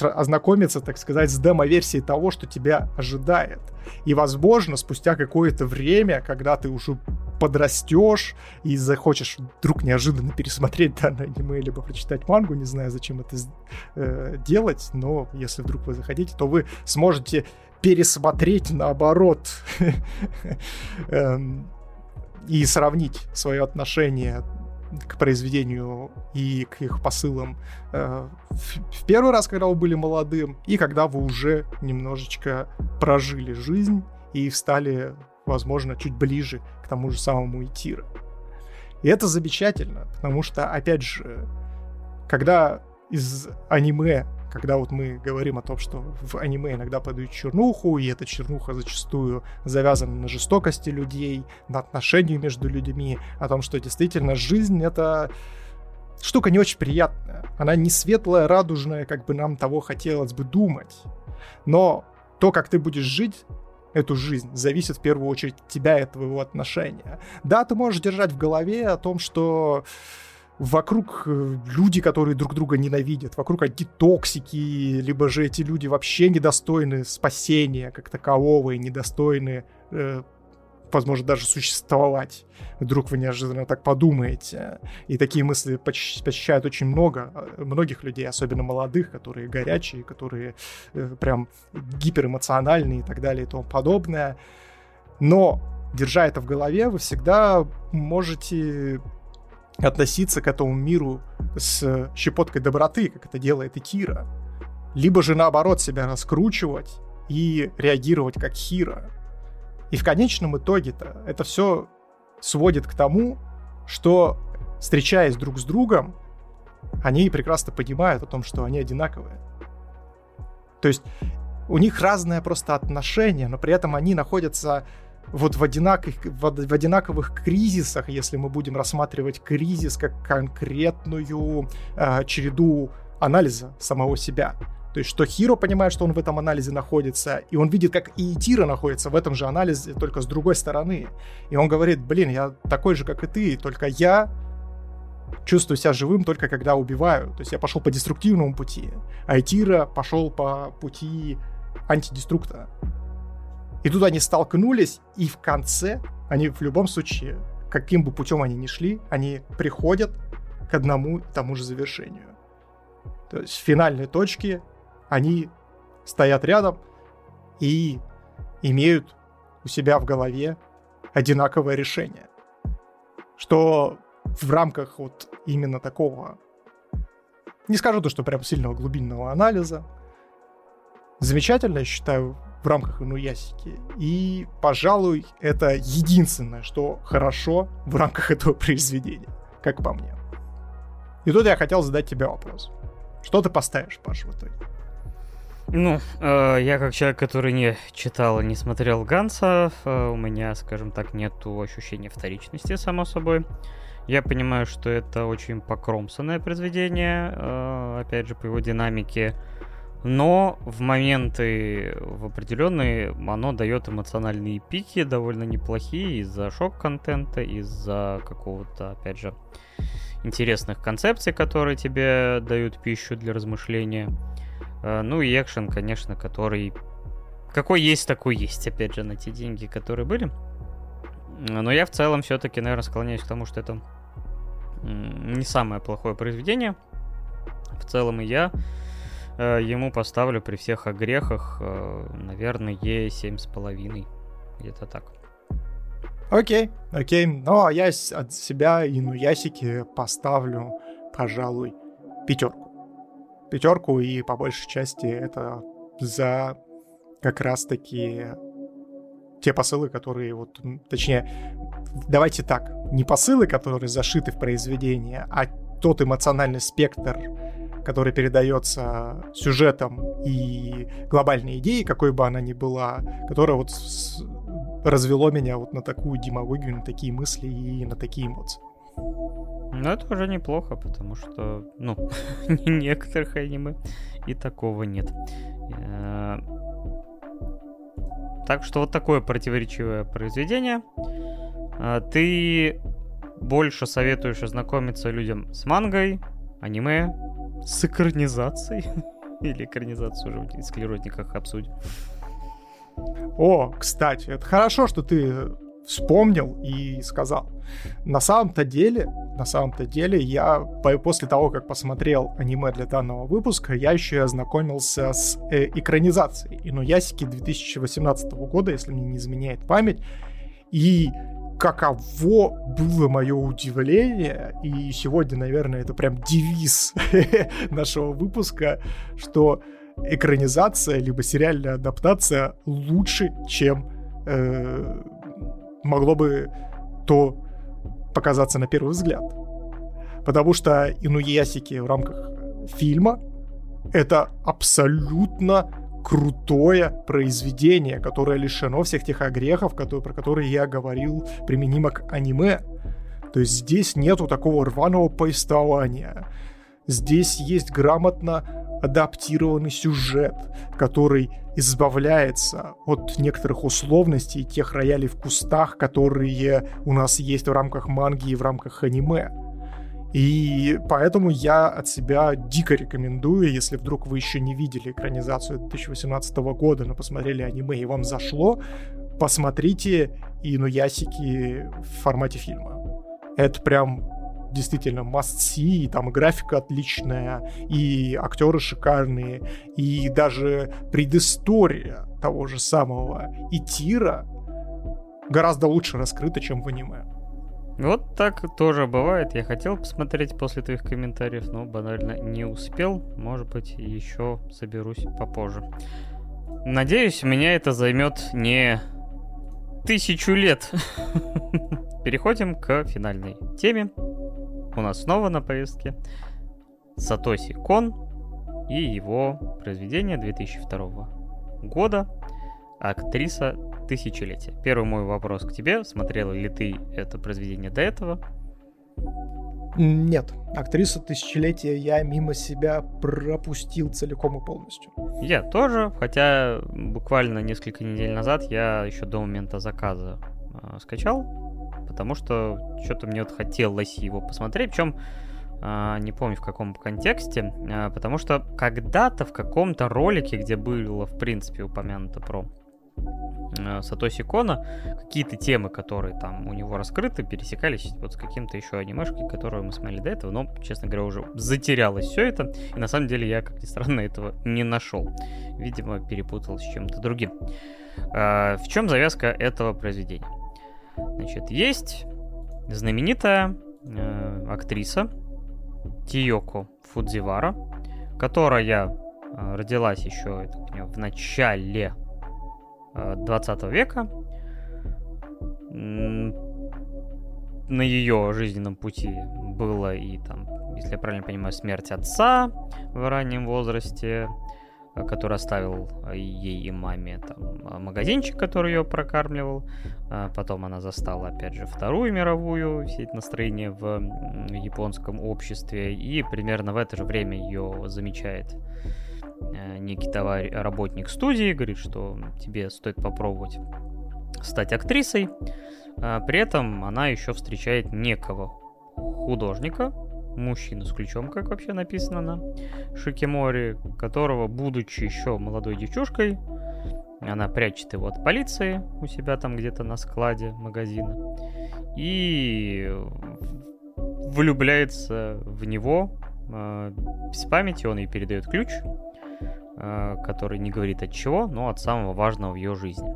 ознакомиться, так сказать, с демо-версией того, что тебя ожидает. И, возможно, спустя какое-то время, когда ты уже подрастешь и захочешь вдруг неожиданно пересмотреть <laughs> данное аниме, либо прочитать мангу, не знаю, зачем это э, делать, но если вдруг вы захотите, то вы сможете пересмотреть наоборот <laughs> эм, и сравнить свое отношение к произведению и к их посылам э, в, в первый раз, когда вы были молодым, и когда вы уже немножечко прожили жизнь и стали, возможно, чуть ближе к тому же самому Итира. И это замечательно, потому что, опять же, когда из аниме когда вот мы говорим о том, что в аниме иногда подают чернуху, и эта чернуха зачастую завязана на жестокости людей, на отношении между людьми, о том, что действительно жизнь — это штука не очень приятная. Она не светлая, радужная, как бы нам того хотелось бы думать. Но то, как ты будешь жить, эту жизнь, зависит в первую очередь от тебя и от твоего отношения. Да, ты можешь держать в голове о том, что вокруг э, люди, которые друг друга ненавидят, вокруг одни токсики, либо же эти люди вообще недостойны спасения как такового и недостойны, э, возможно, даже существовать. Вдруг вы неожиданно так подумаете. И такие мысли посещают очень много, э, многих людей, особенно молодых, которые горячие, которые э, прям гиперэмоциональные и так далее и тому подобное. Но держа это в голове, вы всегда можете относиться к этому миру с щепоткой доброты, как это делает и Кира. Либо же наоборот себя раскручивать и реагировать как Хира. И в конечном итоге-то это все сводит к тому, что, встречаясь друг с другом, они прекрасно понимают о том, что они одинаковые. То есть у них разное просто отношение, но при этом они находятся вот в одинаковых, в одинаковых кризисах, если мы будем рассматривать кризис как конкретную э, череду анализа самого себя. То есть, что Хиро понимает, что он в этом анализе находится, и он видит, как и Тира находится в этом же анализе, только с другой стороны. И он говорит, блин, я такой же, как и ты, только я чувствую себя живым только когда убиваю. То есть я пошел по деструктивному пути, а Этира пошел по пути антидеструкта. И тут они столкнулись, и в конце они в любом случае, каким бы путем они ни шли, они приходят к одному и тому же завершению. То есть в финальной точке они стоят рядом и имеют у себя в голове одинаковое решение. Что в рамках вот именно такого, не скажу то, что прям сильного глубинного анализа, замечательно, я считаю, в рамках Инуясики. И, пожалуй, это единственное, что хорошо в рамках <laughs> этого произведения, как по мне. И тут я хотел задать тебе вопрос. Что ты поставишь, Паш, в итоге? Ну, э, я как человек, который не читал и не смотрел Ганса, э, у меня, скажем так, нету ощущения вторичности, само собой. Я понимаю, что это очень покромсанное произведение, э, опять же, по его динамике. Но в моменты в определенные оно дает эмоциональные пики довольно неплохие из-за шок-контента, из-за какого-то, опять же, интересных концепций, которые тебе дают пищу для размышления. Э, ну и экшен, конечно, который... Какой есть, такой есть, опять же, на те деньги, которые были. Но я в целом все-таки, наверное, склоняюсь к тому, что это не самое плохое произведение. В целом и я ему поставлю при всех огрехах, э, наверное, Е7,5. Где-то так. Окей, окей. Ну, а я от себя и ну ясики поставлю, пожалуй, пятерку. Пятерку, и по большей части это за как раз-таки те посылы, которые вот, точнее, давайте так, не посылы, которые зашиты в произведение, а тот эмоциональный спектр, который передается сюжетом и глобальной идеей, какой бы она ни была, которая вот развело меня вот на такую демагогию, на такие мысли и на такие эмоции. Ну, это уже неплохо, потому что, ну, <laughs> некоторых аниме и такого нет. Э, так что вот такое противоречивое произведение. А, ты больше советуешь ознакомиться людям с мангой, аниме, с экранизацией. <laughs> Или экранизацию уже в склеротниках обсудим. О, кстати, это хорошо, что ты вспомнил и сказал. На самом-то деле, на самом-то деле, я после того, как посмотрел аниме для данного выпуска, я еще и ознакомился с э, экранизацией Инуясики 2018 года, если мне не изменяет память. И каково было мое удивление, и сегодня, наверное, это прям девиз <laughs> нашего выпуска, что экранизация либо сериальная адаптация лучше, чем э, могло бы то показаться на первый взгляд. Потому что Инуясики в рамках фильма это абсолютно крутое произведение, которое лишено всех тех огрехов, которые, про которые я говорил, применимо к аниме. То есть здесь нету такого рваного повествования. Здесь есть грамотно адаптированный сюжет, который избавляется от некоторых условностей тех роялей в кустах, которые у нас есть в рамках манги и в рамках аниме. И поэтому я от себя дико рекомендую, если вдруг вы еще не видели экранизацию 2018 года, но посмотрели аниме и вам зашло, посмотрите Инуясики в формате фильма. Это прям действительно must see, и там графика отличная, и актеры шикарные, и даже предыстория того же самого Итира гораздо лучше раскрыта, чем в аниме. Вот так тоже бывает. Я хотел посмотреть после твоих комментариев, но банально не успел. Может быть, еще соберусь попозже. Надеюсь, меня это займет не тысячу лет. <laughs> Переходим к финальной теме. У нас снова на повестке Сатоси Кон, и его произведение 2002 года «Актриса тысячелетия». Первый мой вопрос к тебе. Смотрела ли ты это произведение до этого? Нет, актриса тысячелетия я мимо себя пропустил целиком и полностью. Я тоже, хотя буквально несколько недель назад я еще до момента заказа э, скачал, потому что что-то мне вот хотелось его посмотреть, причем э, не помню в каком контексте, э, потому что когда-то в каком-то ролике, где было в принципе упомянуто про Сатоси Кона, какие-то темы, которые там у него раскрыты, пересекались вот с каким-то еще анимешкой, которую мы смотрели до этого, но, честно говоря, уже затерялось все это, и на самом деле я, как ни странно, этого не нашел. Видимо, перепутал с чем-то другим. А, в чем завязка этого произведения? Значит, есть знаменитая э, актриса Тиоко Фудзивара, которая э, родилась еще в начале 20 века. На ее жизненном пути было и там, если я правильно понимаю, смерть отца в раннем возрасте, э, который оставил ей и маме там, магазинчик, который ее прокармливал. Потом она застала, опять же, Вторую мировую, все эти настроения в японском обществе. И примерно в это же время ее замечает Э, некий товар, работник студии, говорит, что тебе стоит попробовать стать актрисой. А при этом она еще встречает некого художника, мужчину с ключом, как вообще написано на Шикимори, которого, будучи еще молодой девчушкой, она прячет его от полиции у себя там где-то на складе магазина и влюбляется в него э, без памяти, он ей передает ключ, Э, который не говорит от чего, но от самого важного в ее жизни.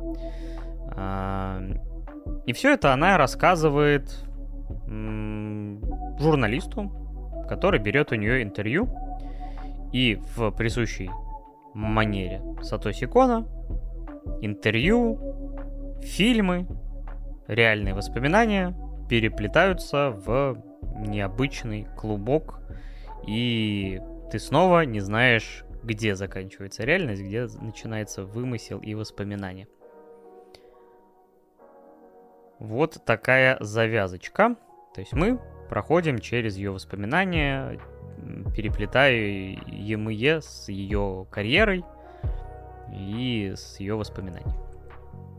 А, и все это она рассказывает журналисту, который берет у нее интервью и в присущей манере Сатоси Кона интервью, фильмы, реальные воспоминания переплетаются в необычный клубок, и ты снова не знаешь, где заканчивается реальность, где начинается вымысел и воспоминания. Вот такая завязочка. То есть мы проходим через ее воспоминания, переплетая ЕМЕ с ее карьерой и с ее воспоминаниями.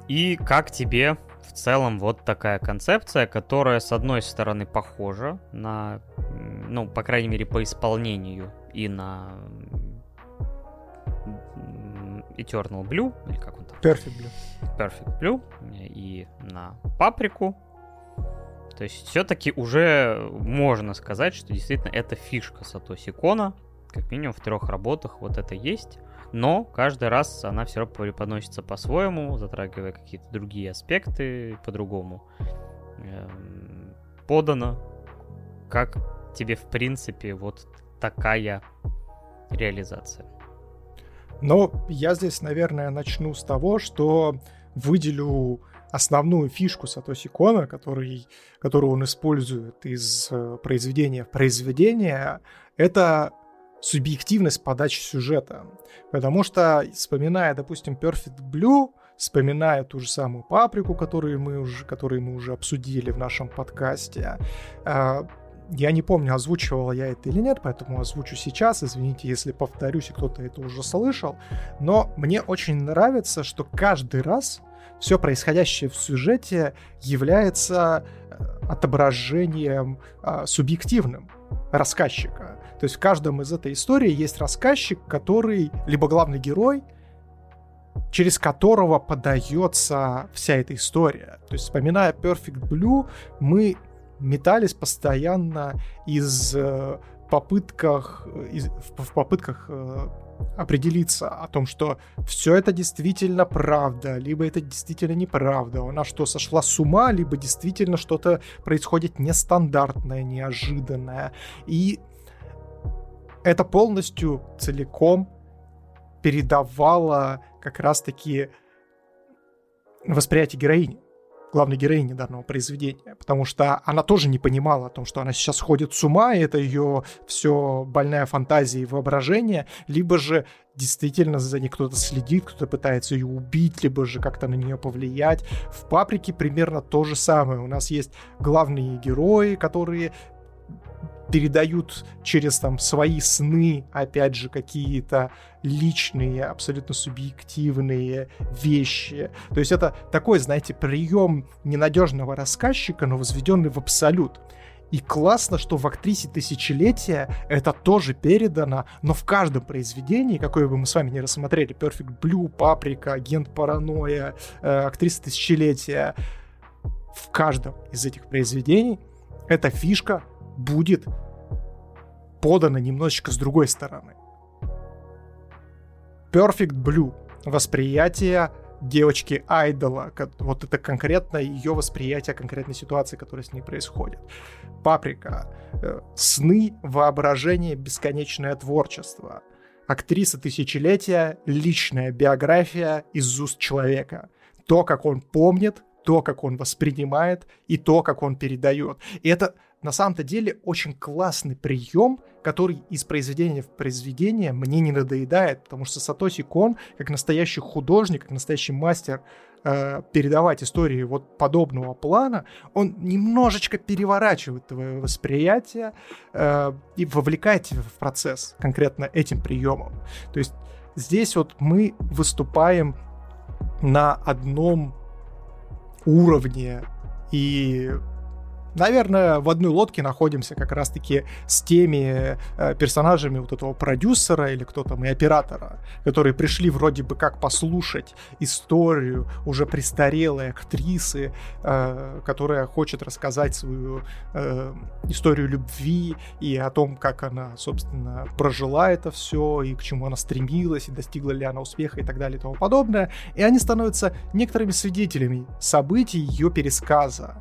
И как тебе в целом вот такая концепция, которая с одной стороны похожа на, ну, по крайней мере, по исполнению и на Eternal Blue, или как он там? Perfect Blue. Perfect Blue и на Паприку. То есть все-таки уже можно сказать, что действительно это фишка Сатоси Кона. Как минимум в трех работах вот это есть. Но каждый раз она все равно преподносится по-своему, затрагивая какие-то другие аспекты, по-другому эм, подано. Как тебе, в принципе, вот такая реализация? Но я здесь, наверное, начну с того, что выделю основную фишку Сатоси Кона, который, которую он использует из э, произведения в произведение, это субъективность подачи сюжета. Потому что, вспоминая, допустим, Perfect Blue, вспоминая ту же самую паприку, которую мы уже, которую мы уже обсудили в нашем подкасте, э, я не помню, озвучивал я это или нет, поэтому озвучу сейчас. Извините, если повторюсь, и кто-то это уже слышал. Но мне очень нравится, что каждый раз все происходящее в сюжете является э, отображением а, субъективным рассказчика. То есть в каждом из этой истории есть рассказчик, который, либо главный герой, через которого подается вся эта история. То есть, вспоминая Perfect Blue, мы метались постоянно из э, попытках, из, в, попытках э, определиться о том, что все это действительно правда, либо это действительно неправда. Она что, сошла с ума, либо действительно что-то происходит нестандартное, неожиданное. И это полностью целиком передавало как раз-таки восприятие героини. Главной героини данного произведения, потому что она тоже не понимала о том, что она сейчас ходит с ума, и это ее все больная фантазия и воображение, либо же действительно за ней кто-то следит, кто-то пытается ее убить, либо же как-то на нее повлиять. В «Паприке» примерно то же самое. У нас есть главные герои, которые передают через там свои сны, опять же, какие-то личные, абсолютно субъективные вещи. То есть это такой, знаете, прием ненадежного рассказчика, но возведенный в абсолют. И классно, что в «Актрисе тысячелетия» это тоже передано, но в каждом произведении, какое бы мы с вами не рассмотрели, Perfect Blue, Паприка, Агент Паранойя, э, «Актриса тысячелетия», в каждом из этих произведений эта фишка будет подана немножечко с другой стороны. Perfect Blue. Восприятие девочки Айдола. Вот это конкретно ее восприятие конкретной ситуации, которая с ней происходит. Паприка. Э, сны, воображение, бесконечное творчество. Актриса тысячелетия, личная биография из уст человека. То, как он помнит, то, как он воспринимает и то, как он передает. И это на самом-то деле очень классный прием, который из произведения в произведение мне не надоедает, потому что Сатоси Кон, как настоящий художник, как настоящий мастер э, передавать истории вот подобного плана, он немножечко переворачивает твое восприятие э, и вовлекает тебя в процесс конкретно этим приемом. То есть здесь вот мы выступаем на одном уровне и наверное, в одной лодке находимся как раз-таки с теми э, персонажами вот этого продюсера или кто там и оператора, которые пришли вроде бы как послушать историю уже престарелой актрисы, э, которая хочет рассказать свою э, историю любви и о том, как она, собственно, прожила это все и к чему она стремилась, и достигла ли она успеха и так далее и тому подобное. И они становятся некоторыми свидетелями событий ее пересказа.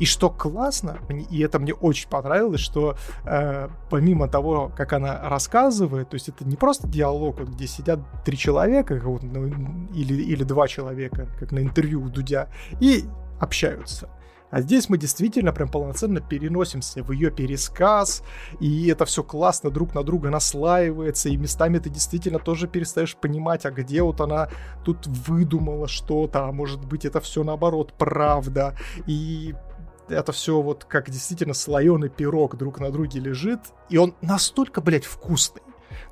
И что классно, и это мне очень понравилось, что э, помимо того, как она рассказывает, то есть это не просто диалог, вот, где сидят три человека, вот, ну, или, или два человека, как на интервью у Дудя, и общаются. А здесь мы действительно прям полноценно переносимся в ее пересказ, и это все классно друг на друга наслаивается, и местами ты действительно тоже перестаешь понимать, а где вот она тут выдумала что-то, а может быть это все наоборот правда. И это все вот как действительно слоеный пирог друг на друге лежит, и он настолько, блядь, вкусный.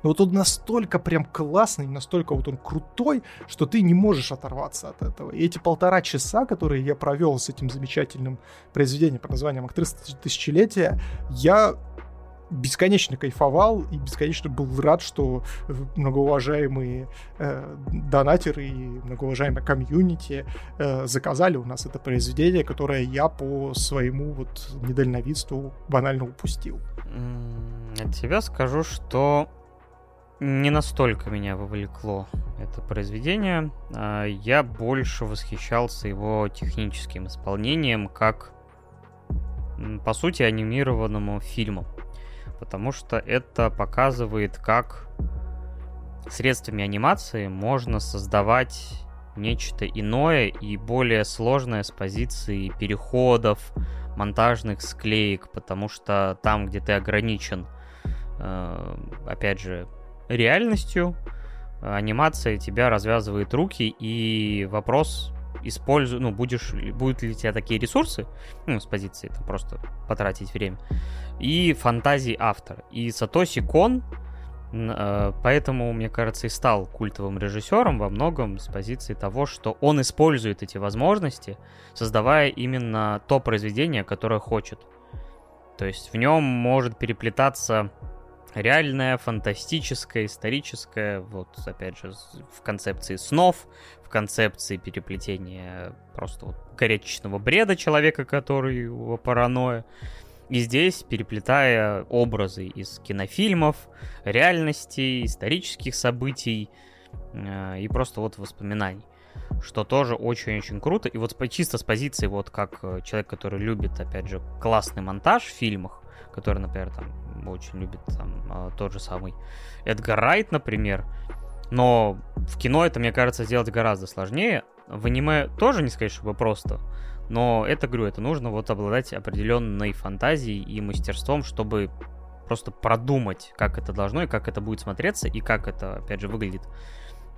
Но вот он настолько прям классный, настолько вот он крутой, что ты не можешь оторваться от этого. И эти полтора часа, которые я провел с этим замечательным произведением под названием «Актриса тысячелетия», я бесконечно кайфовал и бесконечно был рад, что многоуважаемые э, донатеры и многоуважаемые комьюнити э, заказали у нас это произведение, которое я по своему вот недальновидству банально упустил. От себя скажу, что не настолько меня вовлекло это произведение. А я больше восхищался его техническим исполнением, как по сути анимированному фильму потому что это показывает, как средствами анимации можно создавать нечто иное и более сложное с позиции переходов, монтажных склеек, потому что там, где ты ограничен, э, опять же, реальностью, анимация тебя развязывает руки, и вопрос использую, ну, будешь, будут ли у тебя такие ресурсы, ну, с позиции там просто потратить время, и фантазии автора. И Сатоси Кон, э, поэтому, мне кажется, и стал культовым режиссером во многом с позиции того, что он использует эти возможности, создавая именно то произведение, которое хочет. То есть в нем может переплетаться реальное, фантастическое, историческое, вот опять же в концепции снов, концепции переплетения просто вот горячечного бреда человека, который его паранойя. И здесь, переплетая образы из кинофильмов, реальностей, исторических событий э, и просто вот воспоминаний что тоже очень-очень круто. И вот чисто с позиции, вот как э, человек, который любит, опять же, классный монтаж в фильмах, который, например, там очень любит там а, тот же самый Эдгар Райт, например. Но в кино это, мне кажется, сделать гораздо сложнее. В аниме тоже не сказать, чтобы просто. Но это, говорю, это нужно вот обладать определенной фантазией и мастерством, чтобы просто продумать, как это должно и как это будет смотреться, и как это, опять же, выглядит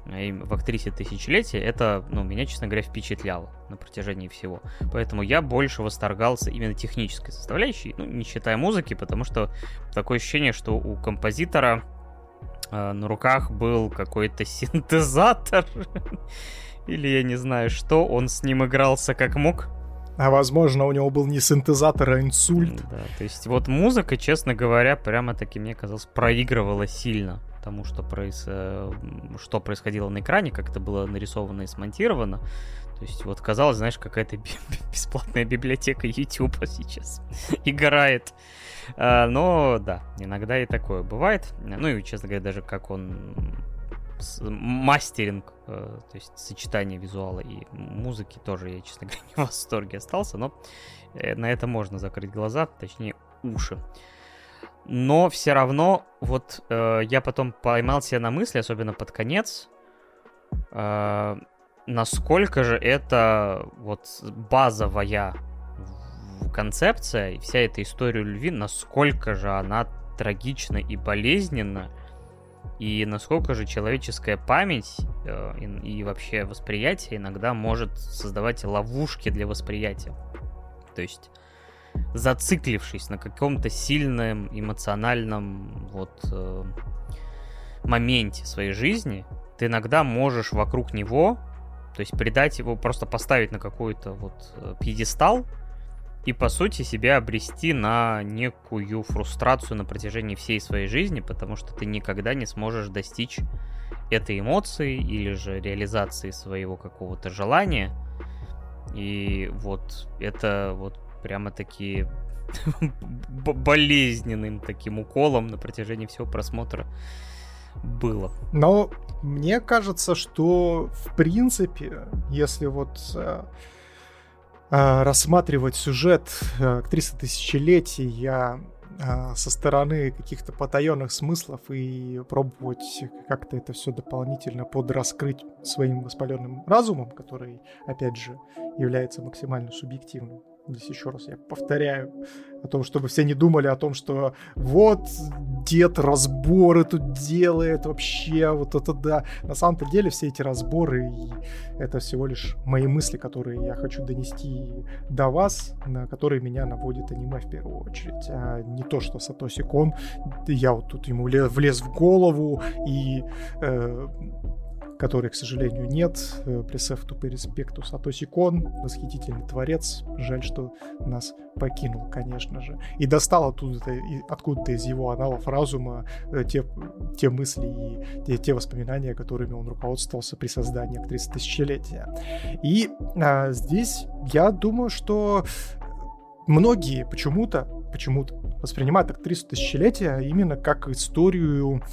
в актрисе тысячелетия, это, ну, меня, честно говоря, впечатляло на протяжении всего. Поэтому я больше восторгался именно технической составляющей, ну, не считая музыки, потому что такое ощущение, что у композитора на руках был какой-то <laughs> синтезатор, <laughs> или я не знаю что, он с ним игрался как мог. А возможно, у него был не синтезатор, а инсульт. Да, то есть вот музыка, честно говоря, прямо-таки, мне казалось, проигрывала сильно тому, что, проис... Э, что происходило на экране, как это было нарисовано и смонтировано. То есть вот казалось, знаешь, какая-то <laughs> бесплатная библиотека YouTube сейчас <laughs> играет. А, но да, иногда и такое бывает. Ну и, честно говоря, даже как он мастеринг, э, то есть сочетание визуала и музыки тоже я, честно <laughs> говоря, не в восторге остался, но э, на это можно закрыть глаза, точнее уши. Но все равно, вот э, я потом поймал себя на мысли, особенно под конец, э, насколько же это вот базовая концепция и вся эта история любви, насколько же она трагична и болезненна, и насколько же человеческая память э, и, и вообще восприятие иногда может создавать ловушки для восприятия. То есть зациклившись на каком-то сильном эмоциональном вот э, моменте своей жизни, ты иногда можешь вокруг него, то есть придать его, просто поставить на какой-то вот э, пьедестал и по сути себя обрести на некую фрустрацию на протяжении всей своей жизни, потому что ты никогда не сможешь достичь этой эмоции или же реализации своего какого-то желания. И вот это вот прямо-таки <laughs> болезненным таким уколом на протяжении всего просмотра было. Но мне кажется, что в принципе, если вот э, э, рассматривать сюжет э, актрисы тысячелетия э, со стороны каких-то потаенных смыслов и пробовать как-то это все дополнительно подраскрыть своим воспаленным разумом, который, опять же, является максимально субъективным здесь еще раз я повторяю, о том, чтобы все не думали о том, что вот дед разборы тут делает вообще, вот это да. На самом-то деле все эти разборы, это всего лишь мои мысли, которые я хочу донести до вас, на которые меня наводит аниме в первую очередь. А не то, что Сатоси Кон, я вот тут ему влез в голову и э, которой, к сожалению, нет. Пресеф тупый респекту Сатоси Кон, восхитительный творец. Жаль, что нас покинул, конечно же. И достал оттуда, откуда-то из его аналов разума э, те, те мысли и те, те воспоминания, которыми он руководствовался при создании актрисы тысячелетия. И а, здесь я думаю, что многие почему-то почему-то воспринимают актрису тысячелетия именно как историю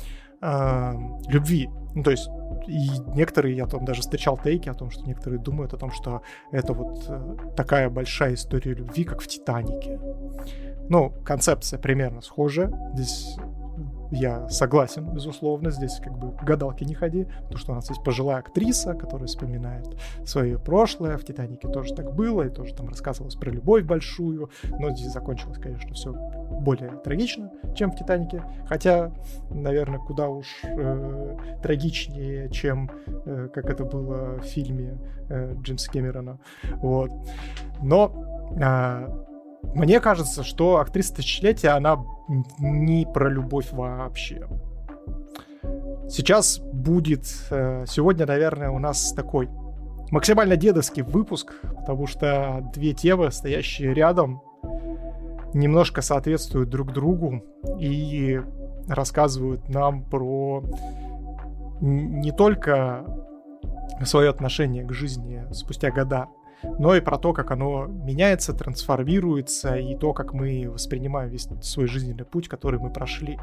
э, любви. Ну, то есть и некоторые, я там даже встречал тейки о том, что некоторые думают о том, что это вот э, такая большая история любви, как в «Титанике». Ну, концепция примерно схожая. Здесь я согласен, безусловно, здесь как бы гадалки не ходи, потому что у нас есть пожилая актриса, которая вспоминает свое прошлое, в «Титанике» тоже так было, и тоже там рассказывалось про любовь большую, но здесь закончилось, конечно, все более трагично, чем в «Титанике», хотя, наверное, куда уж э, трагичнее, чем э, как это было в фильме э, Джеймса Кэмерона, вот. Но э, мне кажется, что актриса тысячелетия, она не про любовь вообще. Сейчас будет... Э, сегодня, наверное, у нас такой максимально дедовский выпуск, потому что две темы, стоящие рядом, немножко соответствуют друг другу и рассказывают нам про не только свое отношение к жизни спустя года, но и про то, как оно меняется, трансформируется, и то, как мы воспринимаем весь свой жизненный путь, который мы прошли.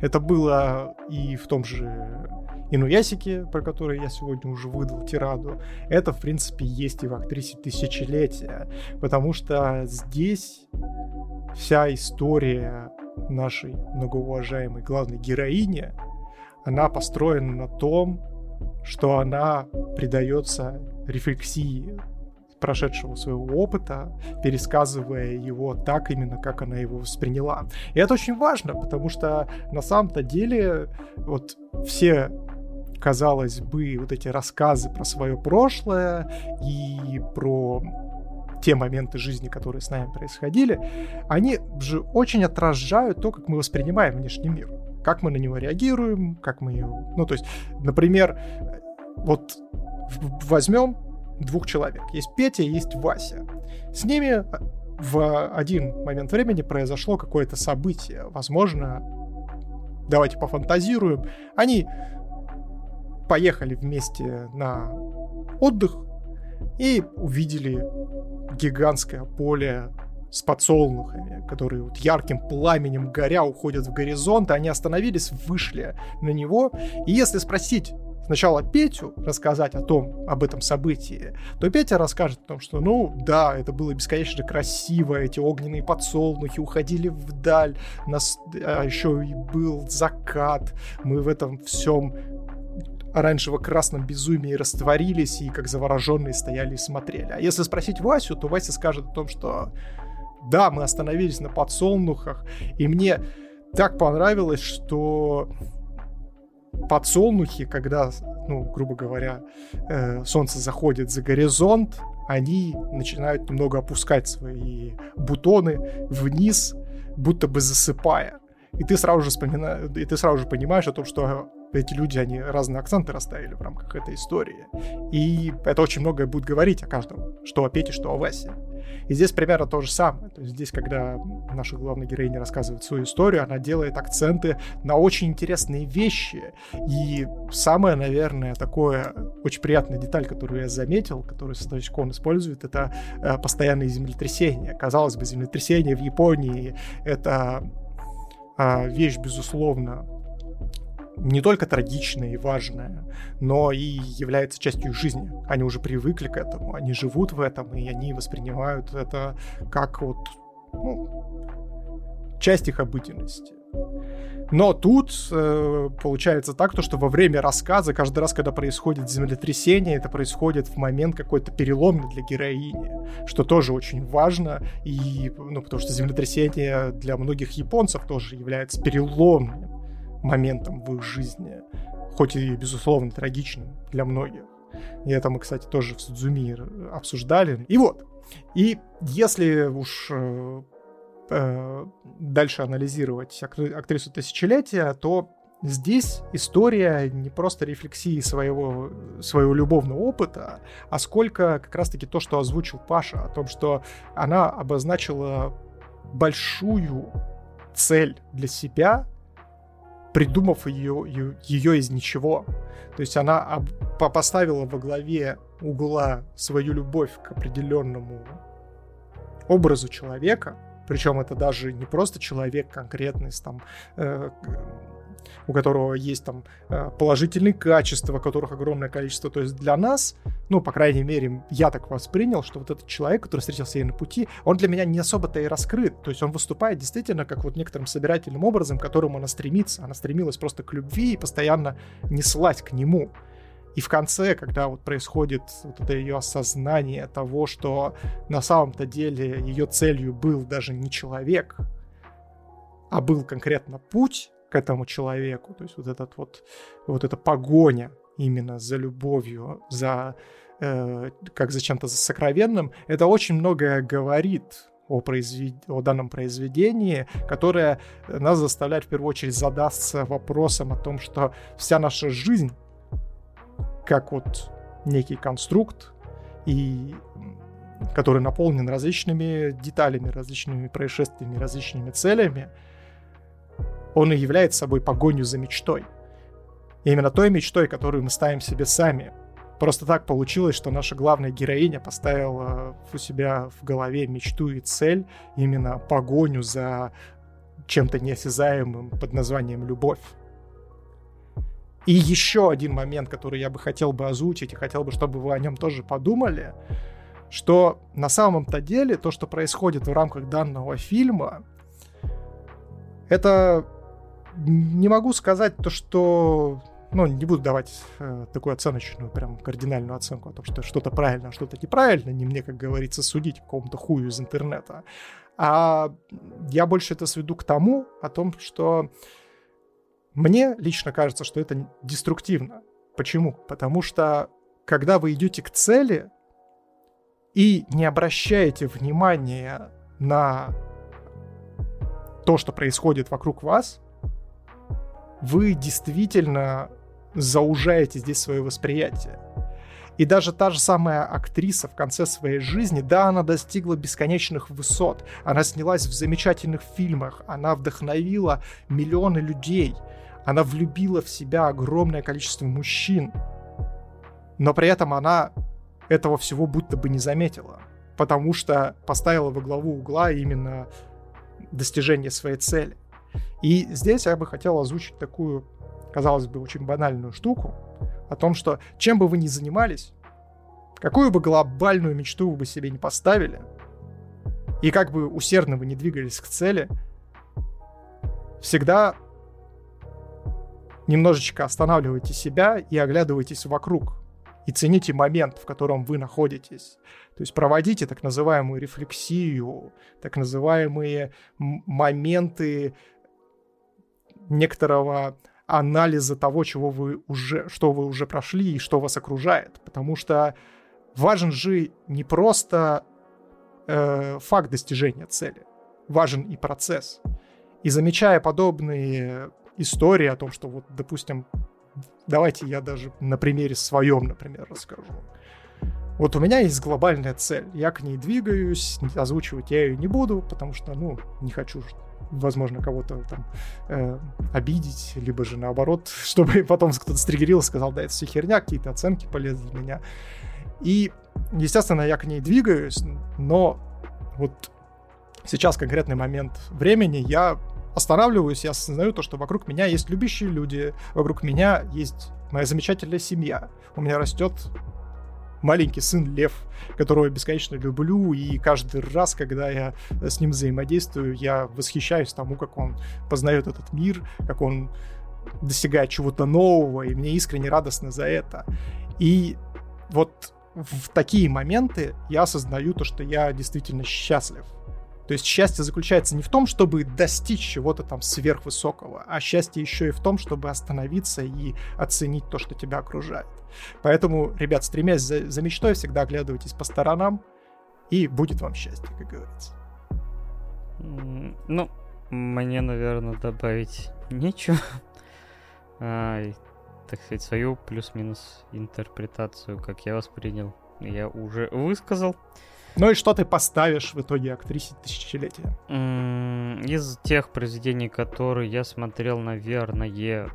Это было и в том же Инуясике, про который я сегодня уже выдал тираду. Это, в принципе, есть и в актрисе Тысячелетия, потому что здесь вся история нашей многоуважаемой главной героини, она построена на том, что она предается рефлексии прошедшего своего опыта, пересказывая его так именно, как она его восприняла. И это очень важно, потому что на самом-то деле вот все казалось бы, вот эти рассказы про свое прошлое и про те моменты жизни, которые с нами происходили, они же очень отражают то, как мы воспринимаем внешний мир, как мы на него реагируем, как мы... Ну, то есть, например, вот возьмем двух человек. Есть Петя, есть Вася. С ними в один момент времени произошло какое-то событие. Возможно, давайте пофантазируем. Они поехали вместе на отдых и увидели гигантское поле с подсолнухами, которые вот ярким пламенем горя уходят в горизонт, и они остановились, вышли на него. И если спросить сначала Петю рассказать о том, об этом событии, то Петя расскажет о том, что, ну, да, это было бесконечно красиво, эти огненные подсолнухи уходили вдаль, нас а еще и был закат, мы в этом всем оранжево-красном безумии растворились и как завороженные стояли и смотрели. А если спросить Васю, то Вася скажет о том, что да, мы остановились на подсолнухах, и мне так понравилось, что подсолнухи, когда, ну, грубо говоря, э, солнце заходит за горизонт, они начинают немного опускать свои бутоны вниз, будто бы засыпая. И ты сразу же вспоминаешь, и ты сразу же понимаешь о том, что эти люди, они разные акценты расставили в рамках этой истории. И это очень многое будет говорить о каждом, что о Пете, что о Васе. И здесь примерно то же самое. То есть здесь, когда наша главная героиня рассказывает свою историю, она делает акценты на очень интересные вещи. И самое, наверное, такое очень приятная деталь, которую я заметил, которую Сатовичкон использует, это э, постоянные землетрясения. Казалось бы, землетрясения в Японии — это э, вещь, безусловно, не только трагичная и важная, но и является частью жизни. Они уже привыкли к этому, они живут в этом, и они воспринимают это как вот ну, часть их обыденности. Но тут э, получается так, то, что во время рассказа, каждый раз, когда происходит землетрясение, это происходит в момент какой-то переломный для героини, что тоже очень важно, и, ну, потому что землетрясение для многих японцев тоже является переломным моментом в их жизни, хоть и, безусловно, трагичным для многих. И это мы, кстати, тоже в Судзуми обсуждали. И вот, и если уж э, э, дальше анализировать актрису тысячелетия, то здесь история не просто рефлексии своего, своего любовного опыта, а сколько как раз-таки то, что озвучил Паша, о том, что она обозначила большую цель для себя, придумав ее, ее, ее из ничего. То есть она поставила во главе угла свою любовь к определенному образу человека, причем это даже не просто человек конкретный, там, э, у которого есть там э, положительные качества, которых огромное количество. То есть для нас, ну, по крайней мере, я так воспринял, что вот этот человек, который встретился ей на пути, он для меня не особо-то и раскрыт. То есть он выступает действительно как вот некоторым собирательным образом, к которому она стремится. Она стремилась просто к любви и постоянно неслась к нему. И в конце, когда вот происходит вот это ее осознание того, что на самом-то деле ее целью был даже не человек, а был конкретно путь, к этому человеку. То есть вот этот вот, вот эта погоня именно за любовью, за э, как за чем-то сокровенным, это очень многое говорит о, произвед... о данном произведении, которое нас заставляет в первую очередь задаться вопросом о том, что вся наша жизнь, как вот некий конструкт, и который наполнен различными деталями, различными происшествиями, различными целями, он и является собой погонью за мечтой. И именно той мечтой, которую мы ставим себе сами. Просто так получилось, что наша главная героиня поставила у себя в голове мечту и цель, именно погоню за чем-то неосязаемым под названием любовь. И еще один момент, который я бы хотел бы озвучить, и хотел бы, чтобы вы о нем тоже подумали, что на самом-то деле то, что происходит в рамках данного фильма, это не могу сказать то, что ну, не буду давать э, такую оценочную, прям кардинальную оценку о том, что что-то правильно, а что-то неправильно, не мне, как говорится, судить какому-то хую из интернета. А я больше это сведу к тому, о том, что мне лично кажется, что это деструктивно. Почему? Потому что когда вы идете к цели и не обращаете внимания на то, что происходит вокруг вас, вы действительно заужаете здесь свое восприятие. И даже та же самая актриса в конце своей жизни, да, она достигла бесконечных высот, она снялась в замечательных фильмах, она вдохновила миллионы людей, она влюбила в себя огромное количество мужчин, но при этом она этого всего будто бы не заметила, потому что поставила во главу угла именно достижение своей цели. И здесь я бы хотел озвучить такую, казалось бы, очень банальную штуку о том, что чем бы вы ни занимались, какую бы глобальную мечту вы бы себе не поставили, и как бы усердно вы не двигались к цели, всегда немножечко останавливайте себя и оглядывайтесь вокруг. И цените момент, в котором вы находитесь. То есть проводите так называемую рефлексию, так называемые моменты некоторого анализа того, чего вы уже, что вы уже прошли и что вас окружает. Потому что важен же не просто э, факт достижения цели, важен и процесс. И замечая подобные истории о том, что вот, допустим, давайте я даже на примере своем, например, расскажу. Вот у меня есть глобальная цель, я к ней двигаюсь, озвучивать я ее не буду, потому что, ну, не хочу возможно, кого-то там э, обидеть, либо же наоборот, <laughs> чтобы потом кто-то стригерил сказал, да, это все херня, какие-то оценки полезли для меня. И, естественно, я к ней двигаюсь, но вот сейчас конкретный момент времени я останавливаюсь, я осознаю то, что вокруг меня есть любящие люди, вокруг меня есть моя замечательная семья. У меня растет маленький сын Лев, которого я бесконечно люблю, и каждый раз, когда я с ним взаимодействую, я восхищаюсь тому, как он познает этот мир, как он достигает чего-то нового, и мне искренне радостно за это. И вот в такие моменты я осознаю то, что я действительно счастлив. То есть счастье заключается не в том, чтобы достичь чего-то там сверхвысокого, а счастье еще и в том, чтобы остановиться и оценить то, что тебя окружает. Поэтому, ребят, стремясь за, за мечтой, всегда оглядывайтесь по сторонам, и будет вам счастье, как говорится. Ну, мне, наверное, добавить нечего. <laughs> А, так сказать, свою плюс-минус интерпретацию, как я воспринял, я уже высказал. Ну и что ты поставишь в итоге актрисе тысячелетия? Из тех произведений, которые я смотрел, наверное,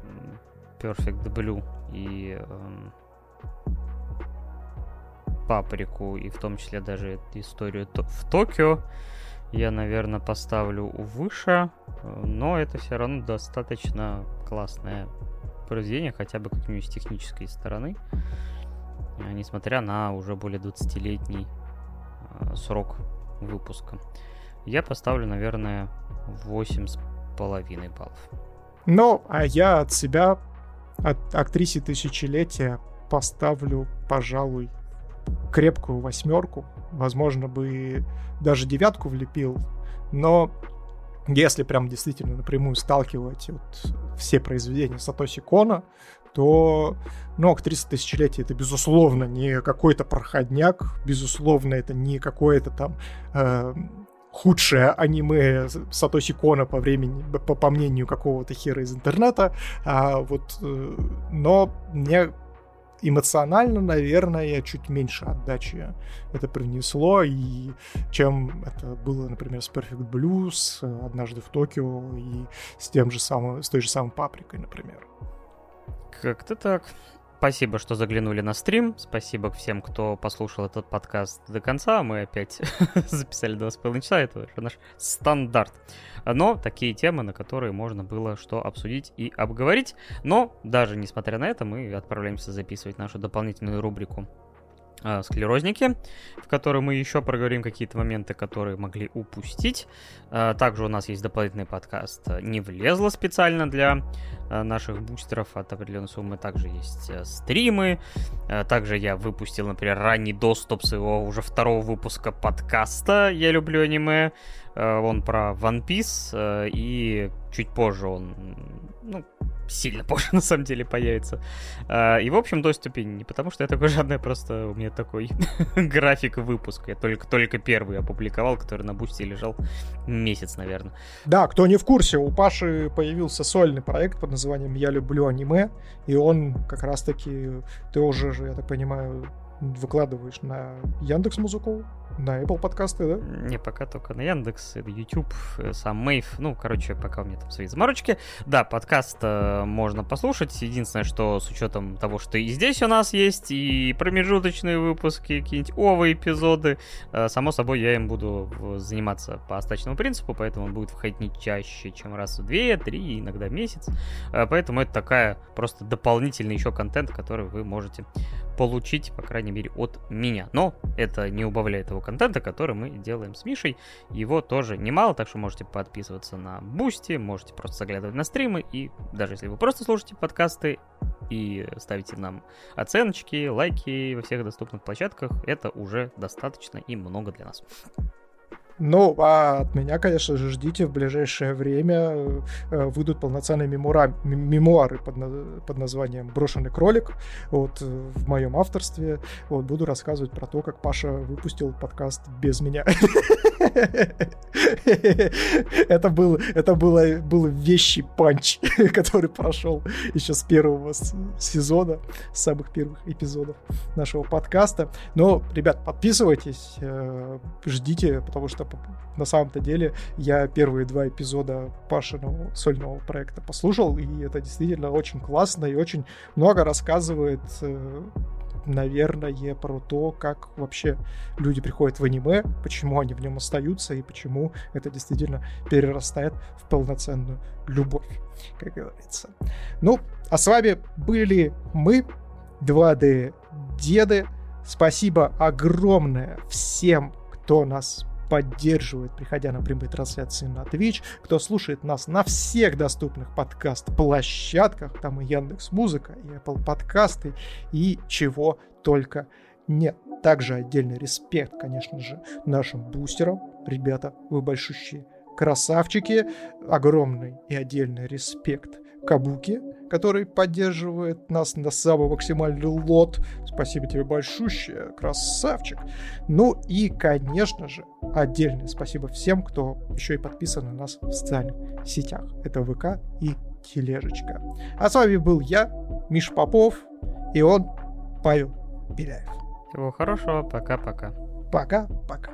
Perfect Blue и эм, Паприку, и в том числе даже историю в Токио, я, наверное, поставлю выше, но это все равно достаточно классное произведение, хотя бы как-нибудь с технической стороны, несмотря на уже более 20-летний Э, срок выпуска. Я поставлю, наверное, 8,5 баллов. Ну, а я от себя, от актрисе тысячелетия, поставлю, пожалуй, крепкую восьмерку. Возможно, бы даже девятку влепил. Но если прям действительно напрямую сталкивать вот все произведения Сатоси Кона, то, ну, актриса тысячелетия это, безусловно, не какой-то проходняк, безусловно, это не какое-то там э, худшее аниме Сатоси Кона по времени, по, по мнению какого-то хера из интернета, а, вот, э, но мне эмоционально, наверное, чуть меньше отдачи это привнесло, и чем это было, например, с Perfect Blues, однажды в Токио, и с тем же самым, с той же самой Паприкой, например. Как-то так. Спасибо, что заглянули на стрим. Спасибо всем, кто послушал этот подкаст до конца. Мы опять <laughs> записали 2,5 часа. Это уже наш стандарт. Но такие темы, на которые можно было что обсудить и обговорить. Но даже несмотря на это, мы отправляемся записывать нашу дополнительную рубрику склерозники, в которой мы еще проговорим какие-то моменты, которые могли упустить. Э, также у нас есть дополнительный подкаст «Не влезло» специально для э, наших бустеров от определенной суммы. Также есть э, стримы. Также я выпустил, например, ранний доступ с его уже второго выпуска подкаста «Я люблю аниме». Он про One Piece, э, и чуть позже он, ну, сильно позже <laughs> на самом деле появится. Э, и в общем доступе не потому, что я такой жадный, просто у меня такой <laughs> график выпуска. Я только, только первый опубликовал, который на бусте лежал месяц, наверное. Да, кто не в курсе, у Паши появился сольный проект под названием «Я люблю аниме», и он как раз-таки, ты уже, я так понимаю, выкладываешь на Яндекс Музыку, на Apple подкасты, да? Не, пока только на Яндекс, YouTube, э, сам Мейв. Ну, короче, пока у меня там свои заморочки. Да, подкаст э, можно послушать. Единственное, что с учетом того, что и здесь у нас есть, и промежуточные выпуски, какие-нибудь овы эпизоды, э, само собой, я им буду заниматься по остаточному принципу, поэтому он будет выходить не чаще, чем раз в две, три, иногда в месяц. Поэтому это такая просто дополнительный еще контент, который вы можете получить, по крайней мере, от меня. Но это не убавляет того контента, который мы делаем с Мишей. Его тоже немало, так что можете подписываться на Boosty, можете просто заглядывать на стримы, и даже если вы просто слушаете подкасты и ставите нам оценочки, лайки во всех доступных площадках, это уже достаточно и много для нас. Ну, а от меня, конечно же, ждите в ближайшее время э, выйдут полноценные мемуара, мемуары под, под названием «Брошенный кролик» вот, э, в моем авторстве. Вот, буду рассказывать про то, как Паша выпустил подкаст без меня. <laughs> Это был, это было, был вещий панч, <laughs> который прошел еще с первого сезона, с самых первых эпизодов нашего подкаста. Но, ребят, подписывайтесь, э, ждите, потому что на самом-то деле я первые два эпизода Пашиного сольного проекта послушал, и это действительно очень классно и очень много рассказывает э, наверное, про то, как вообще люди приходят в аниме, почему они в нем остаются и почему это действительно перерастает в полноценную любовь, как говорится. Ну, а с вами были мы, 2D-деды. Спасибо огромное всем, кто нас поддерживает, приходя на прямые трансляции на Twitch, кто слушает нас на всех доступных подкаст-площадках, там и Яндекс Музыка, и Apple подкасты, и чего только нет. Также отдельный респект, конечно же, нашим бустерам. Ребята, вы большущие красавчики. Огромный и отдельный респект Кабуки, который поддерживает нас на самый максимальный лот. Спасибо тебе большущее, красавчик. Ну и, конечно же, отдельное спасибо всем, кто еще и подписан на нас в социальных сетях. Это ВК и Тележечка. А с вами был я, Миш Попов, и он, Павел Беляев. Всего хорошего, пока-пока. Пока-пока.